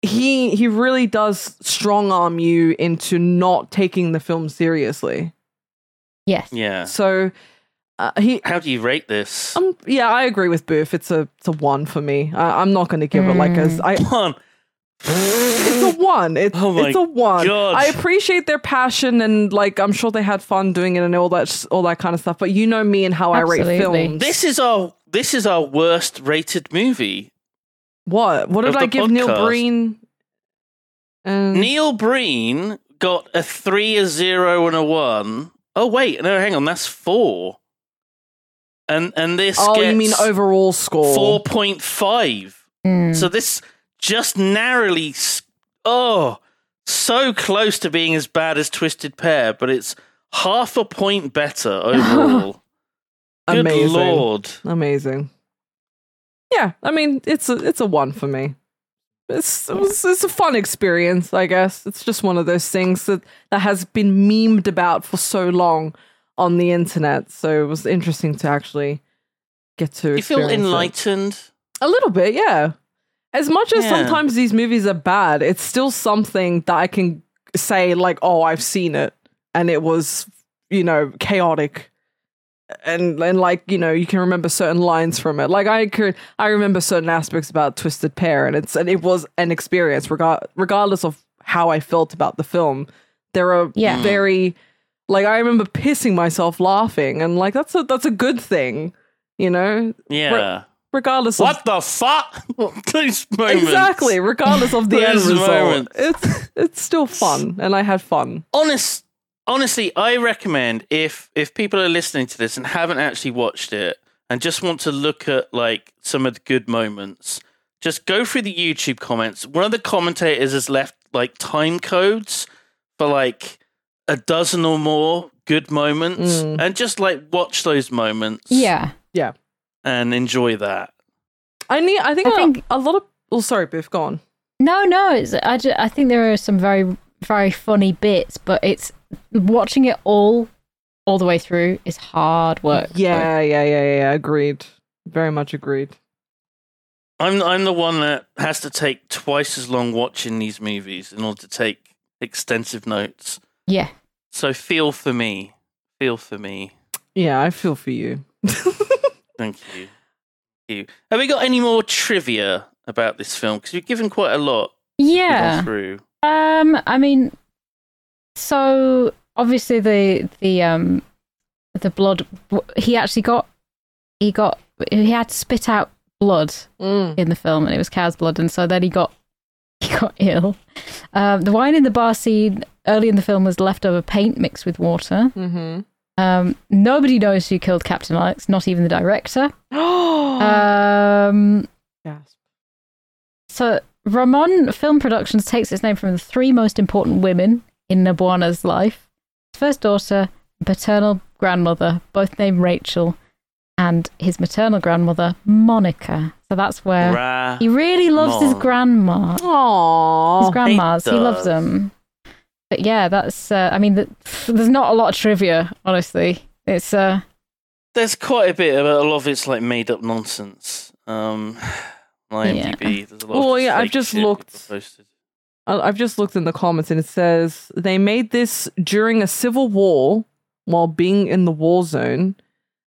S4: he he really does strong arm you into not taking the film seriously.
S3: Yes.
S2: Yeah.
S4: So uh, he
S2: How do you rate this?
S4: um yeah, I agree with Booth. It's a it's a one for me. I, I'm not going to give it like as I
S2: One.
S4: It's a one. It's,
S2: Oh
S4: it's a one.
S2: God.
S4: I appreciate their passion and like I'm sure they had fun doing it and all that all that kind of stuff. But you know me and how I rate films.
S2: This is our this is our worst rated movie.
S4: what? What did I
S2: the
S4: give Neil. Breen? And
S2: Neil Breen got a three, a zero, and a one. Oh wait, no, hang on, that's four. And and this
S4: oh,
S2: gets
S4: you mean overall score?
S2: four point five.
S3: Mm.
S2: So this just narrowly, oh, so close to being as bad as Twisted Pair, but it's half a point better overall. Good
S4: Amazing.
S2: lord!
S4: Amazing. Yeah, I mean it's a it's a one for me. It's it was, it's a fun experience, I guess. It's just one of those things that that has been memed about for so long on the internet. So it was interesting to actually get to.
S2: You feel
S4: experience it.
S2: enlightened.
S4: A little bit, yeah. As much as
S2: Yeah.
S4: sometimes these movies are bad, it's still something that I can say like, "Oh, I've seen it, and it was, you know, chaotic." And and like you know you can remember certain lines from it. Like I could I remember certain aspects about Twisted Pair, and it's and it was an experience regard regardless of how I felt about the film. There are
S3: Yeah. Mm.
S4: very like I remember pissing myself laughing, and like that's a that's a good thing, you know.
S2: Yeah.
S4: Regardless of
S2: What the fuck? These moments.
S4: Exactly. Regardless of the end result,
S2: moments.
S4: it's it's still fun, and I had fun.
S2: honest honestly i recommend if if people are listening to this and haven't actually watched it and just want to look at like some of the good moments just go through the youtube comments one of the commentators has left like time codes for like a dozen or more good moments
S4: Mm.
S2: and just like watch those moments
S3: Yeah, yeah.
S2: And enjoy that
S4: I need. I think,
S3: I
S4: a-
S3: think-
S4: a, lot of. Oh, sorry, Biff. Go on.
S3: No, no. It's, I, ju- I think there are some very, very funny bits, but it's watching it all, all the way through is hard work.
S4: Yeah, yeah, yeah, yeah, yeah. Agreed. Very much agreed.
S2: i'm i'm the one that has to take twice as long watching these movies in order to take extensive notes
S3: Yeah.
S2: So feel for me. Feel for me.
S4: Yeah, I feel for you.
S2: Thank you. Thank you. Have we got any more trivia about this film? Because you've given quite a lot
S3: Yeah.
S2: through.
S3: Um, I mean, so obviously the the um the blood. He actually got he got he had to spit out blood
S4: Mm.
S3: in the film, and it was cow's blood, and so then he got he got ill. Um, the wine in the bar scene early in the film was leftover paint mixed with water.
S4: Mm-hmm.
S3: Um, nobody knows who killed Captain Alex, not even the director.
S4: Oh.
S3: Um,
S4: Gasp.
S3: so Ramon Film Productions takes its name from the three most important women in Nabwana's life: his first daughter, paternal grandmother, both named Rachel, and his maternal grandmother, Monica. So that's where
S2: Ra-
S3: he really loves his
S2: Mon.
S3: grandma. His grandmas, he, loves them. But yeah, that's. Uh, I mean, the, there's not a lot of trivia, honestly. It's uh,
S2: There's quite a bit of a lot of it's like made up nonsense. Um, on IMDb. There's a lot.
S4: Oh,
S2: of
S4: yeah, I've just looked. I- I've just looked in the comments and it says they made this during a civil war while being in the war zone.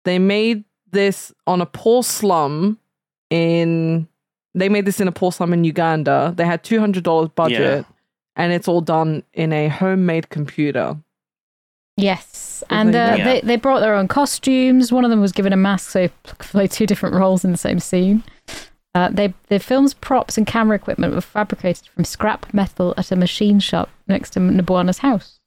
S4: They made this on a poor slum in. They made this in a poor slum in Uganda. They had two hundred dollars budget, and it's all done in a homemade computer.
S3: yes, and uh,
S2: you go.
S3: they they brought their own costumes. One of them was given a mask, so they pl- played two different roles in the same scene. Uh, they the film's props and camera equipment were fabricated from scrap metal at a machine shop next to Nabwana's house.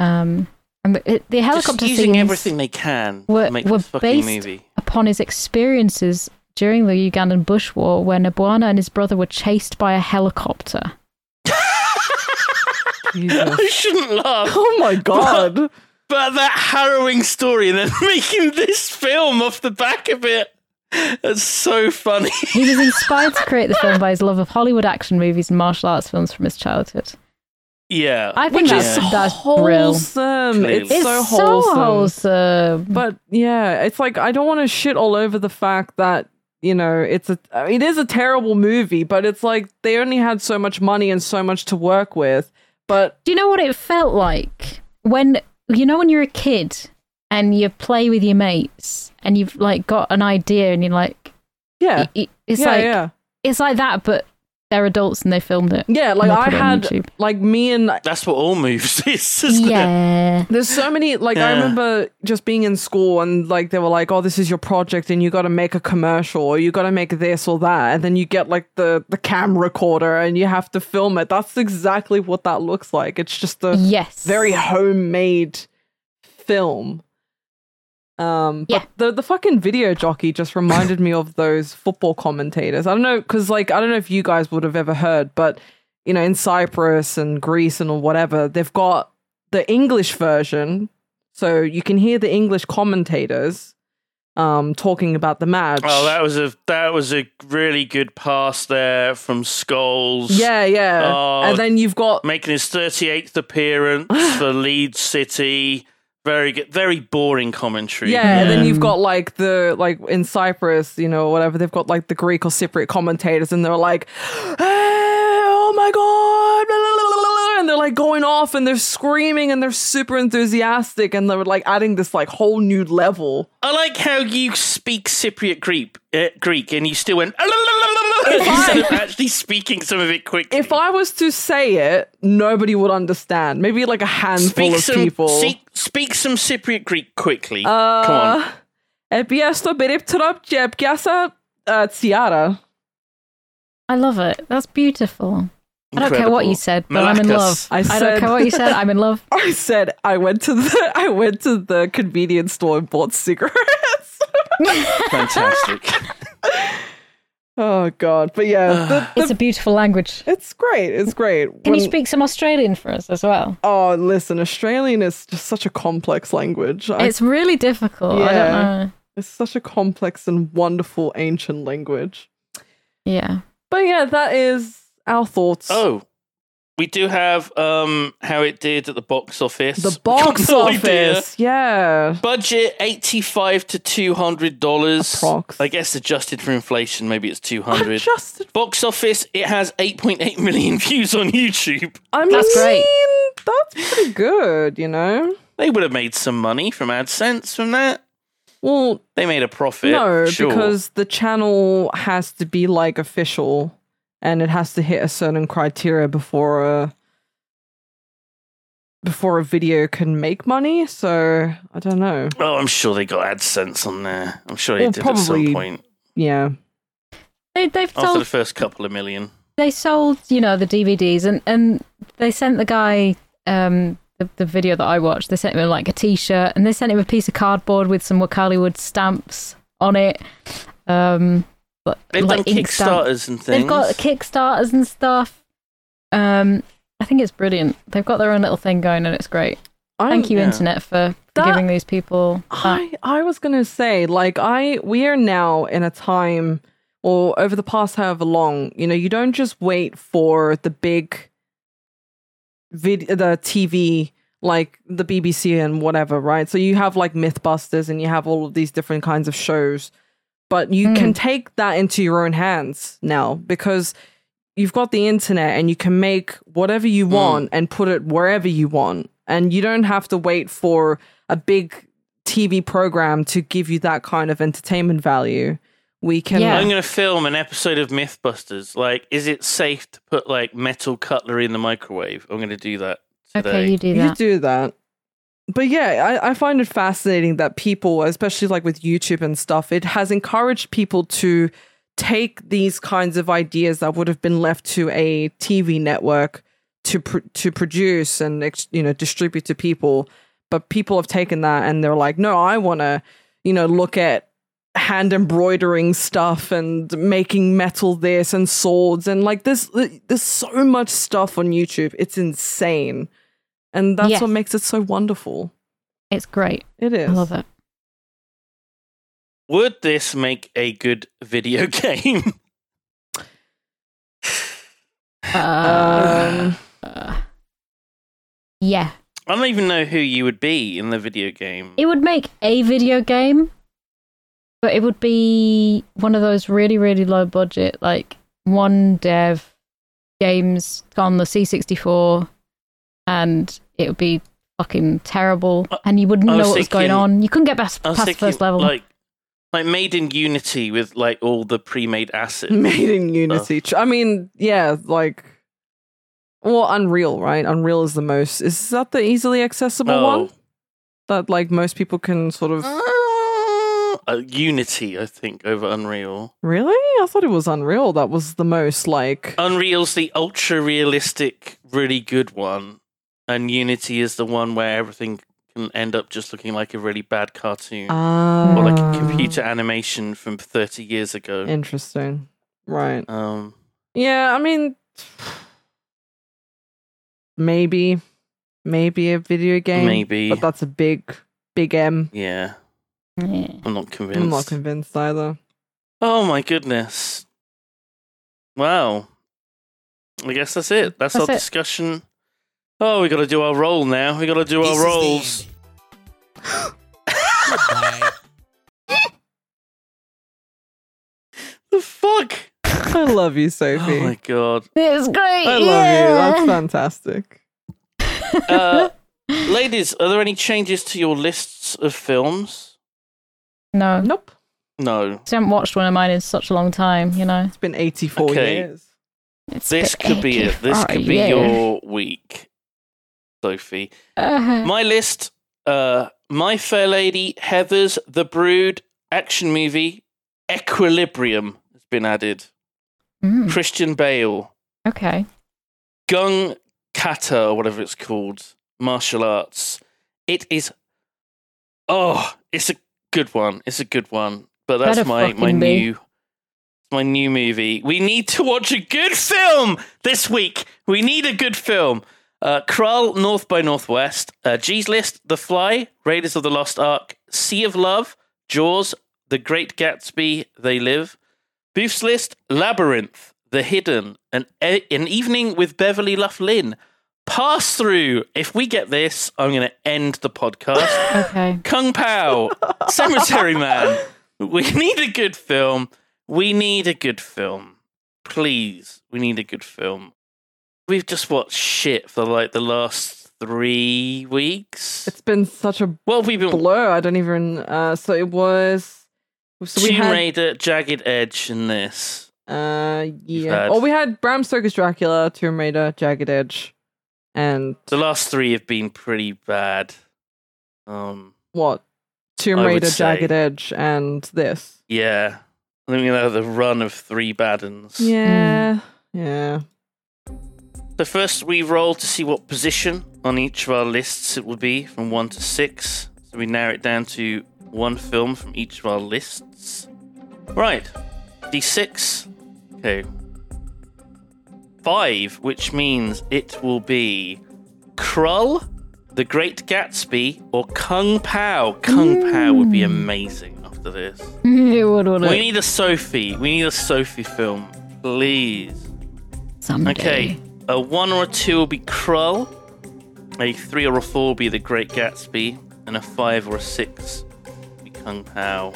S3: Um, and the, it- the helicopter
S2: Just using everything they can
S3: were-
S2: to make
S3: were
S2: this fucking
S3: based-
S2: movie.
S3: upon his experiences during the Ugandan bush war, where Nabuana and his brother were chased by a helicopter.
S4: Jesus.
S2: I shouldn't laugh.
S4: oh my god!
S2: But that harrowing story and then making this film off the back of it. That's so funny.
S3: He was inspired to create the film by his love of Hollywood action movies and martial arts films from his childhood.
S2: Yeah.
S3: I think
S4: Which
S3: that's
S4: is
S3: that's
S4: wholesome. It's
S3: It's
S4: so
S3: so
S4: wholesome.
S3: wholesome.
S4: But yeah, it's like I don't want to shit all over the fact that you know it's a it is a terrible movie, but it's like they only had so much money and so much to work with. But
S3: Do you know what it felt like? When you know when you're a kid and you play with your mates and you've like got an idea and you're like,
S4: yeah,
S3: y- it's
S4: yeah,
S3: like
S4: yeah,
S3: it's like that, but they're adults and they filmed it.
S4: yeah. Like I
S3: put it on
S4: had like me and
S2: That's what all moves is. isn't it?
S3: Yeah,
S4: There's so many like I
S2: Yeah.
S4: remember just being in school and like they were like, "Oh, this is your project and you got to make a commercial or you got to make this or that." And then you get like the the cam recorder and you have to film it. That's exactly what that looks like. It's just a
S3: yes,
S4: very homemade film. Um,
S3: Yeah.
S4: but the the fucking video jockey just reminded me of those football commentators. I don't know because like I don't know if you guys would have ever heard, but you know in Cyprus and Greece and whatever they've got the English version, so you can hear the English commentators um talking about the match.
S2: Oh, that was a that was a really good pass there from Scholes.
S4: yeah, yeah,
S2: Oh.
S4: and then you've got
S2: making his 38th appearance for Leeds City. Very good, very boring commentary.
S4: Yeah, and then you've got like the like in Cyprus, you know, whatever. They've got like the Greek or Cypriot commentators, and they're like, "Hey, "Oh my god!" blah, blah, blah, blah, blah," And they're like going off, and they're screaming, and they're super enthusiastic, and they're like adding this like whole new level.
S2: I like how you speak Cypriot Greek, uh, Greek, and you still went
S4: If
S2: instead of actually speaking some of it quickly.
S4: If I was to say it, nobody would understand. Maybe like a handful
S2: speak
S4: of
S2: some,
S4: people.
S2: see- speak some Cypriot Greek quickly.
S4: uh,
S2: Come on.
S4: Epiasto beriptorop jebkiasa uh, tiara.
S3: I love it. That's beautiful. I don't care what you said, but I'm in love.
S4: I
S3: I,
S4: said-
S3: don't care what you said. I'm in love.
S4: I said I went to the I went to the convenience store and bought cigarettes.
S2: Fantastic.
S4: Oh god, but yeah, the,
S3: It's a beautiful language.
S4: it's great. It's great.
S3: Can you speak some Australian for us as well?
S4: Oh, listen, Australian is just such a complex language. I-
S3: It's really difficult. I don't know.
S4: it's such a complex and wonderful ancient language.
S3: Yeah.
S4: But yeah, that is our thoughts.
S2: oh, we do have um how it did at the box office.
S4: the box
S2: no idea.
S4: office. Yeah.
S2: Budget eighty-five to two hundred dollars.
S4: Approx.
S2: I guess adjusted for inflation, maybe it's two hundred.
S4: Adjusted.
S2: Box office, it has eight point eight million views on YouTube.
S4: I mean,
S3: That's great.
S4: That's pretty good, you know.
S2: They would have made some money from AdSense from that.
S4: Well,
S2: They made a profit.
S4: No,
S2: sure.
S4: because the channel has to be like official and it has to hit a certain criteria before a before a video can make money. So I don't know.
S2: oh, I'm sure they got AdSense on there. I'm sure they
S4: Well,
S2: did at some point
S4: Yeah.
S3: They, they've
S2: after
S3: sold
S2: the first couple of million.
S3: they sold you know the DVDs and and they sent the guy um the, the video that I watched they sent him like a t-shirt and they sent him a piece of cardboard with some Wakaliwood stamps on it um but
S2: They've
S3: like
S2: done Kickstarters and things.
S3: they've got kickstarters and stuff um I think it's brilliant they've got their own little thing going and it's great
S4: I'm-
S3: thank you
S2: yeah.
S3: internet for, for
S4: That-
S3: giving these people that.
S4: I I was gonna say like I we are now in a time or over the past however long you know you don't just wait for the big vid the TV like the BBC and whatever right so you have like MythBusters and you have all of these different kinds of shows but you
S3: Mm.
S4: can take that into your own hands now because you've got the internet and you can make whatever you want and put it wherever you want and you don't have to wait for a big TV program to give you that kind of entertainment value. We can
S3: Yeah.
S2: I'm going to film an episode of Mythbusters. Like, is it safe to put like metal cutlery in the microwave? I'm going to do that today.
S3: okay you do that.
S4: you do that. But yeah, I, I find it fascinating that people, especially like with YouTube and stuff, it has encouraged people to take these kinds of ideas that would have been left to a TV network to pr- to produce and you know distribute to people. But people have taken that and they're like, no, I want to, you know, look at hand embroidering stuff and making metal this and swords and like there's there's so much stuff on YouTube. It's insane. And that's
S3: Yes.
S4: what makes it so wonderful.
S3: it's great
S4: It is.
S3: I love it
S2: Would this make a good video game?
S3: uh,
S4: Um,
S3: uh, Yeah,
S2: I don't even know who you would be in the video game.
S3: it would make a video game, but it would be one of those really, really low budget, like one dev games on the C64, and it would be fucking terrible, and you wouldn't know
S2: was
S3: what was going on. You couldn't get past,
S2: I was
S3: past the first level.
S2: like like made in Unity with like all the pre-made assets.
S4: Made in Unity. Tr- I mean, yeah, like well, Unreal, right? Unreal is the most. Is that the easily accessible
S2: Oh.
S4: one that like most people can sort of?
S2: Uh, Unity, I think, over Unreal.
S4: Really? I thought it was Unreal. That was the most like.
S2: Unreal's the ultra realistic, really good one, and Unity is the one where everything can end up just looking like a really bad cartoon
S4: Ah,
S2: or like a computer animation from 30 years ago.
S4: Interesting. Right.
S2: Um,
S4: Yeah. I mean, maybe, maybe a video game.
S2: maybe.
S4: but that's a big, big M.
S2: yeah,
S3: yeah.
S2: I'm not convinced.
S4: I'm not convinced either.
S2: Oh my goodness. Wow. I guess that's it. That's,
S3: That's
S2: our
S3: it.
S2: discussion. Oh, we got to do our roll now. We got to do
S1: This
S2: our
S1: is the
S2: rolls.
S1: end.
S2: The fuck?
S4: I love you, Sophie.
S2: Oh my god.
S3: It's great.
S4: I love you. That's fantastic.
S2: Uh, ladies, are there any changes to your lists of films?
S3: no,
S4: Nope.
S2: No.
S3: I haven't watched one of mine in such a long time. You know,
S4: It's been 84
S2: Okay.
S4: years.
S3: it's
S2: This
S3: been
S2: could be it. This
S3: 84
S2: could be
S3: years.
S2: your week, Sophie.
S3: Uh,
S2: My list uh, My Fair Lady, Heathers, The Brood, action movie, Equilibrium has been added.
S3: mm,
S2: Christian Bale,
S3: okay.
S2: Gun Kata, or whatever it's called, martial arts. It is. Oh, it's a good one. It's a good one. But that's my my
S3: be.
S2: new my new movie. We need to watch a good film this week. We need a good film. Uh, Krull, North by Northwest, uh, G's List, The Fly, Raiders of the Lost Ark, Sea of Love, Jaws, The Great Gatsby, They Live, Booth's List, Labyrinth, The Hidden, an, e- an Evening with Beverly Luff Linn. Pass through. If we get this, I'm going to end the podcast.
S3: Okay.
S2: Kung Pao, Cemetery Man. We need a good film. We need a good film. Please, we need a good film. We've just watched shit for like the last three weeks.
S4: It's been such a
S2: Well, we've been
S4: blur. I don't even. Uh, so it was. So we
S2: Tomb
S4: had.
S2: Raider, Jagged Edge, and this.
S4: Uh, yeah.
S2: had-
S4: Oh, we had Bram Stoker's Dracula, Tomb Raider, Jagged Edge, and
S2: The last three have been pretty bad. Um,
S4: what? Tomb Raider,
S2: say-
S4: Jagged Edge, and this.
S2: yeah. I think we have the run of three bad uns.
S4: Yeah. Yeah.
S2: So first we roll to see what position on each of our lists it will be from one to six. So we narrow it down to one film from each of our lists. Right. D6. Okay. Five, which means it will be Krull, The Great Gatsby, or Kung Pao. Kung Pao would be hmm. amazing after this.
S3: it would, would
S2: We need a Sophie. We need a Sophie film. Please.
S3: Someday.
S2: Okay, a one or a two will be Krull. A three or a four will be The Great Gatsby, and a five or a six will be Kung Pao.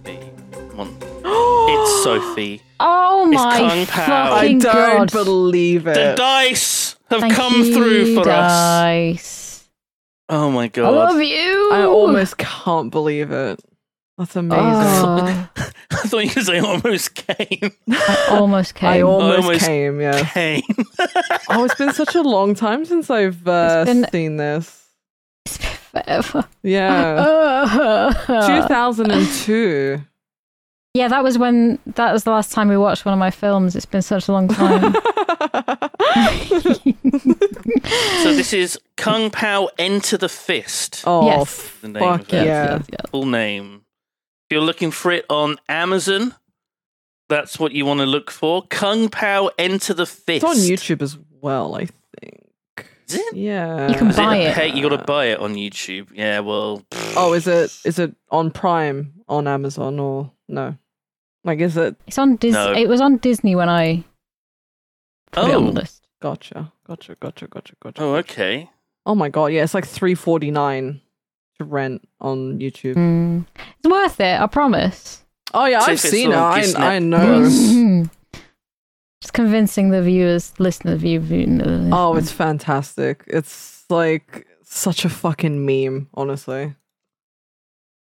S2: Okay, come. It's Sophie.
S3: Oh
S2: It's
S3: my
S2: Kung Pao.
S4: I don't
S3: god!
S4: believe it.
S2: The dice have
S3: Thank
S2: come
S3: you,
S2: through for us.
S3: dice.
S2: Oh my God.
S3: I love you.
S4: I almost can't believe it. That's ah. amazing.
S3: Oh,
S2: I thought you were say almost came.
S3: I almost came.
S4: I almost,
S2: Almost
S4: came, yeah.
S2: Came.
S4: oh, it's been such a long time since I've uh,
S3: been-
S4: seen this.
S3: It's been forever.
S4: Yeah. 2002.
S3: yeah, that was when that was the last time we watched one of my films. It's been such a long time.
S2: so this is Kung Pao Enter the Fist.
S4: oh,
S3: Yes.
S2: The name
S4: fuck
S2: it.
S4: yeah.
S3: yes, yes.
S2: full name. If you're looking for it on Amazon, that's what you want to look for. Kung Pao Enter the Fist.
S4: It's on YouTube as well, I think.
S2: Is it?
S4: Yeah.
S3: You can buy it.
S2: Hey, you got to buy it on YouTube. Yeah, well. pfft.
S4: Oh, is it is it on Prime on Amazon or no? Like is it
S3: It's on Disney.
S2: No.
S3: It was on Disney when I put it on the
S2: Oh.
S3: list.
S4: Gotcha. Gotcha. Gotcha. Gotcha. Gotcha.
S2: Oh, okay.
S4: Oh my god, yeah, it's like three forty nine to rent on YouTube.
S3: Mm. It's worth it, I promise.
S4: Oh yeah,
S2: See
S4: I've seen it. I, I know.
S3: Just convincing the viewers, listeners, view, view,
S4: Oh, it's fantastic. It's like such a fucking meme, honestly.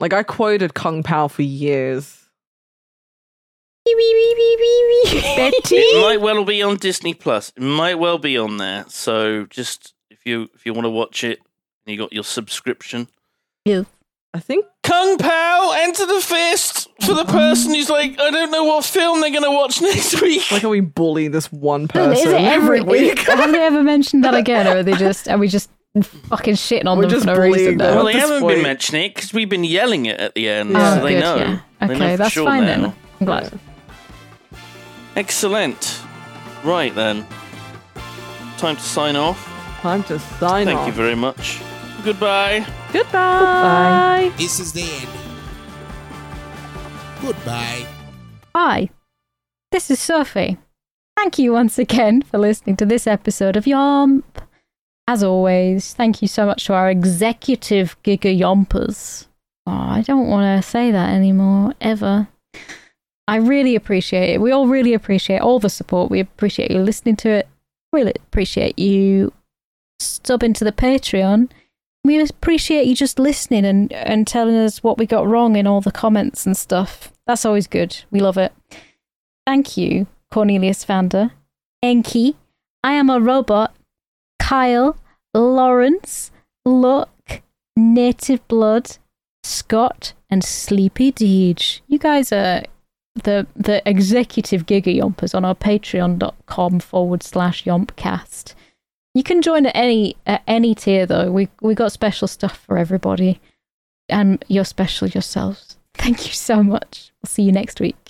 S4: Like I quoted Kung Pao for years.
S3: Betty.
S2: It might well be on Disney Plus. It might well be on there. So just if you if you want to watch it, you got your subscription.
S4: I think
S2: Kung Pao, enter the fist for the person who's like, I don't know what film they're gonna watch next week.
S4: like how we bully this one
S3: Is
S4: person
S3: it every
S4: week.
S3: Have they ever mentioned that again, or are they just are we just fucking shitting on
S4: We're
S3: them
S4: just
S3: for no reason
S4: them.
S3: now?
S2: well, they haven't
S4: point-
S2: been mentioning it because we've been yelling it at the end,
S4: Yeah.
S2: so
S3: Oh,
S2: they
S3: good,
S2: know.
S3: yeah.
S2: They know
S3: Okay, that's
S2: sure
S3: fine
S2: now.
S3: then. I'm glad.
S2: Excellent. Right then, time to sign off.
S4: Time to sign
S2: Thank
S4: off.
S2: Thank you very much. Goodbye.
S4: Goodbye.
S1: This is the end. Goodbye.
S3: Hi, this is Sophie. Thank you once again for listening to this episode of Yomp. As always, thank you so much to our executive Giga Yompers. Oh, I don't want to say that anymore, ever. I really appreciate it. We all really appreciate all the support. We appreciate you listening to it. Really appreciate you subbing to the Patreon. We appreciate you just listening and, and telling us what we got wrong in all the comments and stuff. That's always good. We love it. Thank you, Cornelius Vander, Enki, I Am a Robot, Kyle, Lawrence, Luck, Native Blood, Scott, and Sleepy Deej. You guys are the the executive giga yompers on our patreon.com forward slash yompcast. You can join at any at any tier though. We we got special stuff for everybody. And you're special yourselves. Thank you so much. I'll see you next week.